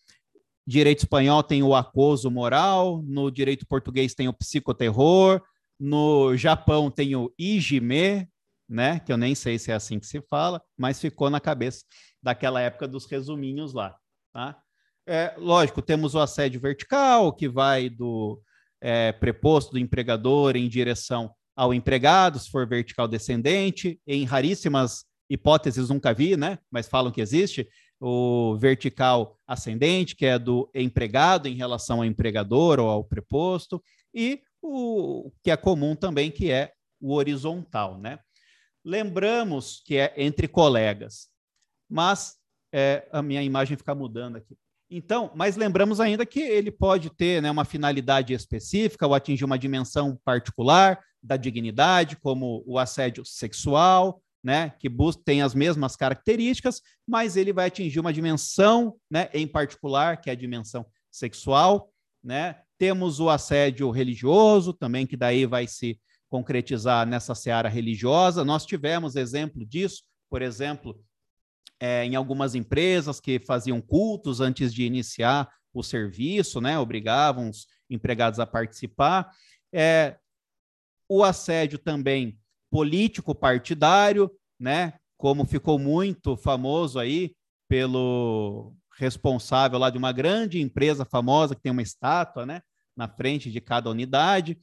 direito espanhol tem o acoso moral, no direito português tem o psicoterror, no Japão tem o ijime, né? Que eu nem sei se é assim que se fala, mas ficou na cabeça daquela época dos resuminhos lá, tá? É, lógico, temos o assédio vertical, que vai do é, preposto do empregador em direção ao empregado, se for vertical descendente, em raríssimas hipóteses nunca vi, né? Mas falam que existe o vertical ascendente, que é do empregado em relação ao empregador ou ao preposto, e o que é comum também, que é o horizontal, né? Lembramos que é entre colegas, mas é, a minha imagem fica mudando aqui. Então, mas lembramos ainda que ele pode ter né, uma finalidade específica ou atingir uma dimensão particular da dignidade, como o assédio sexual, né, que tem as mesmas características, mas ele vai atingir uma dimensão, né, em particular, que é a dimensão sexual, né? Temos o assédio religioso também, que daí vai se concretizar nessa seara religiosa. Nós tivemos exemplo disso, por exemplo, é, em algumas empresas que faziam cultos antes de iniciar o serviço, né? Obrigavam os empregados a participar. É, o assédio também político partidário, né? Como ficou muito famoso aí pelo responsável lá de uma grande empresa famosa que tem uma estátua, né, na frente de cada unidade,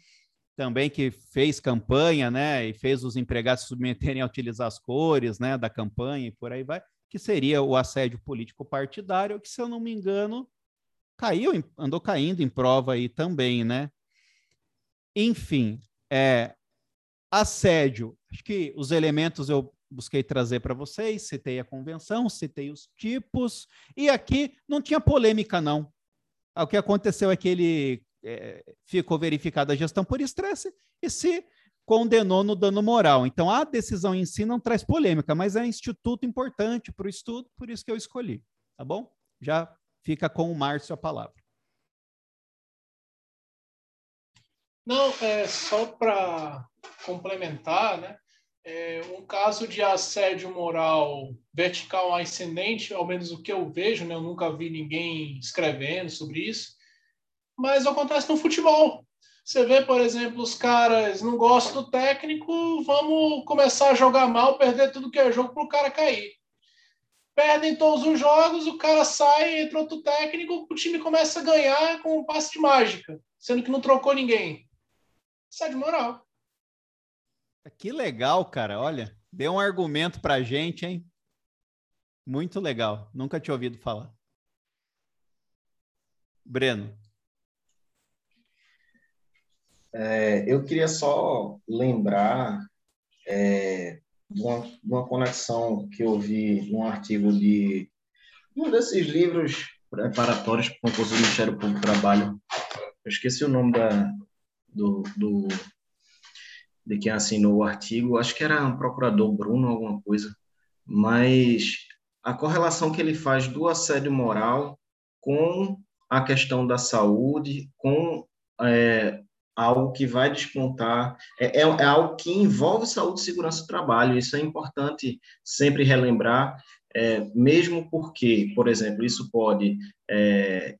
também que fez campanha, né, e fez os empregados submeterem a utilizar as cores, né, da campanha e por aí vai, que seria o assédio político partidário, que se eu não me engano caiu, andou caindo em prova aí também, né? Enfim, é, assédio, acho que os elementos eu busquei trazer para vocês, citei a convenção, citei os tipos, e aqui não tinha polêmica, não. O que aconteceu é que ele é, ficou verificada a gestão por estresse e se condenou no dano moral. Então, a decisão em si não traz polêmica, mas é um instituto importante para o estudo, por isso que eu escolhi, tá bom? Já fica com o Márcio a palavra. Não, é só para complementar, né? É, um caso de assédio moral vertical ascendente, ao menos o que eu vejo, né? Eu nunca vi ninguém escrevendo sobre isso, mas acontece no futebol. Você vê, por exemplo, os caras não gostam do técnico, vamos começar a jogar mal, perder tudo que é jogo para o cara cair. Perdem todos os jogos, o cara sai, entra outro técnico, o time começa a ganhar com um passe de mágica, sendo que não trocou ninguém. Sai de moral. Que legal, cara. Olha, deu um argumento pra gente, hein? Muito legal. Nunca tinha ouvido falar. Breno. É, eu queria só lembrar é, de, uma, de, uma, conexão que eu vi num artigo de um desses livros preparatórios para o concurso do Ministério Público do Trabalho. Eu esqueci o nome da, do, do, de quem assinou o artigo, acho que era um procurador Bruno, alguma coisa, mas a correlação que ele faz do assédio moral com a questão da saúde, com é, algo que vai despontar, é, é, é, algo que envolve saúde e segurança do trabalho, isso é importante sempre relembrar, é, mesmo porque, por exemplo, isso pode é,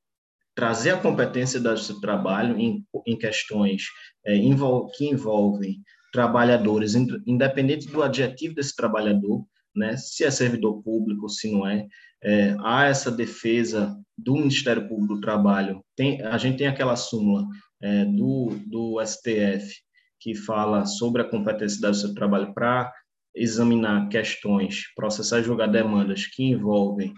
trazer a competência do trabalho em, em questões é, envol que envolvem trabalhadores, independente do adjetivo desse trabalhador, né, se é servidor público, se não é, é, há essa defesa do Ministério Público do Trabalho. Tem, a gente tem aquela súmula é, do, do STF que fala sobre a competência do seu trabalho para examinar questões, processar e julgar demandas que envolvem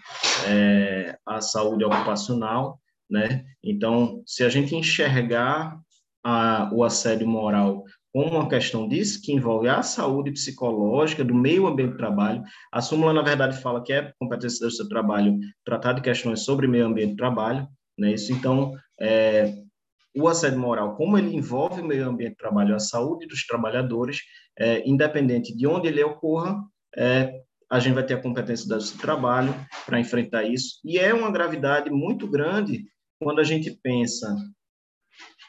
é, a saúde ocupacional né? Então, se a gente enxergar a, o assédio moral como uma questão disso, que envolve a saúde psicológica do meio ambiente do trabalho, a súmula, na verdade, fala que é competência do seu trabalho tratar de questões sobre meio ambiente do trabalho, né? Isso, então, é, o assédio moral, como ele envolve o meio ambiente do trabalho, a saúde dos trabalhadores, é, independente de onde ele ocorra, é, a gente vai ter a competência do trabalho para enfrentar isso. E é uma gravidade muito grande quando a gente pensa,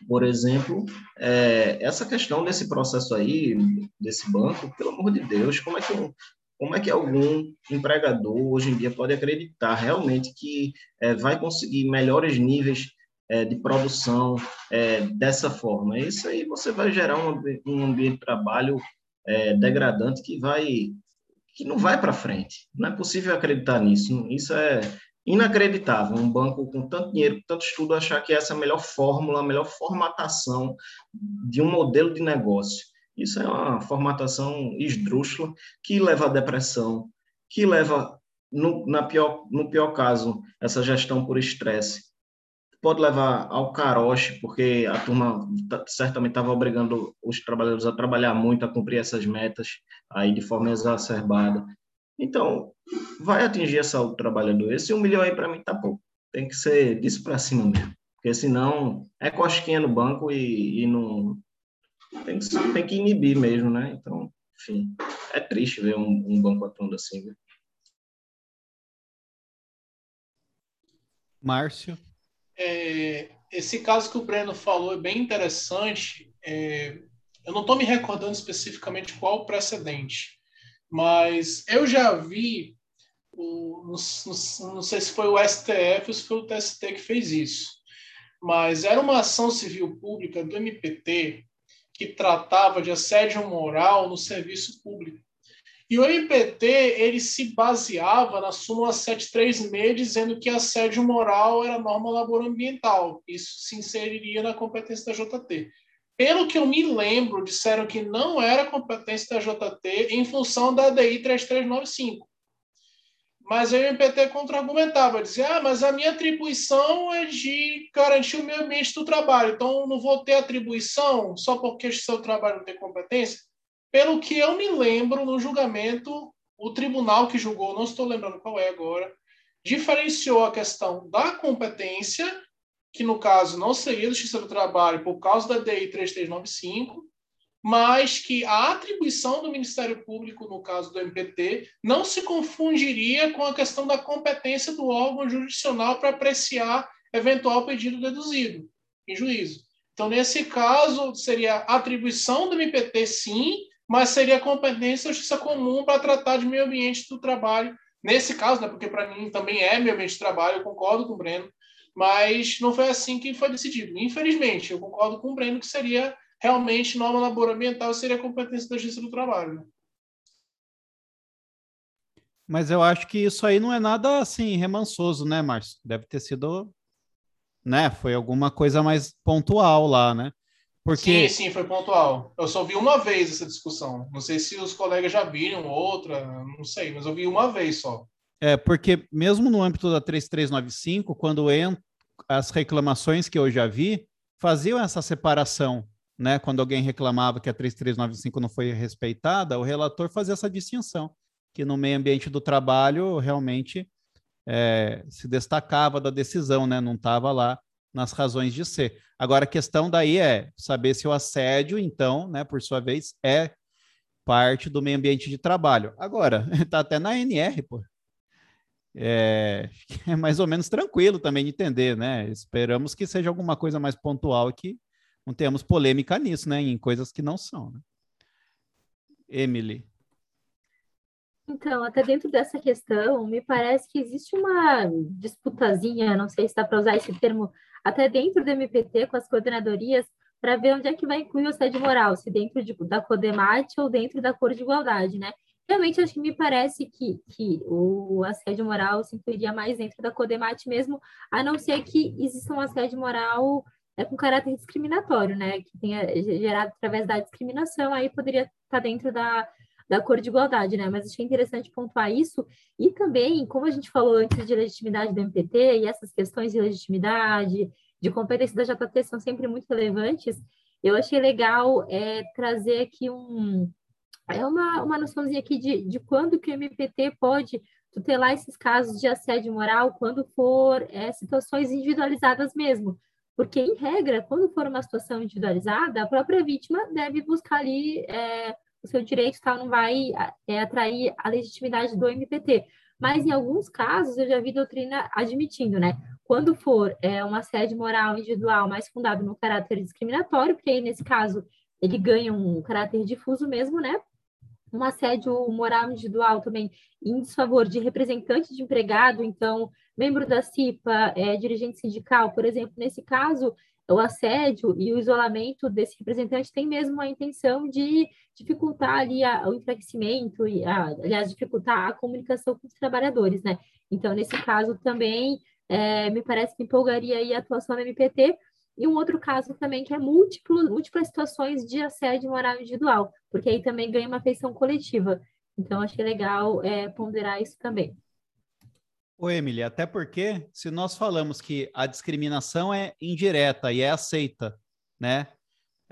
por exemplo, é, essa questão desse processo aí, desse banco, pelo amor de Deus, como é que um, como é que algum empregador hoje em dia pode acreditar realmente que é, vai conseguir melhores níveis é, de produção é, dessa forma? Isso aí você vai gerar um, um ambiente de trabalho é, degradante que vai que não vai para frente. Não é possível acreditar nisso. Isso é, inacreditável um banco com tanto dinheiro, com tanto estudo, achar que essa é a melhor fórmula, a melhor formatação de um modelo de negócio. Isso é uma formatação esdrúxula que leva à depressão, que leva, no, na pior, no pior caso, essa gestão por estresse. Pode levar ao caroche, porque a turma certamente estava obrigando os trabalhadores a trabalhar muito, a cumprir essas metas aí de forma exacerbada. Então, vai atingir a saúde do trabalhador. Esse um milhão aí, para mim, tá pouco. Tem que ser disso para cima mesmo. Porque senão é cosquinha no banco e, e não. Tem que, tem que inibir mesmo, né? Então, enfim. é triste ver um, um banco atuando assim. Viu? Márcio? É, esse caso que o Breno falou é bem interessante. É, eu não estou me recordando especificamente qual o precedente, mas eu já vi, o, não, sei se foi o STF ou se foi o TST que fez isso, mas era uma ação civil pública do MPT que tratava de assédio moral no serviço público. E o MPT ele se baseava na súmula 736, dizendo que assédio moral era norma laboral-ambiental. Isso se inseriria na competência da JT. Pelo que eu me lembro, disseram que não era competência da JT em função da ADI 3395. Mas o MPT contra-argumentava, dizia, ah, mas a minha atribuição é de garantir o meio ambiente do trabalho, então não vou ter atribuição só porque seu trabalho não tem competência. Pelo que eu me lembro, no julgamento, o tribunal que julgou, não estou lembrando qual é agora, diferenciou a questão da competência, que no caso não seria do Justiça do Trabalho por causa da DI 3395, mas que a atribuição do Ministério Público, no caso do MPT, não se confundiria com a questão da competência do órgão jurisdicional para apreciar eventual pedido deduzido em juízo. Então, nesse caso, seria atribuição do MPT, sim, mas seria competência da justiça comum para tratar de meio ambiente do trabalho. Nesse caso, né, porque para mim também é meio ambiente de trabalho, eu concordo com o Breno, mas não foi assim que foi decidido. Infelizmente, eu concordo com o Breno que seria realmente norma laboral seria competência da justiça do trabalho. Mas eu acho que isso aí não é nada assim remansoso, né, Márcio? Deve ter sido, né? Foi alguma coisa mais pontual lá, né? Porque... Sim, sim, foi pontual. Eu só vi uma vez essa discussão. Não sei se os colegas já viram outra, não sei, mas eu vi uma vez só. É, porque mesmo no âmbito da 3395, quando entram as reclamações que eu já vi, faziam essa separação, né? Quando alguém reclamava que a 3395 não foi respeitada, o relator fazia essa distinção, que no meio ambiente do trabalho realmente é, se destacava da decisão, né? Não estava lá nas razões de ser. Agora, a questão daí é saber se o assédio, então, né, por sua vez, é parte do meio ambiente de trabalho. Agora, está até na NR, pô. É, é, mais ou menos tranquilo também de entender, né? Esperamos que seja alguma coisa mais pontual que não tenhamos polêmica nisso, né? Em coisas que não são. Né? Emily. Então, até dentro dessa questão, me parece que existe uma disputazinha, não sei se dá para usar esse termo até dentro do MPT, com as coordenadorias, para ver onde é que vai incluir o sede moral, se dentro de, da CODEMAT ou dentro da cor de igualdade, né? Realmente, acho que me parece que, que o assédio moral se incluiria mais dentro da CODEMAT mesmo, a não ser que exista um assédio moral é, com caráter discriminatório, né? Que tenha gerado através da discriminação, aí poderia estar tá dentro da, da cor de igualdade, né? Mas achei interessante pontuar isso. E também, como a gente falou antes de legitimidade do MPT, e essas questões de legitimidade, de competência da JT são sempre muito relevantes, eu achei legal é, trazer aqui um, é uma, uma noçãozinha aqui de, de quando que o MPT pode tutelar esses casos de assédio moral quando for é, situações individualizadas mesmo. Porque, em regra, quando for uma situação individualizada, a própria vítima deve buscar ali é, o seu direito tal não vai é, atrair a legitimidade do MPT. Mas em alguns casos eu já vi doutrina admitindo, né? Quando for é, um assédio moral individual mais fundado no caráter discriminatório, porque aí nesse caso ele ganha um caráter difuso mesmo, né? Um assédio moral individual também em desfavor de representante de empregado, então membro da CIPA, é, dirigente sindical, por exemplo, nesse caso o assédio e o isolamento desse representante tem mesmo a intenção de dificultar ali a, o enfraquecimento e, a, aliás, dificultar a comunicação com os trabalhadores, né? Então, nesse caso também, é, me parece que empolgaria a atuação da MPT, e um outro caso também que é múltiplo, múltiplas situações de assédio moral individual, porque aí também ganha uma feição coletiva. Então, achei legal é, ponderar isso também. Ô, Emily, até porque se nós falamos que a discriminação é indireta e é aceita, né?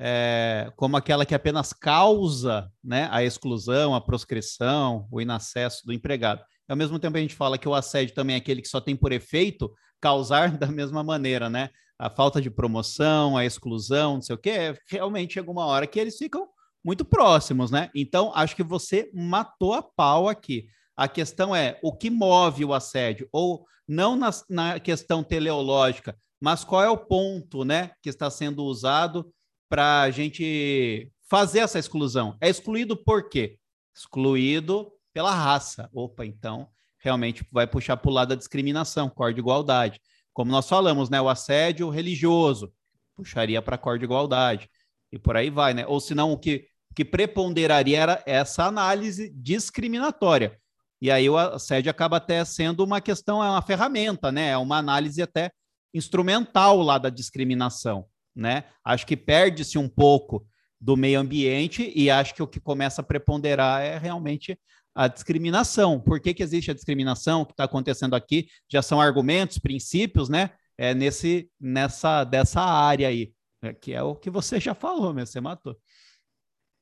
É, como aquela que apenas causa né, a exclusão, a proscrição, o inacesso do empregado. Ao mesmo tempo, a gente fala que o assédio também é aquele que só tem por efeito causar da mesma maneira, né? A falta de promoção, a exclusão, não sei o quê, realmente chega uma hora que eles ficam muito próximos, né? Então, acho que você matou a pau aqui. A questão é o que move o assédio, ou não na, na questão teleológica, mas qual é o ponto, né, que está sendo usado para a gente fazer essa exclusão? É excluído por quê? Excluído pela raça. Opa, então realmente vai puxar para o lado da discriminação, cor de igualdade. Como nós falamos, né, o assédio religioso puxaria para a cor de igualdade e por aí vai, né? Ou senão o que, que preponderaria era essa análise discriminatória. E aí o assédio acaba até sendo uma questão, é uma ferramenta, né? É uma análise até instrumental lá da discriminação, né? Acho que perde-se um pouco do meio ambiente e acho que o que começa a preponderar é realmente a discriminação. Por que, que existe a discriminação? O que está acontecendo aqui já são argumentos, princípios, né? É nesse, nessa, dessa área aí, né? que é o que você já falou, mesmo, você matou.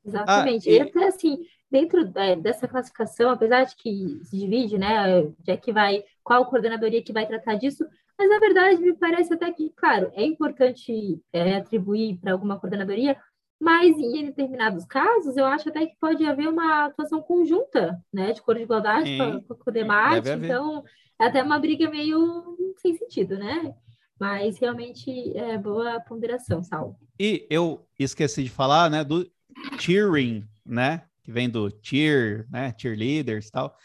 Exatamente. Ah, e... e até assim, dentro é, dessa classificação, apesar de que se divide, né, de que vai, qual coordenadoria que vai tratar disso, mas na verdade me parece até que, claro, é importante é, atribuir para alguma coordenadoria, mas em determinados casos, eu acho até que pode haver uma atuação conjunta, né, de cor de igualdade com, o debate, então é até uma briga meio sem sentido, né? Mas realmente é boa ponderação, Sal. E eu esqueci de falar, né, do cheering, né, que vem do cheer, né, cheerleaders e tal.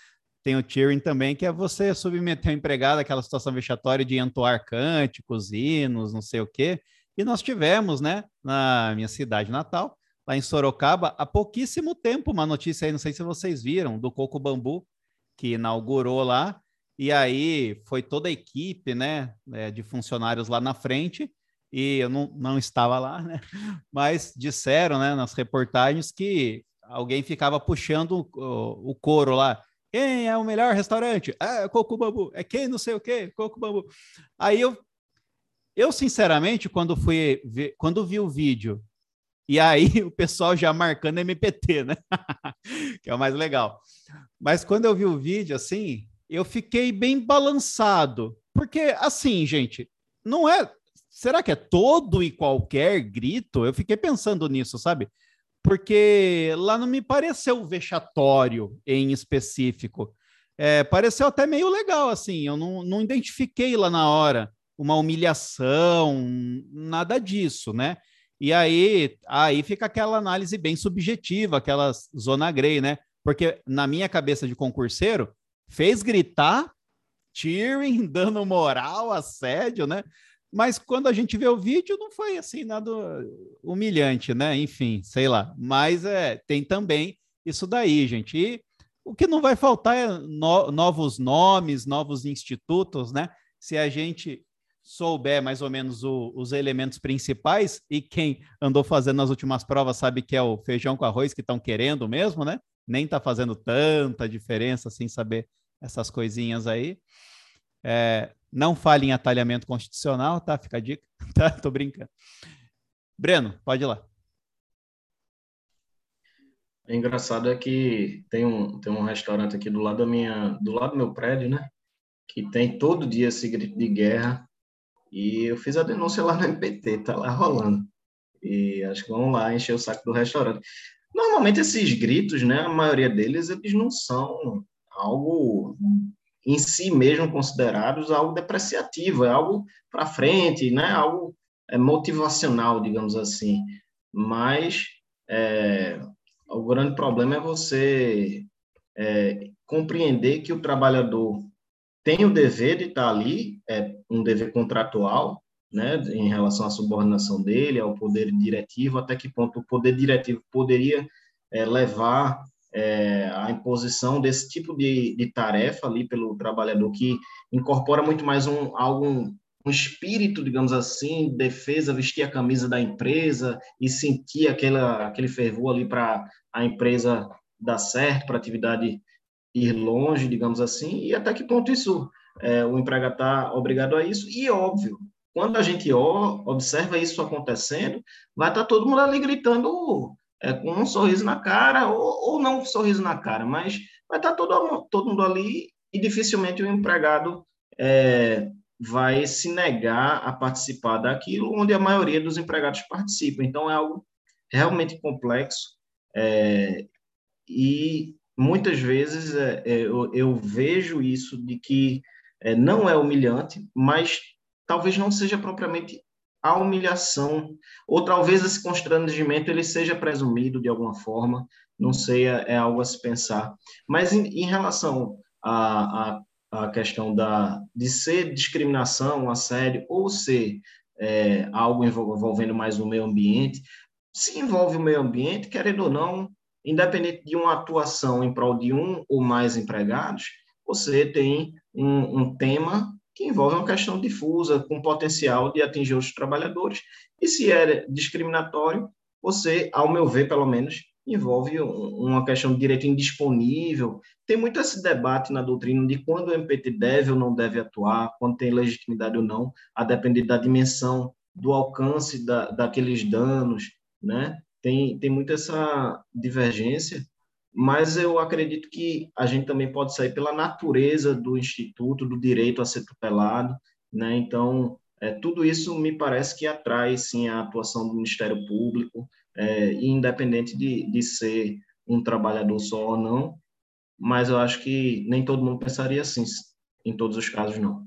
Tem o cheering também, que é você submeter o empregado àquela situação vexatória de entoar cânticos, hinos, não sei o quê. E nós tivemos, né, na minha cidade natal, lá em Sorocaba, há pouquíssimo tempo, uma notícia aí, não sei se vocês viram, do Coco Bambu, que inaugurou lá, e aí foi toda a equipe, né, é, de funcionários lá na frente, e eu não, não estava lá, né, mas disseram, né, nas reportagens que alguém ficava puxando o, o coro lá, quem é o melhor restaurante? É Coco Bambu. É quem não sei o quê? Coco Bambu. Aí eu eu, sinceramente, quando fui ver, quando vi o vídeo, e aí o pessoal já marcando MPT, né? que é o mais legal. Mas quando eu vi o vídeo, assim, eu fiquei bem balançado. Porque, assim, gente, não é. Será que é todo e qualquer grito? Eu fiquei pensando nisso, sabe? Porque lá não me pareceu vexatório em específico. É, pareceu até meio legal, assim. Eu não, não identifiquei lá na hora uma humilhação, nada disso, né? E aí, aí fica aquela análise bem subjetiva, aquela zona grey, né? Porque na minha cabeça de concurseiro, fez gritar, cheering, dando moral, assédio, né? Mas quando a gente vê o vídeo, não foi assim nada humilhante, né? Enfim, sei lá. Mas é, tem também isso daí, gente. E o que não vai faltar é no, novos nomes, novos institutos, né? Se a gente souber mais ou menos o, os elementos principais, e quem andou fazendo nas últimas provas sabe que é o feijão com arroz que estão querendo mesmo, né? Nem está fazendo tanta diferença sem saber essas coisinhas aí. É, não fale em atalhamento constitucional, tá? Fica a dica. Tá? Tô brincando. Breno, pode ir lá. É engraçado é que tem um, tem um restaurante aqui do lado da minha, do lado do meu prédio, né? Que tem todo dia esse grito de guerra e eu fiz a denúncia lá no MPT, tá lá rolando. E acho que vamos lá encher o saco do restaurante. Normalmente esses gritos, né, a maioria deles, eles não são algo em si mesmo considerados algo depreciativo, é algo para frente, né, algo é, motivacional, digamos assim. Mas é, o grande problema é você é, compreender que o trabalhador tem o dever de estar ali, é um dever contratual, né, em relação à subordinação dele, ao poder diretivo, até que ponto o poder diretivo poderia é, levar é, a imposição desse tipo de, de, tarefa ali pelo trabalhador, que incorpora muito mais um, algum, um espírito, digamos assim, defesa, vestir a camisa da empresa e sentir aquela, aquele fervor ali para a empresa dar certo, para a atividade ir longe, digamos assim, e até que ponto isso é, o empregado está obrigado a isso. E óbvio, quando a gente observa isso acontecendo, vai estar tá todo mundo ali gritando é, com um sorriso na cara, ou, ou não um sorriso na cara, mas vai estar tá todo, todo mundo ali e dificilmente o empregado é, vai se negar a participar daquilo onde a maioria dos empregados participa. Então, é algo realmente complexo É, e muitas vezes é, é, eu, eu, vejo isso de que é, não é humilhante, mas talvez não seja propriamente a humilhação, ou talvez esse constrangimento ele seja presumido de alguma forma, não sei, é, é algo a se pensar. Mas em, em relação à, à, à, questão da, de ser discriminação, assédio, ou ser é, algo envolvendo mais o meio ambiente, se envolve o meio ambiente, querendo ou não, independente de uma atuação em prol de um ou mais empregados, você tem um, um tema que envolve uma questão difusa, com potencial de atingir os trabalhadores. E se é discriminatório, você, ao meu ver, pelo menos, envolve uma questão de direito indisponível. Tem muito esse debate na doutrina de quando o MPT deve ou não deve atuar, quando tem legitimidade ou não, a depender da dimensão, do alcance da, daqueles danos, né? Tem, tem muito essa divergência, mas eu acredito que a gente também pode sair pela natureza do instituto, do direito a ser tutelado, né? Então, é, tudo isso me parece que atrai, sim, a atuação do Ministério Público, é, independente de, de ser um trabalhador só ou não, mas eu acho que nem todo mundo pensaria assim, em todos os casos, não.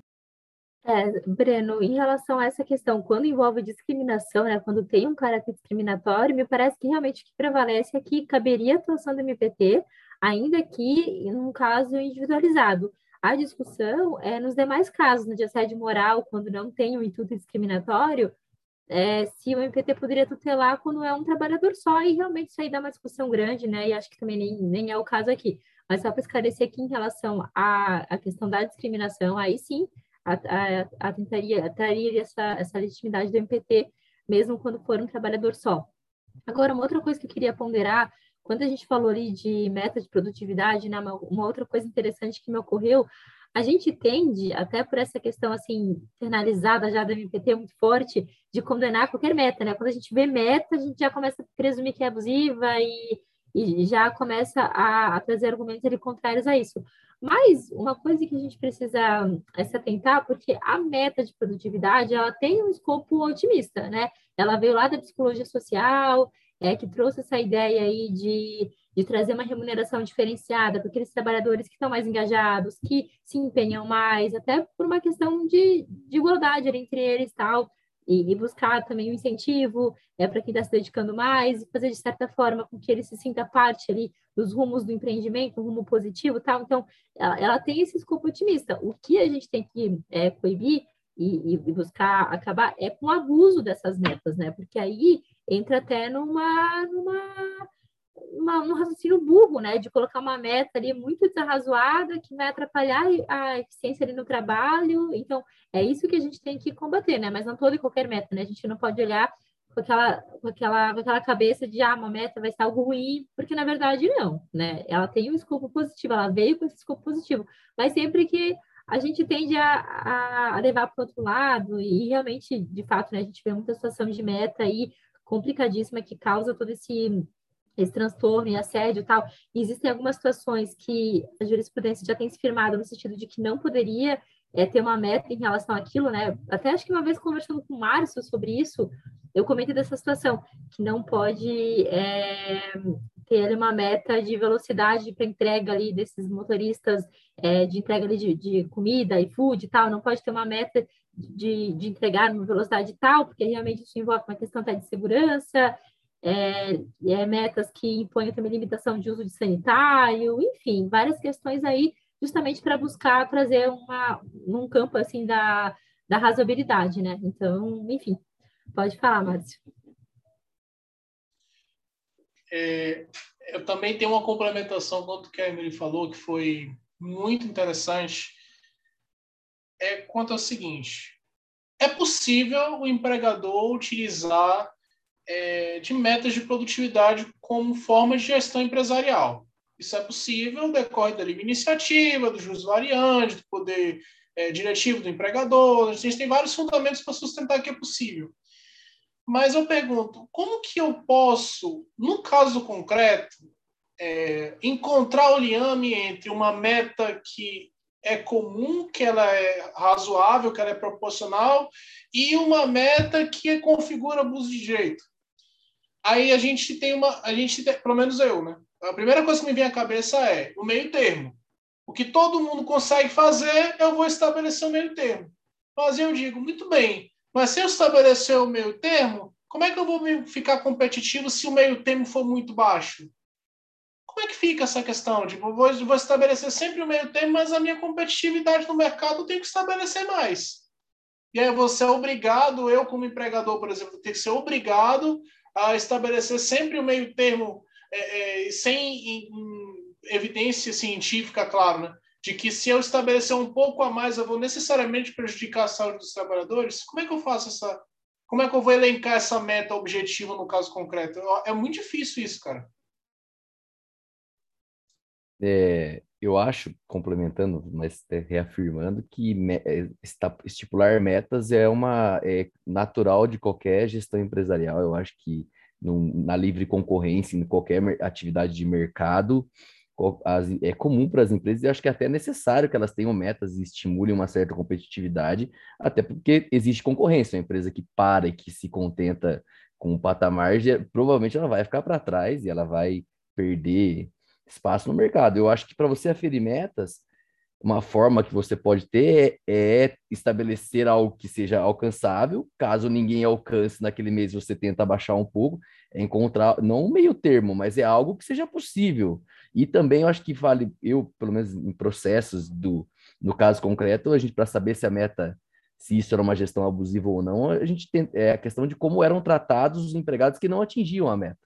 É, Breno, em relação a essa questão, quando envolve discriminação, né, quando tem um caráter discriminatório, me parece que realmente o que prevalece é que caberia a atuação do MPT, ainda que num caso individualizado. A discussão é nos demais casos, no de assédio moral, quando não tem um intuito discriminatório, é, se o MPT poderia tutelar quando é um trabalhador só, e realmente isso aí dá uma discussão grande, né? E acho que também nem, nem é o caso aqui. Mas só para esclarecer aqui em relação à, à questão da discriminação, aí sim, atentaria, traria essa, essa legitimidade do MPT, mesmo quando for um trabalhador só. Agora, uma outra coisa que eu queria ponderar, quando a gente falou ali de meta de produtividade, né, uma, uma outra coisa interessante que me ocorreu, a gente tende, até por essa questão assim, internalizada já da MPT muito forte, de condenar qualquer meta, né? Quando a gente vê meta, a gente já começa a presumir que é abusiva e, e já começa a, a trazer argumentos ali contrários a isso. Mas uma coisa que a gente precisa é se atentar, porque a meta de produtividade ela tem um escopo otimista, né? Ela veio lá da psicologia social, é, que trouxe essa ideia aí de, de trazer uma remuneração diferenciada para aqueles trabalhadores que estão mais engajados, que se empenham mais, até por uma questão de, de igualdade entre eles tal e, e buscar também o um incentivo é, para quem está se dedicando mais e fazer de certa forma com que ele se sinta parte ali dos rumos do empreendimento, um rumo positivo tal. Então, ela, ela tem esse escopo otimista. O que a gente tem que é, coibir e, e, buscar acabar é com o abuso dessas metas, né? Porque aí entra até numa, numa uma, um raciocínio burro, né? De colocar uma meta ali muito desarrazoada que vai atrapalhar a eficiência ali no trabalho. Então, é isso que a gente tem que combater, né? Mas não toda e qualquer meta, né? A gente não pode olhar com aquela, com aquela, com aquela cabeça de, ah, uma meta vai ser algo ruim, porque na verdade não, né? Ela tem um escopo positivo, ela veio com esse escopo positivo, mas sempre que a gente tende a, a levar para o outro lado, e realmente, de fato, né, a gente vê muita situação de meta aí complicadíssima que causa todo esse esse transtorno e assédio e tal. Existem algumas situações que a jurisprudência já tem se firmado no sentido de que não poderia é, ter uma meta em relação àquilo, né? Até acho que uma vez conversando com o Márcio sobre isso, eu comentei dessa situação, que não pode é, ter uma meta de velocidade para entrega ali desses motoristas é, de entrega ali de, de comida e food e tal, não pode ter uma meta de, de entregar numa velocidade tal, porque realmente isso envolve uma questão até de segurança, é, é, metas que impõem também limitação de uso de sanitário, enfim, várias questões aí, justamente para buscar trazer uma, um campo assim da, da razoabilidade, né? Então, enfim, pode falar, Márcio. É, eu também tenho uma complementação quanto que a Emily falou, que foi muito interessante, é quanto ao seguinte, é possível o empregador utilizar é, de metas de produtividade como forma de gestão empresarial. Isso é possível, decorre da livre iniciativa, do juros variante, do poder é, diretivo do empregador. A gente tem vários fundamentos para sustentar que é possível. Mas eu pergunto, como que eu posso, no caso concreto, é, encontrar o liame entre uma meta que é comum, que ela é razoável, que ela é proporcional, e uma meta que configura abuso de direito? Aí a gente tem uma, a gente tem, pelo menos eu, né? A primeira coisa que me vem à cabeça é o meio termo. O que todo mundo consegue fazer, eu vou estabelecer o meio termo. Mas eu digo, muito bem, mas se eu estabelecer o meio termo, como é que eu vou ficar competitivo se o meio termo for muito baixo? Como é que fica essa questão? Tipo, vou, vou estabelecer sempre o meio termo, mas a minha competitividade no mercado eu tenho que estabelecer mais. E aí você é obrigado, eu como empregador, por exemplo, tenho que ser obrigado a estabelecer sempre o meio termo é, é, sem em, em evidência científica, claro, né? de que se eu estabelecer um pouco a mais, eu vou necessariamente prejudicar a saúde dos trabalhadores? Como é que eu faço essa... Como é que eu vou elencar essa meta objetiva no caso concreto? É muito difícil isso, cara. É, eu acho, complementando, mas reafirmando, que é, estipular metas é uma é natural de qualquer gestão empresarial. Eu acho que na livre concorrência, em qualquer atividade de mercado, as, é comum para as empresas e acho que é até necessário que elas tenham metas e estimulem uma certa competitividade, até porque existe concorrência. Uma empresa que para e que se contenta com o patamar, provavelmente ela vai ficar para trás e ela vai perder espaço no mercado. Eu acho que para você aferir metas, uma forma que você pode ter é estabelecer algo que seja alcançável. Caso ninguém alcance naquele mês, você tenta baixar um pouco, é encontrar não um meio termo, mas é algo que seja possível. E também eu acho que vale, eu, pelo menos em processos do, no caso concreto, a gente para saber se a meta se isso era uma gestão abusiva ou não, a gente tem é a questão de como eram tratados os empregados que não atingiam a meta.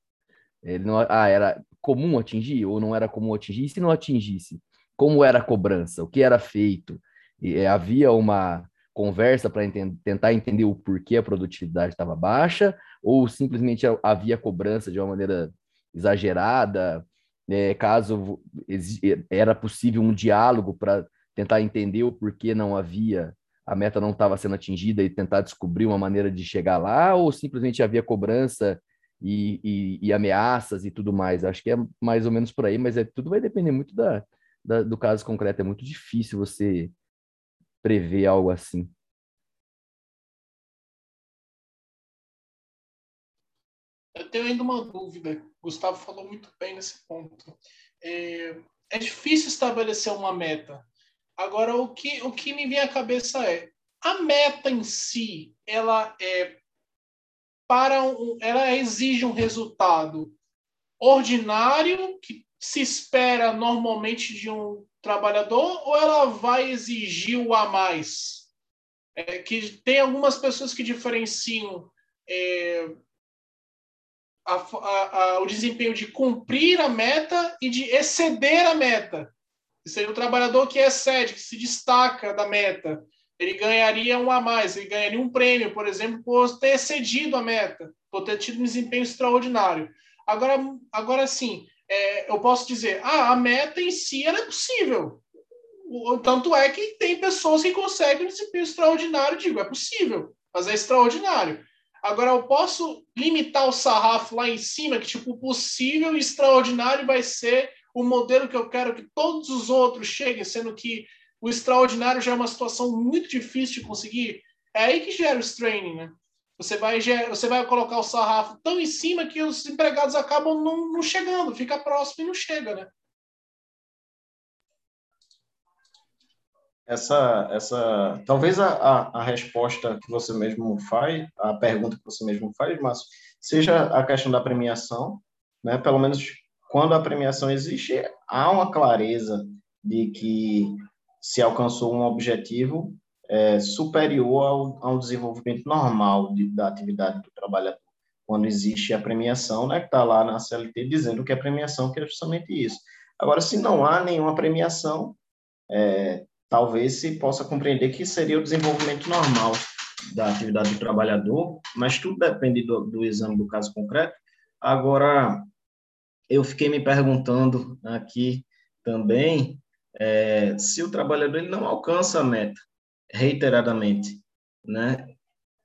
Ele não, ah, era comum atingir ou não era comum atingir? E se não atingisse, como era a cobrança? O que era feito? E, é, havia uma conversa para ent tentar entender o porquê a produtividade estava baixa ou simplesmente havia cobrança de uma maneira exagerada? É, caso era possível um diálogo para tentar entender o porquê não havia a meta não estava sendo atingida e tentar descobrir uma maneira de chegar lá, ou simplesmente havia cobrança e, e, e, ameaças e tudo mais. Acho que é mais ou menos por aí, mas é, tudo vai depender muito da, da, do caso concreto. É muito difícil você prever algo assim. Eu tenho ainda uma dúvida. Gustavo falou muito bem nesse ponto. É, é difícil estabelecer uma meta. Agora, o que, o que me vem à cabeça é a meta em si, ela é para um, ela exige um resultado ordinário que se espera normalmente de um trabalhador ou ela vai exigir o a mais? É, que tem algumas pessoas que diferenciam é, a, a, a, o desempenho de cumprir a meta e de exceder a meta. Seria o trabalhador que excede, que se destaca da meta ele ganharia um a mais, ele ganharia um prêmio, por exemplo, por ter excedido a meta, por ter tido um desempenho extraordinário. Agora, agora sim, é, eu posso dizer, ah, a meta em si é possível. O, tanto é que tem pessoas que conseguem um desempenho extraordinário, digo, é possível, mas é extraordinário. Agora, eu posso limitar o sarrafo lá em cima, que tipo, possível e extraordinário vai ser o modelo que eu quero que todos os outros cheguem, sendo que o extraordinário já é uma situação muito difícil de conseguir. É aí que gera o straining, né? Você vai, você vai colocar o sarrafo tão em cima que os empregados acabam não, não chegando, fica próximo e não chega, né? Essa, essa, talvez a, a, a, resposta que você mesmo faz, a pergunta que você mesmo faz, Márcio, seja a questão da premiação, né? Pelo menos quando a premiação existe, há uma clareza de que se alcançou um objetivo é, superior ao, ao desenvolvimento normal de, da atividade do trabalhador. Quando existe a premiação, né, que está lá na CLT dizendo que a premiação que é justamente isso. Agora, se não há nenhuma premiação, é, talvez se possa compreender que seria o desenvolvimento normal da atividade do trabalhador, mas tudo depende do, do exame do caso concreto. Agora, eu fiquei me perguntando aqui também é, se o trabalhador ele não alcança a meta reiteradamente, né?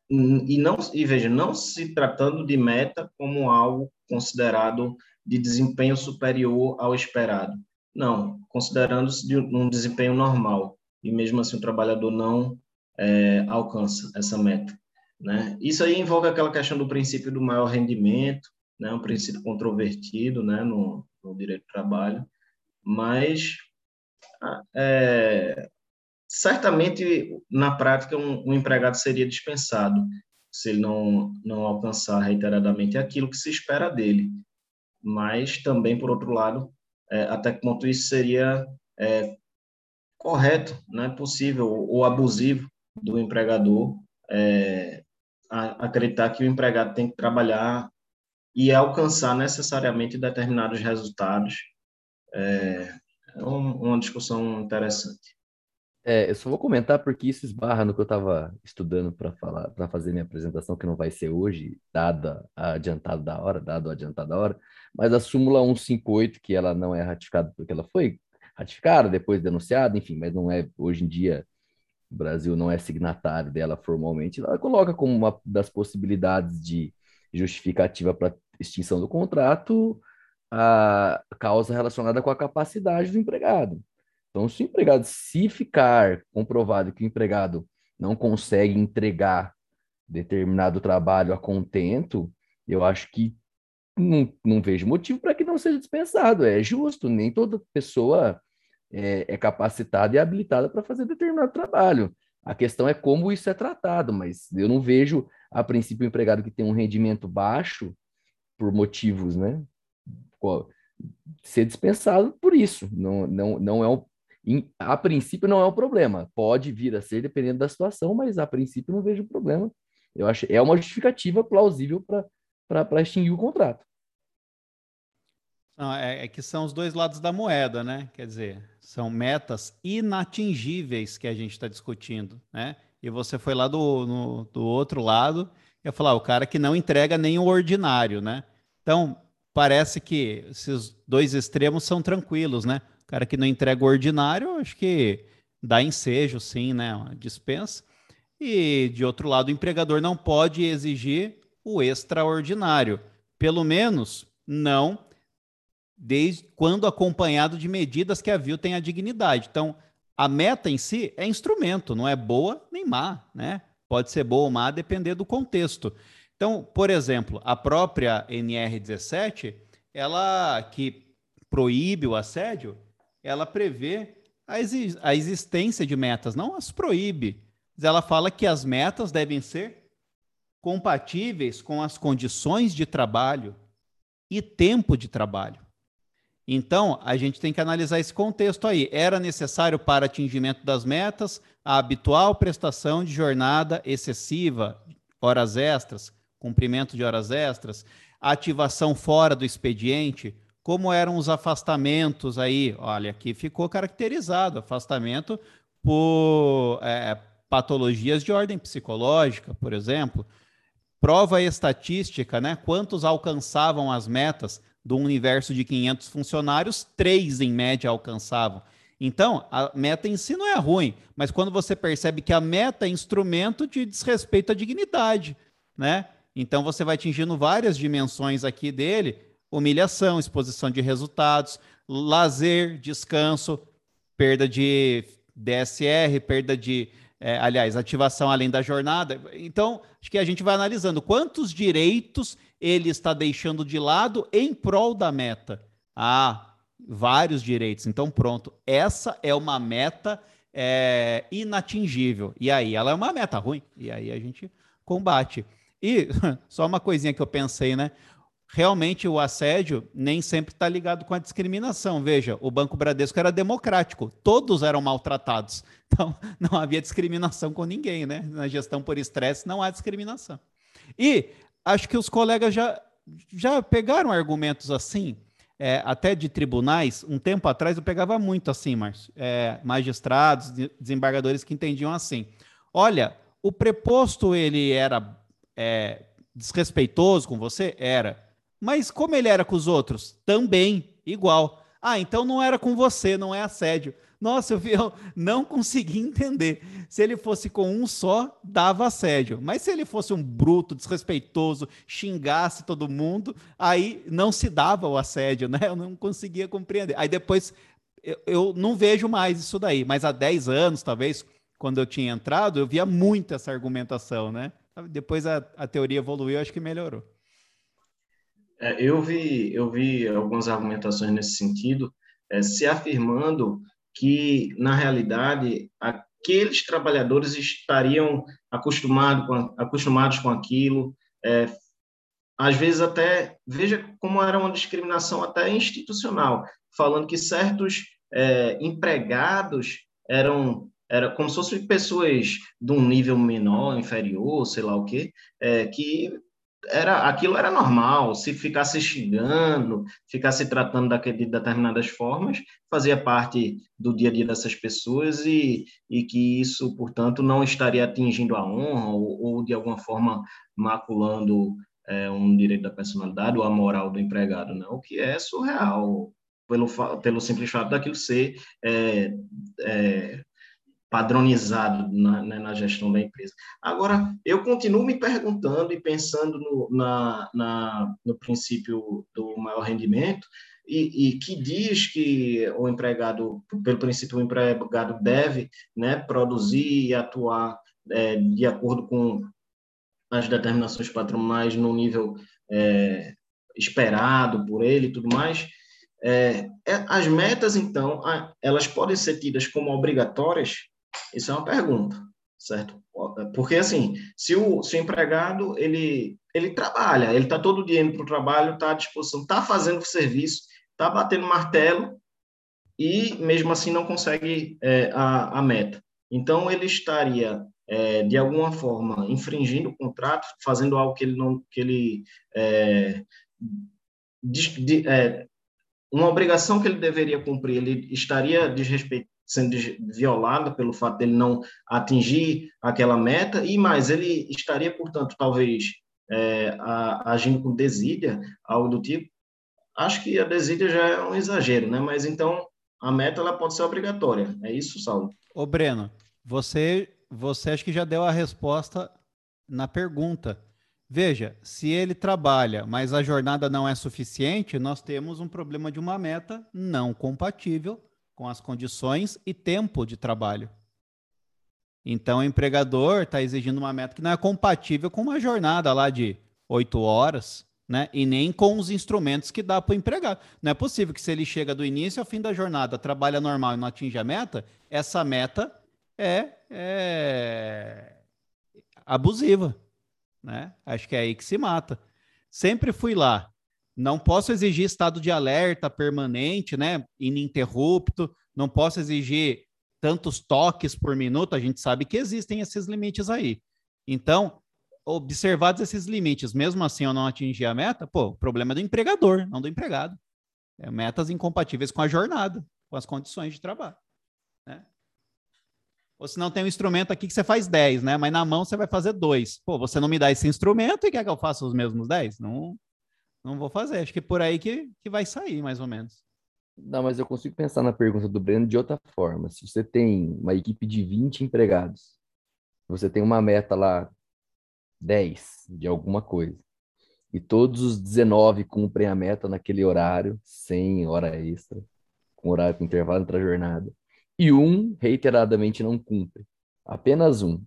E não e veja, não se tratando de meta como algo considerado de desempenho superior ao esperado. Não, considerando-se de um desempenho normal e mesmo assim o trabalhador não é, alcança essa meta, né? Isso aí envolve aquela questão do princípio do maior rendimento, né, um princípio controvertido né, no, no direito do trabalho, mas é, certamente na prática um, um, empregado seria dispensado se ele não, não alcançar reiteradamente aquilo que se espera dele. Mas também, por outro lado, é, até que ponto isso seria é, correto, né, possível ou abusivo do empregador é, acreditar que o empregado tem que trabalhar e alcançar necessariamente determinados resultados. É, é uma discussão interessante. É, eu só vou comentar porque isso esbarra no que eu estava estudando para falar, para fazer minha apresentação, que não vai ser hoje, dada a adiantado da hora, dado o adiantado da hora, mas a súmula 158, que ela não é ratificada porque ela foi ratificada, depois denunciada, enfim, mas não é hoje em dia o Brasil não é signatário dela formalmente, ela coloca como uma das possibilidades de justificativa para extinção do contrato a causa relacionada com a capacidade do empregado. Então, se o empregado, se ficar comprovado que o empregado não consegue entregar determinado trabalho a contento, eu acho que não, não vejo motivo para que não seja dispensado. É justo, nem toda pessoa é, é capacitada e habilitada para fazer determinado trabalho. A questão é como isso é tratado, mas eu não vejo, a princípio, o empregado que tem um rendimento baixo, por motivos, né? Ser dispensado por isso. Não, não, não é um, a princípio não é um problema. Pode vir a ser dependendo da situação, mas a princípio não vejo problema. Eu acho é uma justificativa plausível para extinguir o contrato. Não, é, é, que são os dois lados da moeda, né? Quer dizer, são metas inatingíveis que a gente está discutindo, né? E você foi lá do, no, do outro lado e falar, ah, o cara que não entrega nem o ordinário, né? Então, parece que esses dois extremos são tranquilos, né? O cara que não entrega o ordinário, acho que dá ensejo, sim, né? Uma dispensa. E, de outro lado, o empregador não pode exigir o extraordinário. Pelo menos, não desde quando acompanhado de medidas que a tem a dignidade. Então, a meta em si é instrumento, não é boa nem má, né? Pode ser boa ou má depender do contexto. Então, por exemplo, a própria NR17, ela que proíbe o assédio, ela prevê a, exi a existência de metas, não as proíbe. Ela fala que as metas devem ser compatíveis com as condições de trabalho e tempo de trabalho. Então, a gente tem que analisar esse contexto aí. Era necessário para atingimento das metas a habitual prestação de jornada excessiva, horas extras, cumprimento de horas extras, ativação fora do expediente, como eram os afastamentos aí? Olha, aqui ficou caracterizado afastamento por é, patologias de ordem psicológica, por exemplo. Prova estatística, né? Quantos alcançavam as metas? do universo de 500 funcionários, três em média alcançavam. Então, a meta em si não é ruim, mas quando você percebe que a meta é instrumento de desrespeito à dignidade, né? Então você vai atingindo várias dimensões aqui dele: humilhação, exposição de resultados, lazer, descanso, perda de DSR, perda de, é, aliás, ativação além da jornada. Então, acho que a gente vai analisando quantos direitos ele está deixando de lado em prol da meta. Ah, vários direitos. Então, pronto. Essa é uma meta é, inatingível. E aí, ela é uma meta ruim. E aí a gente combate. E só uma coisinha que eu pensei, né? Realmente o assédio nem sempre está ligado com a discriminação. Veja, o Banco Bradesco era democrático, todos eram maltratados. Então, não havia discriminação com ninguém, né? Na gestão por estresse não há discriminação. E acho que os colegas já, já pegaram argumentos assim, é, até de tribunais. Um tempo atrás eu pegava muito assim, Márcio. É, magistrados, desembargadores que entendiam assim. Olha, o preposto ele era é, desrespeitoso com você? Era. Mas como ele era com os outros? Também, igual. Ah, então não era com você, não é assédio. Nossa, eu, eu não consegui entender. Se ele fosse com um só, dava assédio. Mas se ele fosse um bruto, desrespeitoso, xingasse todo mundo, aí não se dava o assédio, né? Eu não conseguia compreender. Aí depois eu, eu não vejo mais isso daí. Mas há 10 anos, talvez, quando eu tinha entrado, eu via muito essa argumentação, né? Depois a, a teoria evoluiu, acho que melhorou. É, eu vi eu vi algumas argumentações nesse sentido, é, se afirmando que na realidade aqueles trabalhadores estariam acostumado com, acostumados com aquilo, é, às vezes até veja como era uma discriminação até institucional, falando que certos é, empregados eram era como se fossem pessoas de um nível menor, inferior, sei lá o quê, é, que era aquilo era normal, se ficasse xingando, ficasse tratando daquele, de determinadas formas, fazia parte do dia a dia dessas pessoas e, e que isso, portanto, não estaria atingindo a honra ou, ou de alguma forma maculando é, um direito da personalidade ou a moral do empregado, não, o que é surreal pelo, pelo simples fato daquilo ser é, é, padronizado na, né, na, gestão da empresa. Agora, eu continuo me perguntando e pensando no, na, na, no princípio do maior rendimento, e, e, que diz que o empregado, pelo princípio, o empregado deve né, produzir e atuar é, de acordo com as determinações patronais no nível é, esperado por ele e tudo mais. É, é as metas, então, elas podem ser tidas como obrigatórias isso é uma pergunta, certo? Porque, assim, se o, se o empregado, ele, ele trabalha, ele está todo dia indo para o trabalho, está à disposição, está fazendo o serviço, está batendo martelo e, mesmo assim, não consegue é, a, a meta. Então, ele estaria, é, de alguma forma, infringindo o contrato, fazendo algo que ele não... Que ele, é, de, de, é, uma obrigação que ele deveria cumprir, ele estaria desrespeitando sendo violada pelo fato dele não atingir aquela meta, e mais, ele estaria, portanto, talvez é, a, agindo com desídia, algo do tipo. Acho que a desídia já é um exagero, né? Mas então a meta ela pode ser obrigatória. É isso, Saulo? Ô, Breno, você, você acho que já deu a resposta na pergunta. Veja, se ele trabalha, mas a jornada não é suficiente, nós temos um problema de uma meta não compatível com as condições e tempo de trabalho. Então, o empregador está exigindo uma meta que não é compatível com uma jornada lá de oito horas, né? E nem com os instrumentos que dá para o empregado. Não é possível que se ele chega do início ao fim da jornada, trabalha normal e não atinge a meta, essa meta é, é abusiva, né? Acho que é aí que se mata. Sempre fui lá, não posso exigir estado de alerta permanente, né, ininterrupto, não posso exigir tantos toques por minuto, a gente sabe que existem esses limites aí. Então, observados esses limites, mesmo assim eu não atingir a meta, pô, o problema é do empregador, não do empregado. É metas incompatíveis com a jornada, com as condições de trabalho. Né? Ou se não tem um instrumento aqui que você faz 10, né? Mas na mão você vai fazer dois. Pô, você não me dá esse instrumento e quer que eu faça os mesmos 10? Não, não vou fazer. Acho que é por aí que, que vai sair, mais ou menos. Não, mas eu consigo pensar na pergunta do Breno de outra forma. Se você tem uma equipe de 20 empregados, você tem uma meta lá 10 de alguma coisa, e todos os 19 cumprem a meta naquele horário, sem hora extra, com horário com intervalo entre a jornada, e um reiteradamente não cumpre. Apenas um.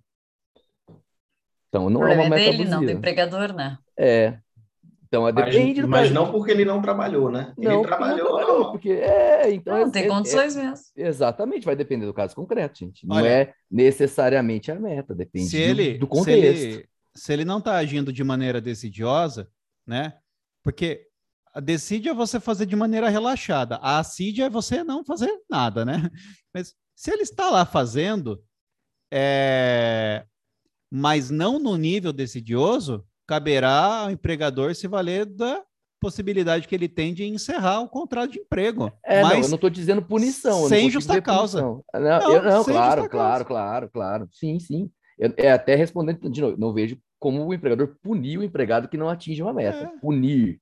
Então, não é uma é meta dele, abusiva. não do empregador, né? É, então, mas, depende do Mas não porque ele não trabalhou, né? Não, ele trabalhou, não trabalhou porque é, então não, é, tem é, condições é, mesmo. Exatamente, vai depender do caso concreto, gente. Não Olha, é necessariamente a meta, depende se ele, do, do contexto. Se ele, se ele não está agindo de maneira decidiosa, né? Porque a decide é você fazer de maneira relaxada, a assídia é você não fazer nada, né? Mas se ele está lá fazendo, é... mas não no nível decidioso, caberá ao empregador se valer da possibilidade que ele tem de encerrar o contrato de emprego. É, mas não, eu não estou dizendo punição. Sem justa causa. Não, não, eu, não claro, claro, claro, claro. Sim, sim. Eu, é até respondendo de novo, não vejo como o empregador punir o empregado que não atinge uma meta. É. Punir,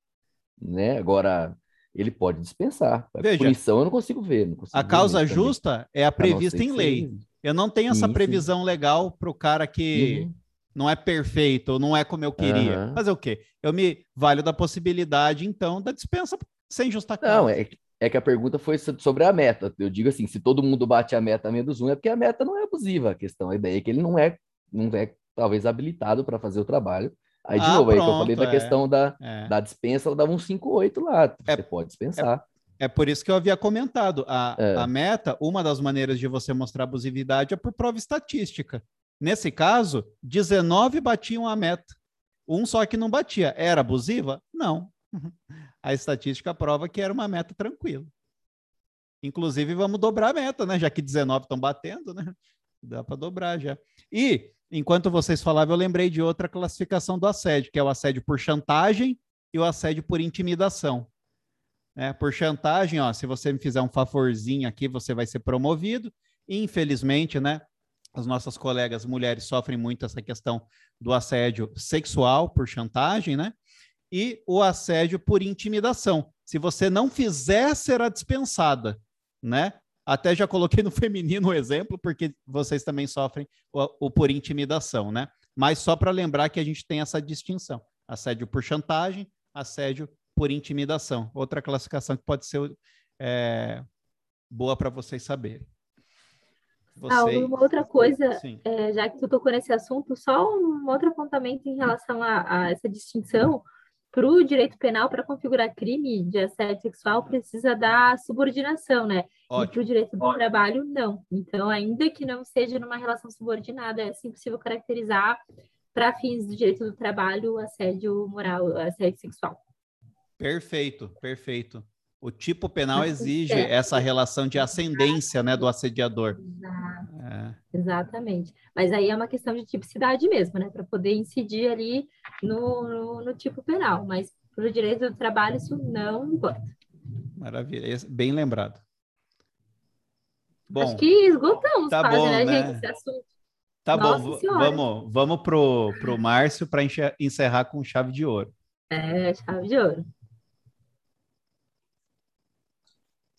né? Agora, ele pode dispensar. Veja, Punição eu não consigo ver. Não consigo a causa justa também. é a prevista em lei. Eu não tenho essa sim, previsão sim. legal para o cara que... Uhum não é perfeito, não é como eu queria. Uhum. Fazer o quê? Eu me valho da possibilidade, então, da dispensa sem justa causa. Não, é, é que a pergunta foi sobre a meta. Eu digo assim, se todo mundo bate a meta menos um, é porque a meta não é abusiva. A questão, a ideia é que ele não é, não é talvez habilitado para fazer o trabalho Aí, de Ah, novo, aí que eu pronto, falei da é. questão da, É. da dispensa, ela dava um 5,8 lá. Você pode dispensar. É por isso que eu havia comentado. A, É. a meta, uma das maneiras de você mostrar abusividade é por prova estatística. Nesse caso, 19 batiam a meta. Um só que não batia. Era abusiva? Não. A estatística prova que era uma meta tranquila. Inclusive, vamos dobrar a meta, né? Já que 19 estão batendo, né? Dá para dobrar já. E, enquanto vocês falavam, eu lembrei de outra classificação do assédio, que é o assédio por chantagem e o assédio por intimidação. né? por chantagem, ó, se você me fizer um favorzinho aqui, você vai ser promovido. Infelizmente, né? As nossas colegas mulheres sofrem muito essa questão do assédio sexual por chantagem, né? E o assédio por intimidação. Se você não fizer, será dispensada, né? Até já coloquei no feminino o exemplo, porque vocês também sofrem o, o por intimidação, né? Mas só para lembrar que a gente tem essa distinção: assédio por chantagem, assédio por intimidação. Outra classificação que pode ser é, boa para vocês saberem. Ah, uma outra coisa, é, já que tu tocou nesse assunto, só um outro apontamento em relação a, a essa distinção. Para o direito penal, para configurar crime de assédio sexual, precisa da subordinação, né? E para Ótimo. o direito do trabalho, não. Então, ainda que não seja numa relação subordinada, é sim possível caracterizar, para fins do direito do trabalho, assédio moral, assédio sexual. Perfeito, perfeito. O tipo penal exige essa relação de ascendência, né, do assediador. É, Exatamente. Mas aí é uma questão de tipicidade mesmo, né? Para poder incidir ali no, no, no tipo penal. Mas para o direito do trabalho, isso não importa. maravilha, bem lembrado. Bom, Acho que esgotamos tá quase, bom, né, né? gente, esse assunto. tá Nossa bom, Senhora. vamos, vamos pro, pro Márcio para encerrar com chave de ouro. É, chave de ouro.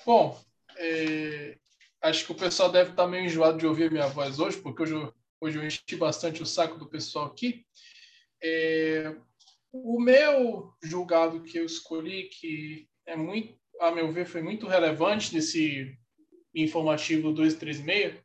Bom, é, acho que o pessoal deve estar meio enjoado de ouvir minha voz hoje, porque hoje eu, hoje eu enchi bastante o saco do pessoal aqui. É, o meu julgado que eu escolhi, que é muito, a meu ver, foi muito relevante nesse informativo 236,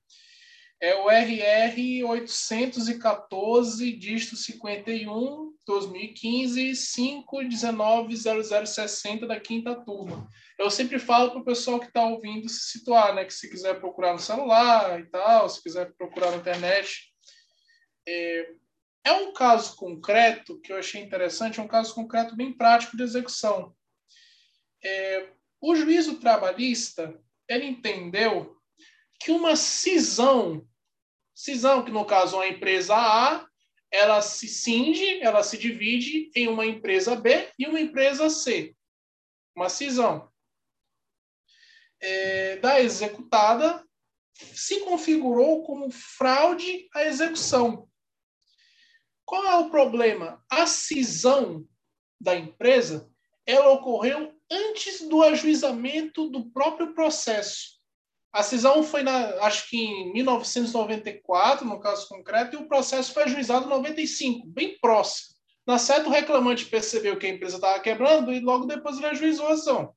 é o RR 814, dígito 51, 2015, 5190060 da quinta turma eu sempre falo para o pessoal que está ouvindo se situar, né? Que se quiser procurar no celular e tal, se quiser procurar na internet. É, é um caso concreto que eu achei interessante, é um caso concreto bem prático de execução. É, o juízo trabalhista, ele entendeu que uma cisão, cisão que no caso é uma empresa A, ela se cinge, ela se divide em uma empresa B e uma empresa C. Uma cisão é, da executada se configurou como fraude à execução. Qual é o problema? A cisão da empresa ela ocorreu antes do ajuizamento do próprio processo. A cisão foi, na, acho que em 1994, no caso concreto, e o processo foi ajuizado em 95, bem próximo. Na certa, o reclamante percebeu que a empresa estava quebrando e logo depois ele ajuizou a ação.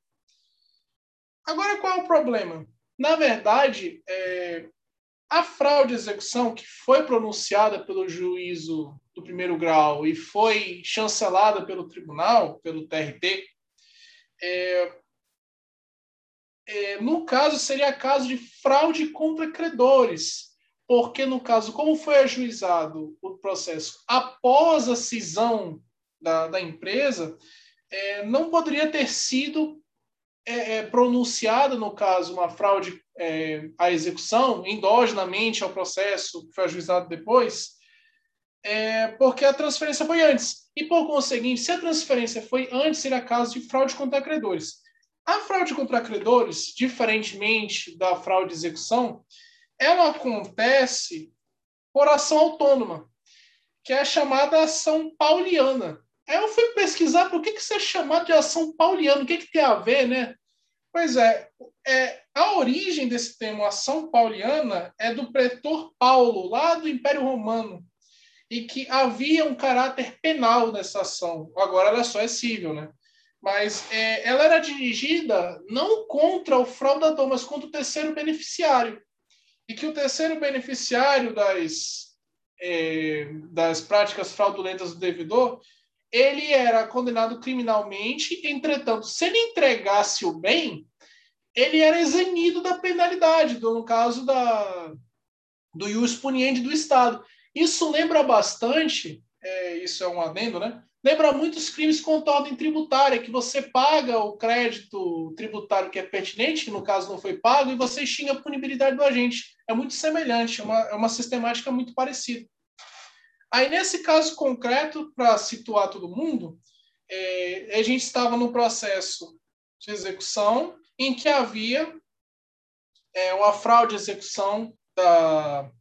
Agora, qual é o problema? Na verdade, é, a fraude execução, que foi pronunciada pelo juízo do primeiro grau e foi chancelada pelo tribunal, pelo TRT, é, é, no caso, seria caso de fraude contra credores, porque, no caso, como foi ajuizado o processo após a cisão da, da empresa, é, não poderia ter sido é, pronunciada, no caso, uma fraude é, à execução, endogenamente ao processo que foi ajuizado depois, é, porque a transferência foi antes. E, por conseguinte, se a transferência foi antes, seria caso de fraude contra credores. A fraude contra credores, diferentemente da fraude de execução, ela acontece por ação autônoma, que é a chamada ação pauliana. Eu fui pesquisar por que, que isso é chamado de ação pauliana, o que, que tem a ver, né? Pois é, é, a origem desse termo ação pauliana é do pretor Paulo, lá do Império Romano, e que havia um caráter penal nessa ação. Agora ela só é civil, né? Mas é, ela era dirigida não contra o fraudador, mas contra o terceiro beneficiário. E que o terceiro beneficiário das, é, das práticas fraudulentas do devedor, ele era condenado criminalmente, entretanto, se ele entregasse o bem, ele era eximido da penalidade, no caso da, do ius puniendi do Estado. Isso lembra bastante, é, isso é um adendo, né? Lembra muitos crimes a ordem tributária, que você paga o crédito tributário que é pertinente, que no caso não foi pago, e você xinga a punibilidade do agente. É muito semelhante, é uma, é uma sistemática muito parecida. Aí, nesse caso concreto, para situar todo mundo, é, a gente estava no processo de execução em que havia é, uma fraude de execução da,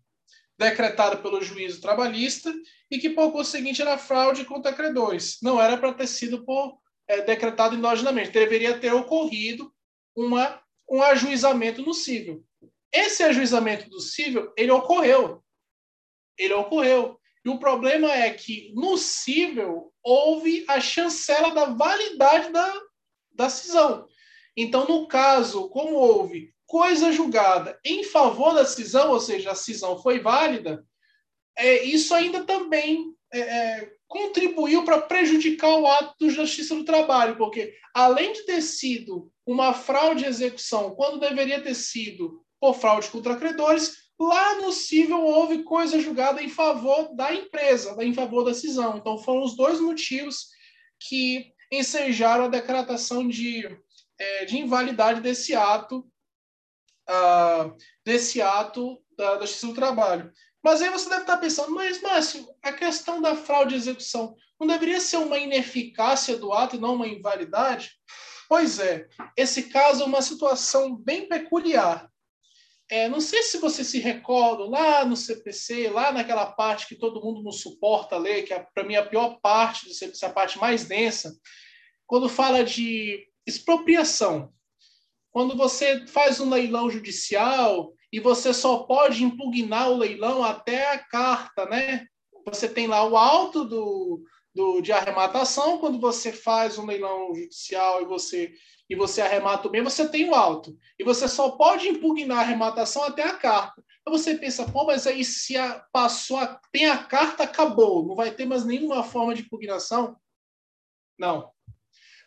decretada pelo juízo trabalhista e que, por conseguinte, era fraude contra credores. Não era para ter sido por, é, decretado endogenamente. Deveria ter ocorrido uma, um ajuizamento no cível. Esse ajuizamento do cível, ele ocorreu. Ele ocorreu. E o problema é que no cível houve a chancela da validade da, da cisão. Então, no caso, como houve coisa julgada em favor da cisão, ou seja, a cisão foi válida, é, isso ainda também é, é, contribuiu para prejudicar o ato do Justiça do Trabalho, porque além de ter sido uma fraude de execução, quando deveria ter sido por fraude contra credores, lá no cível houve coisa julgada em favor da empresa, em favor da cisão. Então foram os dois motivos que ensejaram a decretação de, é, de invalidade desse ato uh, desse ato da, da Justiça do Trabalho. Mas aí você deve estar pensando, mas, Márcio, a questão da fraude de execução não deveria ser uma ineficácia do ato e não uma invalidade? Pois é, esse caso é uma situação bem peculiar. É, não sei se você se recorda lá no CPC, lá naquela parte que todo mundo não suporta ler, que é, para mim, a pior parte do CPC, a parte mais densa, quando fala de expropriação. Quando você faz um leilão judicial e você só pode impugnar o leilão até a carta, né? Você tem lá o alto do, do, de arrematação, quando você faz um leilão judicial e você, e você arremata o bem, você tem o alto. E você só pode impugnar a arrematação até a carta. Aí você pensa, pô, mas aí se a, passou, a, tem a carta, acabou, não vai ter mais nenhuma forma de impugnação? Não.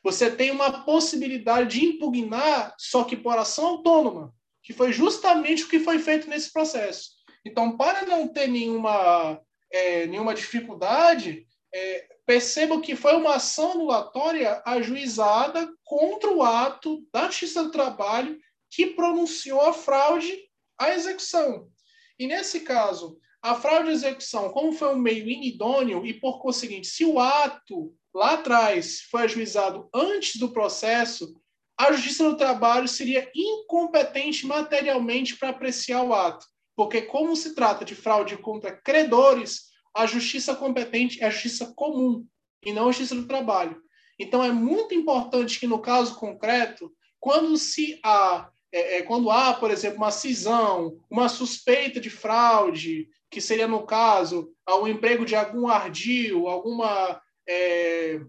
Você tem uma possibilidade de impugnar, só que por ação autônoma, que foi justamente o que foi feito nesse processo. Então, para não ter nenhuma, é, nenhuma dificuldade, é, perceba que foi uma ação anulatória ajuizada contra o ato da Justiça do Trabalho que pronunciou a fraude à execução. E nesse caso, a fraude à execução, como foi um meio inidôneo e, por conseguinte, se o ato lá atrás foi ajuizado antes do processo, a Justiça do Trabalho seria incompetente materialmente para apreciar o ato, porque como se trata de fraude contra credores, a justiça competente é a justiça comum e não a Justiça do Trabalho. Então é muito importante que no caso concreto, quando se há é, é, quando há, por exemplo, uma cisão, uma suspeita de fraude, que seria no caso o emprego de algum ardil, alguma é,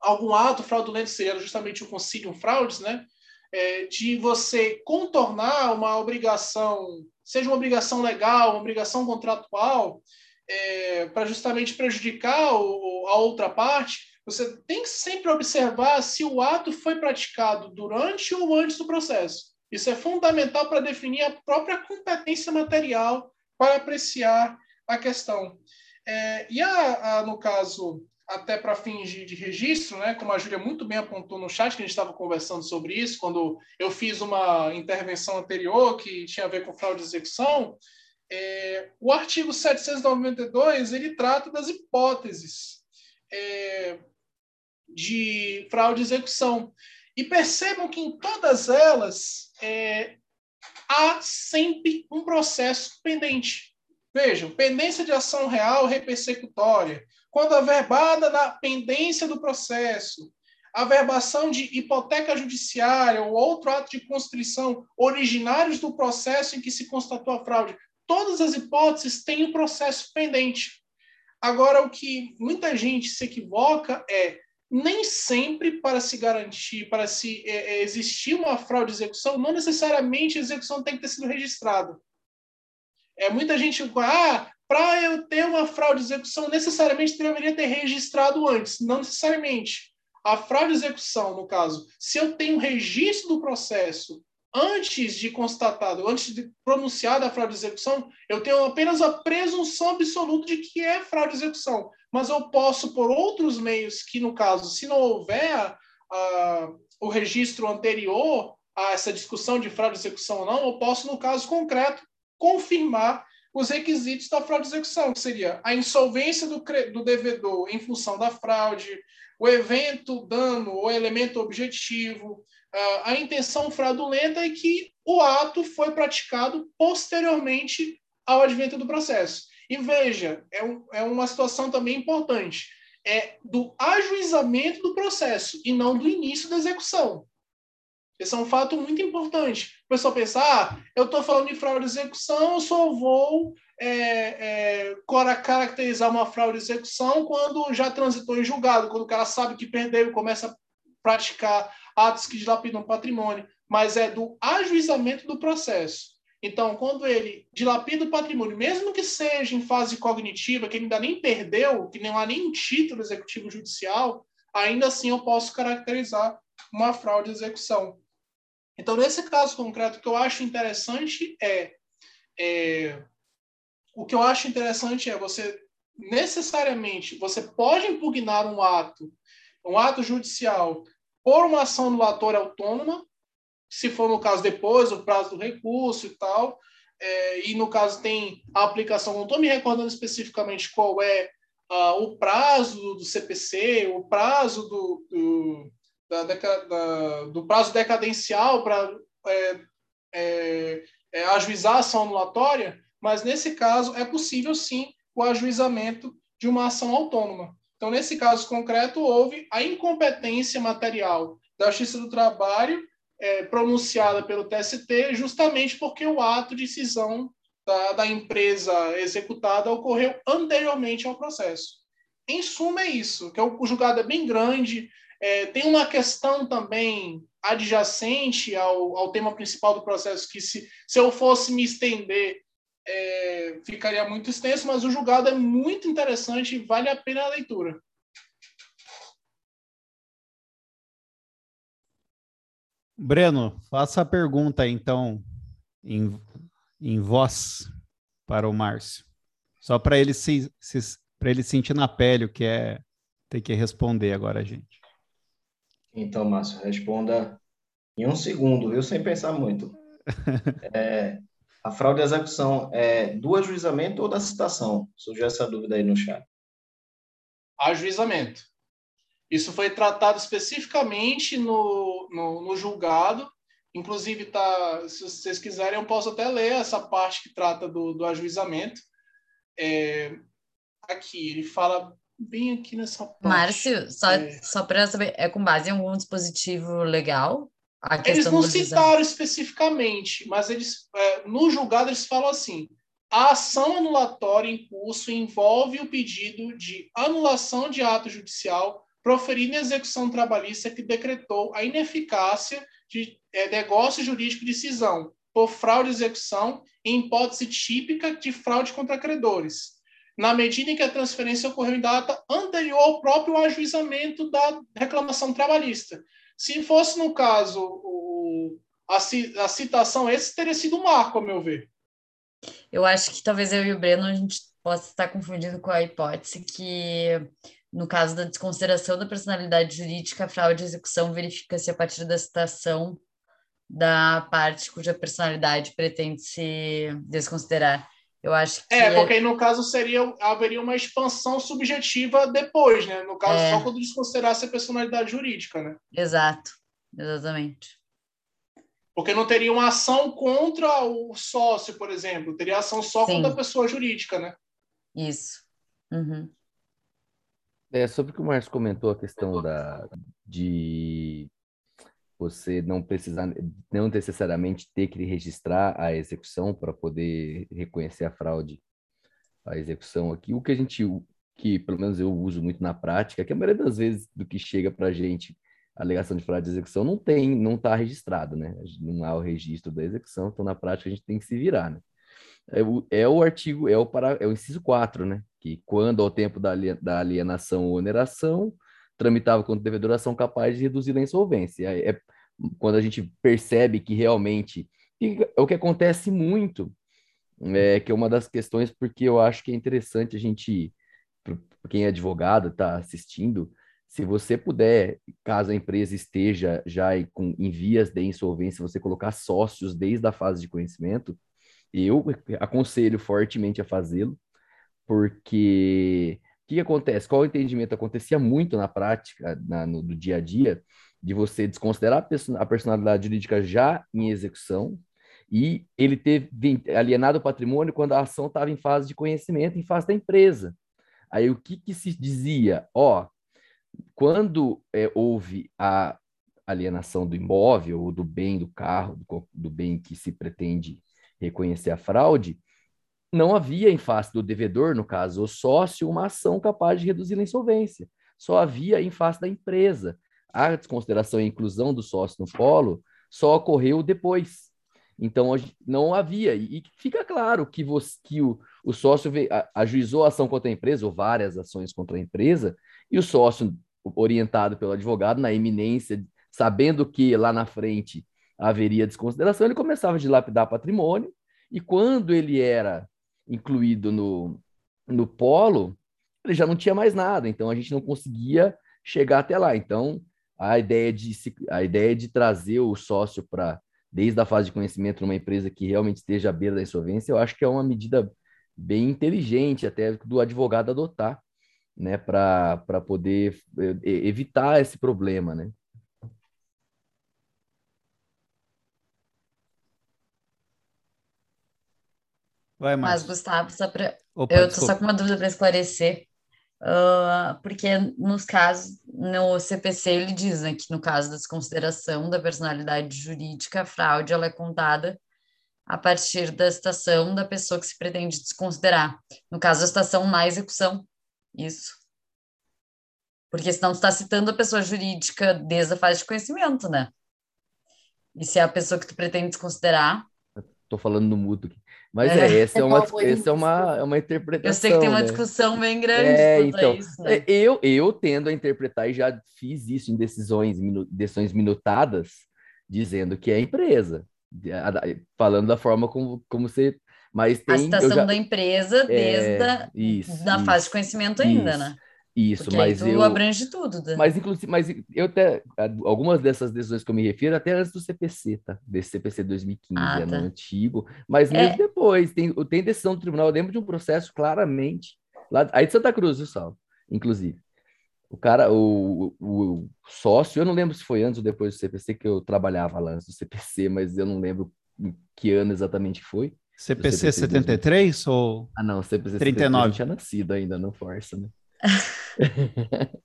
algum ato fraudulento seria justamente o concilium fraudes, né? É, de você contornar uma obrigação, seja uma obrigação legal, uma obrigação contratual, é, para justamente prejudicar o, a outra parte, você tem que sempre observar se o ato foi praticado durante ou antes do processo. Isso é fundamental para definir a própria competência material para apreciar a questão. É, e a, a, no caso até para fins de, registro, né? Como a Júlia muito bem apontou no chat, que a gente estava conversando sobre isso, quando eu fiz uma intervenção anterior que tinha a ver com fraude de execução, é, o artigo 792 ele trata das hipóteses é, de fraude de execução. E percebam que em todas elas é, há sempre um processo pendente. Vejam, pendência de ação real repersecutória, quando averbada na pendência do processo, averbação de hipoteca judiciária ou outro ato de constrição originários do processo em que se constatou a fraude, todas as hipóteses têm um processo pendente. Agora, o que muita gente se equivoca é nem sempre para se garantir, para se é, é existir uma fraude de execução, não necessariamente a execução tem que ter sido registrada. É, muita gente, ah, para eu ter uma fraude de execução, necessariamente deveria ter registrado antes. Não necessariamente. A fraude de execução, no caso, se eu tenho registro do processo antes de constatado, antes de pronunciada a fraude de execução, eu tenho apenas a presunção absoluta de que é fraude de execução. Mas eu posso, por outros meios, que no caso, se não houver o registro anterior a essa discussão de fraude de execução ou não, eu posso, no caso concreto, confirmar os requisitos da fraude de execução, que seria a insolvência do, do devedor em função da fraude, o evento, dano ou elemento objetivo, a intenção fraudulenta e que o ato foi praticado posteriormente ao advento do processo. E veja, é, um, é uma situação também importante. É do ajuizamento do processo e não do início da execução. Esse é um fato muito importante. O pessoal pensa, ah, eu estou falando de fraude de execução, eu só vou é, é, caracterizar uma fraude de execução quando já transitou em julgado, quando o cara sabe que perdeu e começa a praticar atos que dilapidam patrimônio, mas é do ajuizamento do processo. Então, quando ele dilapida o patrimônio, mesmo que seja em fase cognitiva, que ele ainda nem perdeu, que não há nenhum título executivo judicial, ainda assim eu posso caracterizar uma fraude de execução. Então, nesse caso concreto, o que eu acho interessante é, é o que eu acho interessante é você necessariamente você pode impugnar um ato, um ato judicial por uma ação anulatória autônoma, se for no caso depois, o prazo do recurso e tal, é, e no caso tem a aplicação, não estou me recordando especificamente qual é uh, o prazo do CPC, o prazo do, do, da, da, do prazo decadencial para é, é, é, ajuizar a ação anulatória, mas nesse caso é possível sim o ajuizamento de uma ação autônoma. Então, nesse caso concreto, houve a incompetência material da Justiça do Trabalho é, pronunciada pelo TST, justamente porque o ato de cisão da, da empresa executada ocorreu anteriormente ao processo. Em suma, é isso, que é o, o julgado é bem grande, é, tem uma questão também adjacente ao, ao tema principal do processo, que se, se eu fosse me estender, é, ficaria muito extenso, mas o julgado é muito interessante e vale a pena a leitura. Breno, faça a pergunta então em, em voz para o Márcio. Só para ele se, se para ele sentir na pele o que é ter que responder agora, gente. Então, Márcio, responda em um segundo, viu? Sem pensar muito. É, a fraude de execução é do ajuizamento ou da citação? Surgiu essa dúvida aí no chat. Ajuizamento. Isso foi tratado especificamente no, no, no julgado. Inclusive, tá, se vocês quiserem, eu posso até ler essa parte que trata do, do ajuizamento. É, aqui, ele fala bem aqui nessa parte. Márcio, só, é... só para saber, é com base em algum dispositivo legal? Eles não citaram especificamente, mas eles é, no julgado eles falam assim: a ação anulatória em curso envolve o pedido de anulação de ato judicial proferido em execução trabalhista que decretou a ineficácia de é, negócio jurídico de cisão por fraude de execução em hipótese típica de fraude contra credores, na medida em que a transferência ocorreu em data anterior ao próprio ajuizamento da reclamação trabalhista. Se fosse, no caso, o, a, a citação, esse teria sido um marco, ao meu ver. Eu acho que talvez eu e o Breno a gente possa estar confundindo com a hipótese que, no caso da desconsideração da personalidade jurídica, a fraude de execução verifica-se a partir da citação da parte cuja personalidade pretende se desconsiderar. Eu acho que. É, porque aí no caso seria, haveria uma expansão subjetiva depois, né? No caso, é. só quando desconsiderasse a personalidade jurídica, né? Exato, exatamente. Porque não teria uma ação contra o sócio, por exemplo, teria ação só Sim. contra a pessoa jurídica, né? Isso. Uhum. É, sobre o que o Márcio comentou, a questão da, de você não precisar, não necessariamente ter que registrar a execução para poder reconhecer a fraude, a execução aqui. O que a gente, que pelo menos eu uso muito na prática, é que a maioria das vezes do que chega para a gente, a alegação de fraude de execução não tem, não está registrado, né? Não há o registro da execução, então na prática a gente tem que se virar, né? é o, é o artigo, é o, para, é o inciso 4, né? Que quando ao tempo da, da alienação ou oneração, tramitava contra o devedor ação capaz de reduzir a insolvência. É, é quando a gente percebe que realmente é o que acontece muito, é, que é uma das questões, porque eu acho que é interessante a gente, quem é advogado, está assistindo, se você puder, caso a empresa esteja já com, em vias de insolvência, você colocar sócios desde a fase de conhecimento, eu aconselho fortemente a fazê-lo, porque o que acontece? Qual o entendimento? Acontecia muito na prática, na, no, do dia a dia, de você desconsiderar a personalidade jurídica já em execução e ele ter alienado o patrimônio quando a ação estava em fase de conhecimento, em fase da empresa. Aí o que, que se dizia? Ó, quando é, houve a alienação do imóvel, ou do bem do carro, do, do bem que se pretende reconhecer a fraude, não havia em face do devedor, no caso o sócio, uma ação capaz de reduzir a insolvência. Só havia em face da empresa. A desconsideração e a inclusão do sócio no polo só ocorreu depois. Então, não havia. E fica claro que, você, que o, o sócio ajuizou a ação contra a empresa, ou várias ações contra a empresa, e o sócio, orientado pelo advogado, na iminência, sabendo que lá na frente haveria desconsideração, ele começava a dilapidar patrimônio, e quando ele era incluído no, no polo, ele já não tinha mais nada, então a gente não conseguia chegar até lá. Então, a ideia de, a ideia de trazer o sócio para, desde a fase de conhecimento, numa empresa que realmente esteja à beira da insolvência, eu acho que é uma medida bem inteligente até do advogado adotar, né, para poder eh, evitar esse problema, né? Vai, Mas, Gustavo, só pra... Opa, eu tô só com uma dúvida para esclarecer. Uh, porque nos casos, no CPC, ele diz né, que no caso da desconsideração da personalidade jurídica, a fraude ela é contada a partir da citação da pessoa que se pretende desconsiderar. No caso, a citação na execução. Isso. Porque senão tu está citando a pessoa jurídica desde a fase de conhecimento, né? E se é a pessoa que tu pretende desconsiderar. Estou falando no mudo aqui. Mas é, é essa é uma, essa é uma, é uma interpretação. Eu sei que tem uma né? discussão bem grande. É, então, isso, né? É, eu, eu tendo a interpretar e já fiz isso em decisões, minu, decisões minutadas, dizendo que é empresa, falando da forma como, como você. Mas tem, a citação já, da empresa é, desde a isso, da fase de conhecimento ainda, isso. né? Isso, Porque mas eu abrange tudo. Né? Mas inclusive, mas eu até algumas dessas decisões que eu me refiro até antes do CPC, tá? Desse CPC 2015, ah, é tá. no antigo, mas mesmo é. depois tem tem decisão do tribunal, eu lembro de um processo claramente lá aí de Santa Cruz, viu, Sal? Inclusive. O cara, o, o, o, sócio, eu não lembro se foi antes ou depois do CPC que eu trabalhava lá antes do CPC, mas eu não lembro que ano exatamente foi. CPC, CPC 73 ou Ah, não, CPC 39 não tinha nascido ainda, não força, né?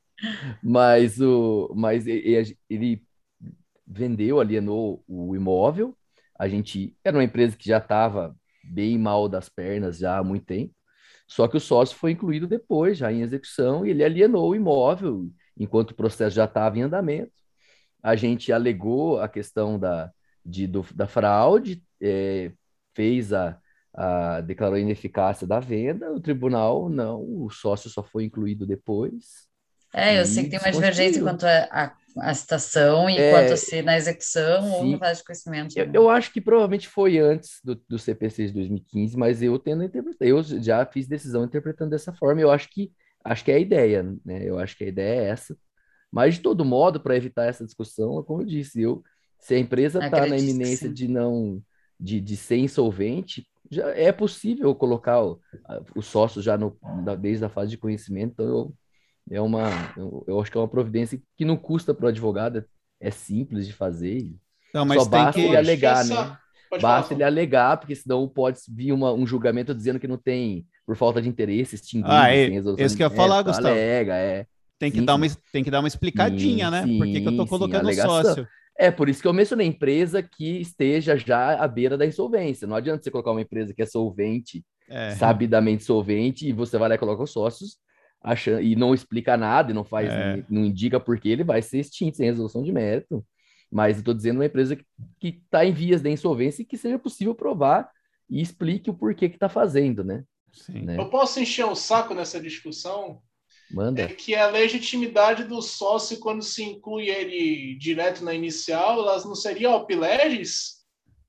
mas o, mas ele, vendeu, alienou o imóvel. A gente era uma empresa que já estava bem mal das pernas já há muito tempo. Só que o sócio foi incluído depois, já em execução, e ele alienou o imóvel enquanto o processo já estava em andamento. A gente alegou a questão da, de, do, da fraude, é, fez a, a, declarou ineficácia da venda, o tribunal não, o sócio só foi incluído depois. É, eu sei que tem uma divergência quanto a, a, citação e é, quanto a ser na execução sim. ou no fase de conhecimento. Eu, eu, acho que provavelmente foi antes do, do CPC de 2015, mas eu tendo a interpretar, eu já fiz decisão interpretando dessa forma, eu acho que acho que é a ideia, né? Eu acho que a ideia é essa. Mas de todo modo, para evitar essa discussão, como eu disse, eu se a empresa está na iminência de não de, de ser insolvente, já é possível colocar o, o sócio já no, desde a fase de conhecimento. Então, eu, é uma, eu, eu, acho que é uma providência que não custa para o advogado, é simples de fazer. Não, mas Só basta que... ele alegar, né? Pode basta falar. ele alegar, porque senão pode vir uma, um julgamento dizendo que não tem, por falta de interesse, extinguido. Ah, é, esse que eu ia falar, Gustavo. Alega, é. Tem que, dar uma, tem que dar uma explicadinha, sim, né? Sim, Por que, que eu tô colocando sim, sócio? É, por isso que eu mencionei empresa que esteja já à beira da insolvência. Não adianta você colocar uma empresa que é solvente, é. sabidamente solvente, e você vai lá e coloca os sócios achando, e não explica nada, e não faz, é. não indica por que ele vai ser extinto sem resolução de mérito. Mas eu estou dizendo uma empresa que está em vias de insolvência e que seja possível provar e explique o porquê que está fazendo, né? Sim. né? Eu posso encher o saco nessa discussão? Manda. É que a legitimidade do sócio, quando se inclui ele direto na inicial, elas não seriam alpileges?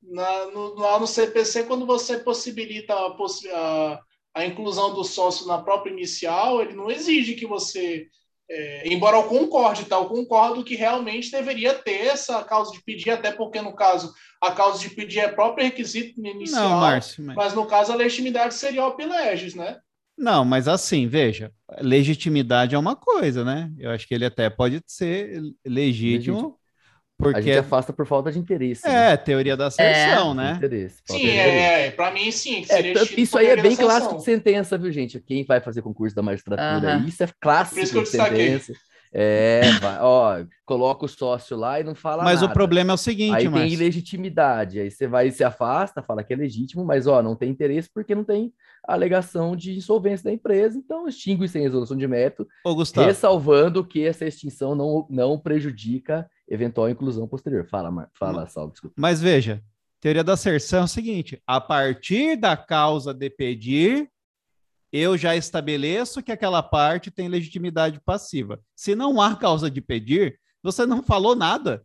Na, no, lá no CPC, quando você possibilita a, a, a, inclusão do sócio na própria inicial, ele não exige que você. É, embora eu concorde, tá? Eu concordo que realmente deveria ter essa causa de pedir, até porque, no caso, a causa de pedir é próprio requisito inicial. Não, Márcio. Mas... mas no caso, a legitimidade seria alpileges, né? Não, mas assim, veja, legitimidade é uma coisa, né? Eu acho que ele até pode ser legítimo, Legítimo. porque A gente afasta por falta de interesse. é né? teoria da acerção, De né? Interesse, Sim, interesse. é, para mim sim. É, tido isso aí é bem clássico de sentença, viu, gente? Quem vai fazer concurso da magistratura, Aham. isso é clássico Por isso que eu de destaquei. É, ó, coloca o sócio lá e não fala Mas nada. o problema é o seguinte, Aí tem ilegitimidade, aí você vai e se afasta, fala que é legítimo, mas ó, não tem interesse porque não tem alegação de insolvência da empresa, então extingue sem resolução de mérito, Ô, Gustavo, ressalvando que essa extinção não, não prejudica eventual inclusão posterior. Fala, Mar... fala, Salvo, desculpa. mas veja, teoria da acerção é o seguinte: a partir da causa de pedir, eu já estabeleço que aquela parte tem legitimidade passiva. Se não há causa de pedir, você não falou nada.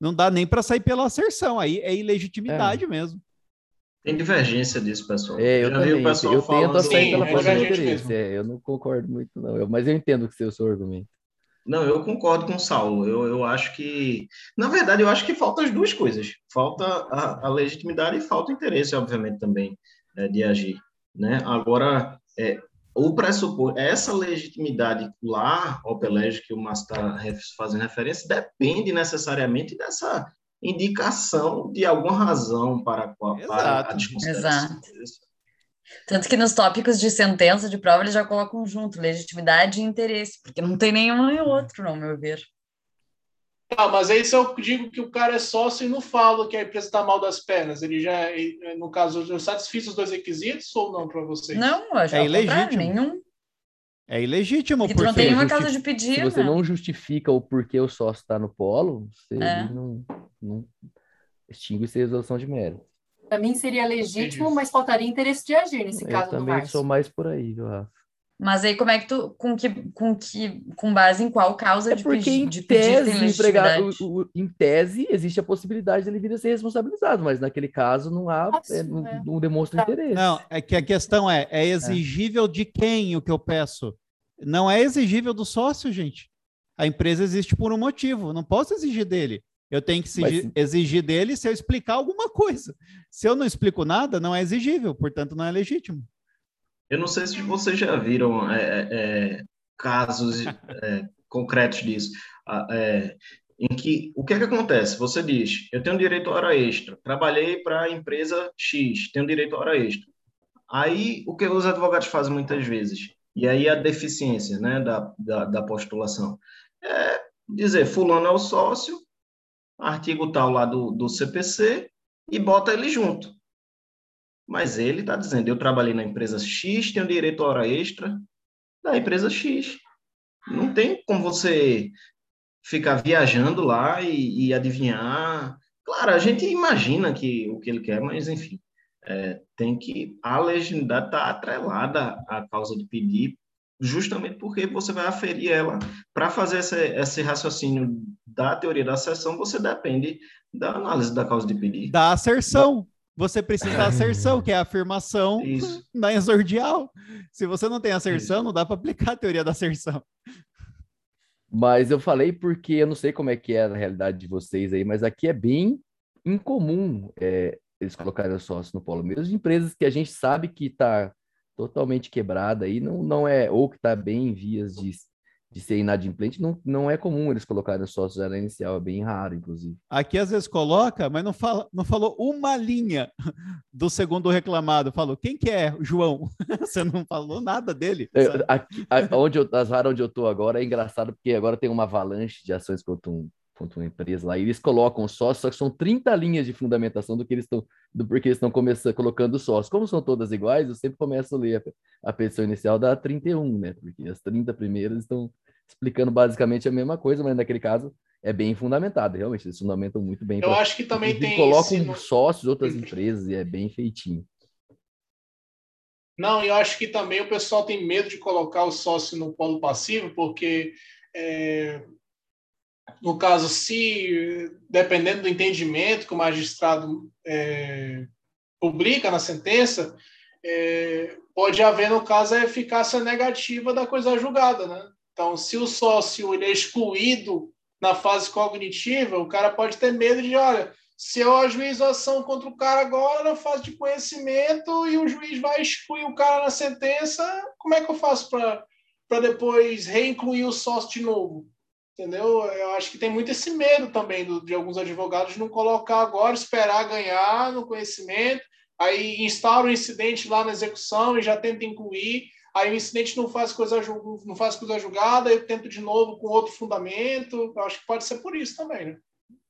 Não dá nem para sair pela acerção. Aí é ilegitimidade mesmo. Tem divergência disso, pessoal. É, eu Já vi também, o pessoal eu tento falando sair pela é falta interesse, é, eu não concordo muito não, eu- mas eu entendo que seu seu argumento. Não, eu concordo com o Saulo. Eu, eu acho que, na verdade, eu acho que faltam as duas coisas. Falta a, a legitimidade e falta o interesse, obviamente, também é, de agir. Né? Agora, é, o pressuposto, essa legitimidade lá, ao Pelégio, que o Márcio está fazendo referência, depende necessariamente dessa indicação de alguma razão para, a qual- para a Exato. desconsideração. Tanto que nos tópicos de sentença de prova eles já colocam junto legitimidade e interesse, porque não tem nenhum nem outro, ao meu ver. Tá, mas aí se eu digo que o cara é sócio e não falo que a empresa está mal das pernas, ele já, no caso, eu satisfiz os dois requisitos ou não para vocês? Não, eu acho É ilegítimo. nenhum. É ilegítimo, Porque tu não tem nenhuma justi- causa de pedir, Se você né? não justifica o porquê o sócio está no polo, você É. não, não extingue sem resolução de mérito. Para mim seria legítimo, mas faltaria interesse de agir nesse Eu caso do também sou mais por aí, viu, Rafa? Mas aí como é que tu, com que, com que, com base em qual causa É de, porque pedir, em de pedir tese, empregado, legitimidade? o- o- em tese, existe a possibilidade dele vir a ser responsabilizado, mas naquele caso não há, Nossa, é, não, é. não demonstra Tá. interesse. Não, é que a questão é, é exigível de quem o que eu peço? Não é exigível do sócio, gente. A empresa existe por um motivo, não posso exigir dele. Eu tenho que exigir, Mas- exigir dele se eu explicar alguma coisa. Se eu não explico nada, não é exigível, portanto não é legítimo. Eu não sei se vocês já viram é, é, é, casos é, concretos disso, Ah, é, em que o que é que acontece? Você diz, eu tenho direito a hora extra, trabalhei para a empresa X, tenho direito a hora extra. Aí, o que os advogados fazem muitas vezes, e aí a deficiência né, da, da, da postulação, é dizer, fulano é o sócio, artigo tal lá do, do CPC, e bota ele junto. Mas ele está dizendo, eu trabalhei na empresa X, tenho direito a hora extra da empresa X. Não tem como você ficar viajando lá e, e adivinhar. Claro, a gente imagina que o que ele quer, mas enfim, é, tem que a legitimidade está atrelada à causa de pedir, justamente porque você vai aferir ela. Para fazer esse, esse raciocínio da teoria da sessão, você depende da análise da causa de pedir. Da asserção. Você precisa da asserção, que é a afirmação Isso. na exordial. Se você não tem asserção, não dá para aplicar a teoria da asserção. Mas eu falei porque eu não sei como é que é a realidade de vocês aí, mas aqui é bem incomum é, eles colocarem os sócios no polo. Mesmo de empresas que a gente sabe que está totalmente quebrada aí, não, não é, ou que está bem em vias de, de ser inadimplente, não, não é comum eles colocarem os sócios na inicial, é bem raro, inclusive. Aqui às vezes coloca, mas não, fala, não falou uma linha do segundo reclamado. Falou, quem que é? João. Você não falou nada dele. É, aqui, a- onde eu, as varas onde eu tô agora é engraçado porque agora tem uma avalanche de ações contra, um, contra uma empresa lá. E eles colocam sócio, só que são 30 linhas de fundamentação do que eles estão, do porquê eles estão começando colocando sócio. Como são todas iguais, eu sempre começo a ler a, a petição inicial da 31, né? Porque as 30 primeiras estão explicando basicamente a mesma coisa, mas naquele caso é bem fundamentado, realmente, eles fundamentam muito bem. Eu pra- acho que também tem colocam esse sócios de outras empresas e é bem feitinho. Não, eu acho que também o pessoal tem medo de colocar o sócio no polo passivo, porque é, no caso, se dependendo do entendimento que o magistrado é, publica na sentença, é, pode haver, no caso, a eficácia negativa da coisa julgada, né? Então, se o sócio ele é excluído na fase cognitiva, o cara pode ter medo de, olha, se eu ajuizo ação contra o cara agora na fase de conhecimento e o juiz vai excluir o cara na sentença, como é que eu faço para depois reincluir o sócio de novo? Entendeu? Eu acho que tem muito esse medo também do, de alguns advogados de não colocar agora, esperar ganhar no conhecimento, aí instaura um incidente lá na execução e já tenta incluir, aí o incidente não faz coisa, não faz coisa julgada, eu tento de novo com outro fundamento. Eu acho que pode ser por isso também, né?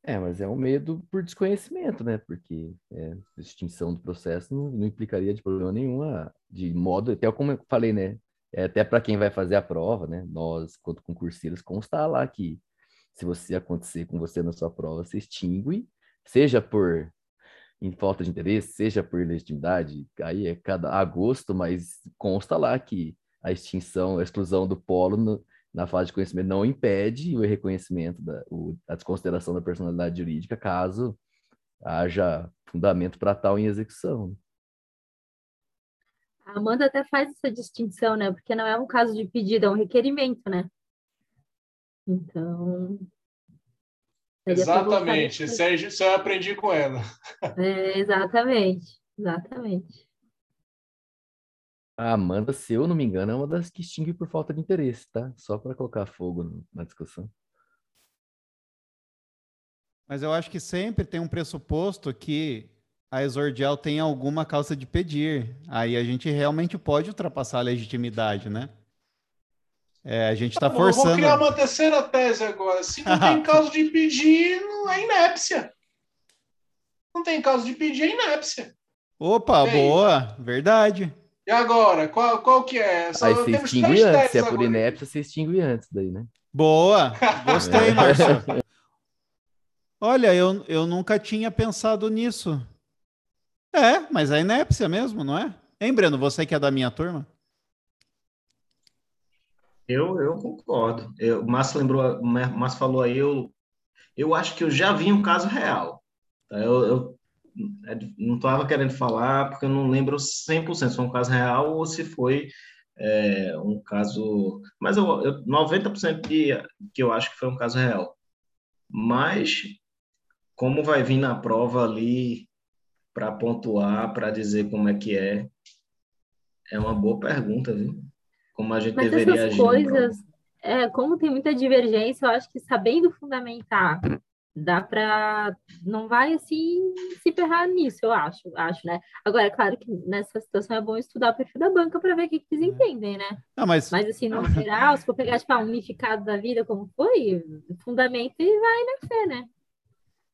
É, mas é um medo por desconhecimento, né? Porque é, extinção do processo não, não, implicaria de problema nenhum, de modo, até como eu falei, né? É, até para quem vai fazer a prova, né? Nós, quanto concurseiros, constar lá que se você acontecer com você na sua prova, você extingue, seja por em falta de interesse, seja por legitimidade, aí é cada agosto, mas consta lá que a extinção, a exclusão do polo no, na fase de conhecimento não impede o reconhecimento da o, a desconsideração da personalidade jurídica caso haja fundamento para tal em execução. A Amanda até faz essa distinção, né? Porque não é um caso de pedido, é um requerimento, né? Então. Exatamente, isso isso eu aprendi com ela. É, exatamente, exatamente. A Amanda, se eu não me engano, é uma das que extingue por falta de interesse, tá? Só para colocar fogo na discussão. Mas eu acho que sempre tem um pressuposto que a exordial tem alguma causa de pedir. Aí a gente realmente pode ultrapassar a legitimidade, né? É, a gente está tá forçando. Vou criar uma terceira tese agora. Se não tem causa de pedir, não é inépcia. Não tem causa de pedir, é inépcia. Opa, boa, verdade. E agora, qual, qual que é? Só Aí você extingue antes, se é por inépcia, você extingue antes daí, né? Boa, gostei, Márcio. Olha, eu, eu nunca tinha pensado nisso. É, mas é inépcia mesmo, não é? Hein, Breno, você que é da minha turma? Eu, eu concordo. Eu, o Márcio lembrou, Márcio falou aí, eu, eu acho que eu já vi um caso real. Tá? Eu, eu é, não estava querendo falar porque eu não lembro 100% se foi um caso real ou se foi é, um caso... Mas eu, eu, 90% de, que eu acho que foi um caso real. Mas, como vai vir na prova ali para pontuar, para dizer como é que é? É uma boa pergunta, viu? Como a gente Mas deveria essas agir. coisas, é, como tem muita divergência, eu acho que sabendo fundamentar, dá para não vai assim se ferrar nisso, eu acho, acho, né? Agora, é claro que nessa situação é bom estudar o perfil da banca para ver o que, que eles entendem, né? Não, mas... mas assim, no geral, se for pegar tipo, um unificado da vida como foi, fundamento e vai na fé, né?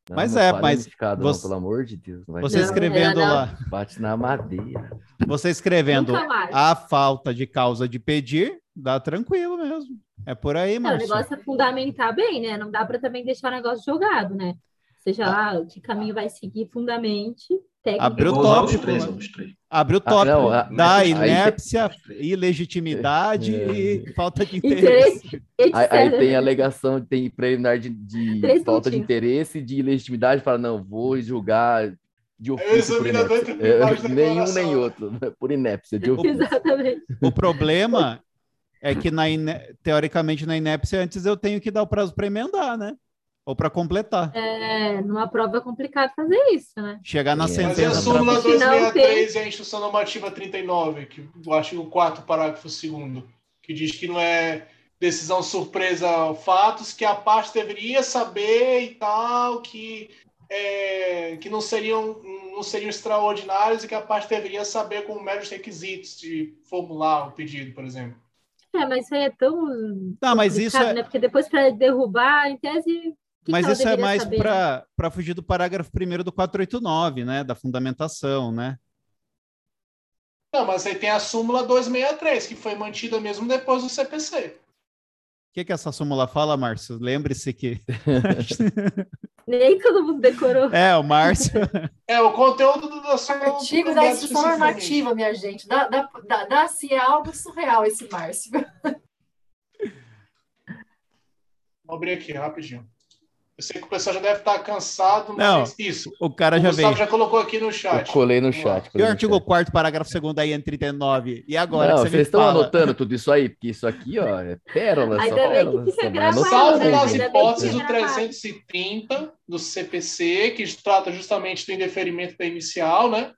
Não, mas é, mas você, não, pelo amor de Deus, você escrevendo lá, bate na madeira. Você escrevendo a falta de causa de pedir, dá tranquilo mesmo. É por aí, mas o negócio é fundamentar bem, né? Não dá para também deixar o negócio jogado, né? Seja ah. lá que caminho vai seguir fundamente. Abriu o tópico. Abriu o ah, tópico ah, da inépcia, ilegitimidade é. e falta de interesse. Aí, aí, tem alegação, tem preliminar de, de falta de interesse, de ilegitimidade, fala, não, vou julgar de ofício por inépcia. É, nenhum nem outro, né? por inépcia, de ofício. Exatamente. O problema é que, na teoricamente, na inépcia, antes eu tenho que dar o prazo para emendar, né? Ou para completar. É, numa prova é complicado fazer isso, né? Chegar na é. sentença. Mas a súmula pra... 263 e a instrução normativa 39, que o artigo 4 parágrafo 2 que diz que não é decisão surpresa fatos que a parte deveria saber e tal, que, é, que não, seriam, não seriam extraordinários e que a parte deveria saber com meros requisitos de formular o pedido, por exemplo. É, mas isso aí é tão. Não, mas isso é... né? Porque depois para derrubar, em tese, que Mas isso é mais para fugir do parágrafo 1 do 489, né? Da fundamentação, né? Não, mas aí tem a súmula 263, que foi mantida mesmo depois do CPC. que, que essa súmula fala, Márcio? Lembre-se que. Nem todo mundo decorou. É, o Márcio. É, o conteúdo do nosso. Artigo da instrução normativa, minha gente. Dá, dá, dá, dá assim, é algo surreal esse Márcio. Vou abrir aqui rapidinho. Eu sei que o pessoal já deve estar cansado, Não, mas isso. O cara O já Gustavo veio. já colocou aqui no chat. Eu colei no chat. E o colei artigo chat. 4 parágrafo 2 da IN 39. E agora Não, que você vocês me estão fala? anotando tudo isso aí, porque isso aqui, ó, é pérola, Ainda só bem que pérola. só vai gravado, anotar Salvo né? nas hipóteses que do é gravado. 330 do CPC, que trata justamente do indeferimento da inicial, né?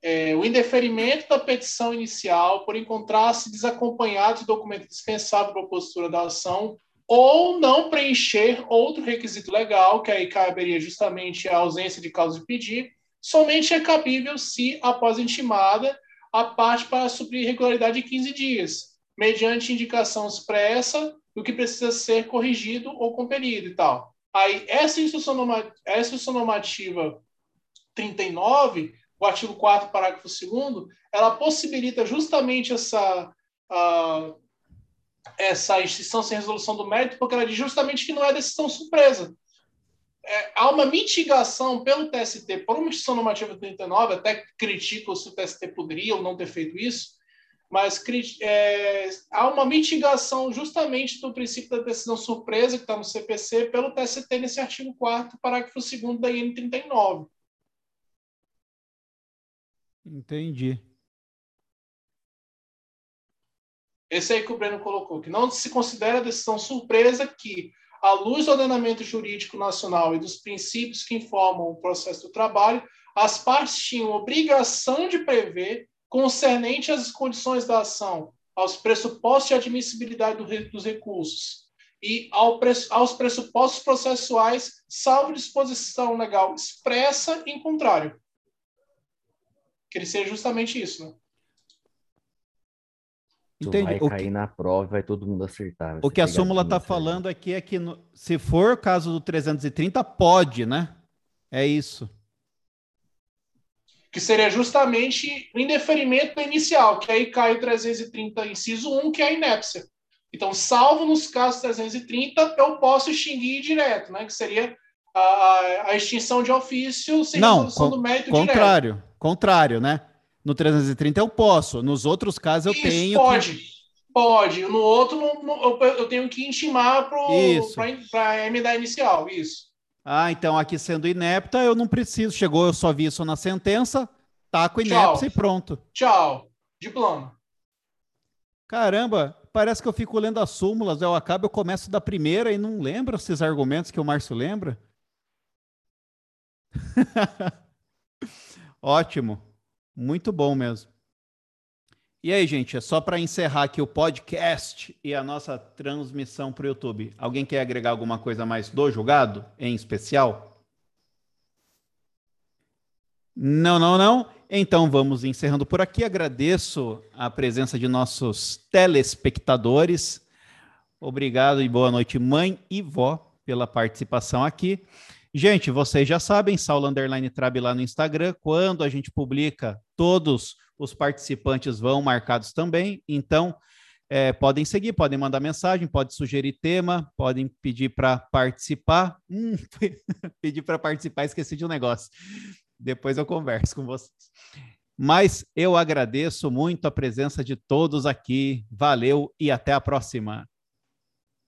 É, o indeferimento da petição inicial por encontrar-se desacompanhado de documento dispensável para a postura da ação ou não preencher outro requisito legal, que aí caberia justamente a ausência de causa de pedir, somente é cabível se, após intimada, a parte para suprir irregularidade de 15 dias, mediante indicação expressa do que precisa ser corrigido ou compelido e tal. Aí, essa instrução normativa, essa instrução normativa 39, o artigo 4 parágrafo 2 ela possibilita justamente essa, ah, essa extinção sem resolução do mérito, porque ela diz justamente que não é decisão surpresa. É, há uma mitigação pelo TST por uma extinção normativa 39, até critico se o TST poderia ou não ter feito isso, mas é, há uma mitigação justamente do princípio da decisão surpresa, que está no CPC, pelo TST nesse artigo 4 parágrafo 2 da IN 39. Entendi. Esse aí que o Breno colocou, que não se considera decisão surpresa que, à luz do ordenamento jurídico nacional e dos princípios que informam o processo do trabalho, as partes tinham obrigação de prever concernente às condições da ação, aos pressupostos de admissibilidade dos recursos e aos pressupostos processuais, salvo disposição legal expressa em contrário. Que ele seja justamente isso, né? Tu Entendi. vai O cair que, na prova e vai todo mundo acertar. o que a súmula está falando aqui é que, no- se for o caso do 330, pode, né? É isso. que seria justamente o indeferimento inicial, que aí cai o 330, inciso 1, que é a inépcia. Então, salvo nos casos 330, eu posso extinguir direto, né? que seria a, a- extinção de ofício sem Não, resolução con- do mérito direto. Contrário. Contrário, né? No 330 eu posso. Nos outros casos eu Isso, tenho pode. que... Pode. No outro, não- eu, eu tenho que intimar para a emenda inicial. Isso. Ah, então aqui sendo inepta, eu não preciso. Chegou, eu só vi isso na sentença, taco Tchau. inepta e pronto. Tchau. Diploma. Caramba, parece que eu fico lendo as súmulas, eu acabo, eu começo da primeira e não lembro esses argumentos que o Márcio lembra. Ótimo, muito bom mesmo. E aí, gente, é só para encerrar aqui o podcast e a nossa transmissão para o YouTube. Alguém quer agregar alguma coisa mais do julgado, em especial? Não, não, não. Então vamos encerrando por aqui. Agradeço a presença de nossos telespectadores. Obrigado e boa noite, mãe e vó, pela participação aqui. Gente, vocês já sabem, Saulo Underline Trab lá no Instagram. Quando a gente publica, todos os participantes vão marcados também. Então, é, podem seguir, podem mandar mensagem, podem sugerir tema, podem pedir para participar. Hum, pedir para participar, esqueci de um negócio. Depois eu converso com vocês. Mas eu agradeço muito a presença de todos aqui. Valeu e até a próxima.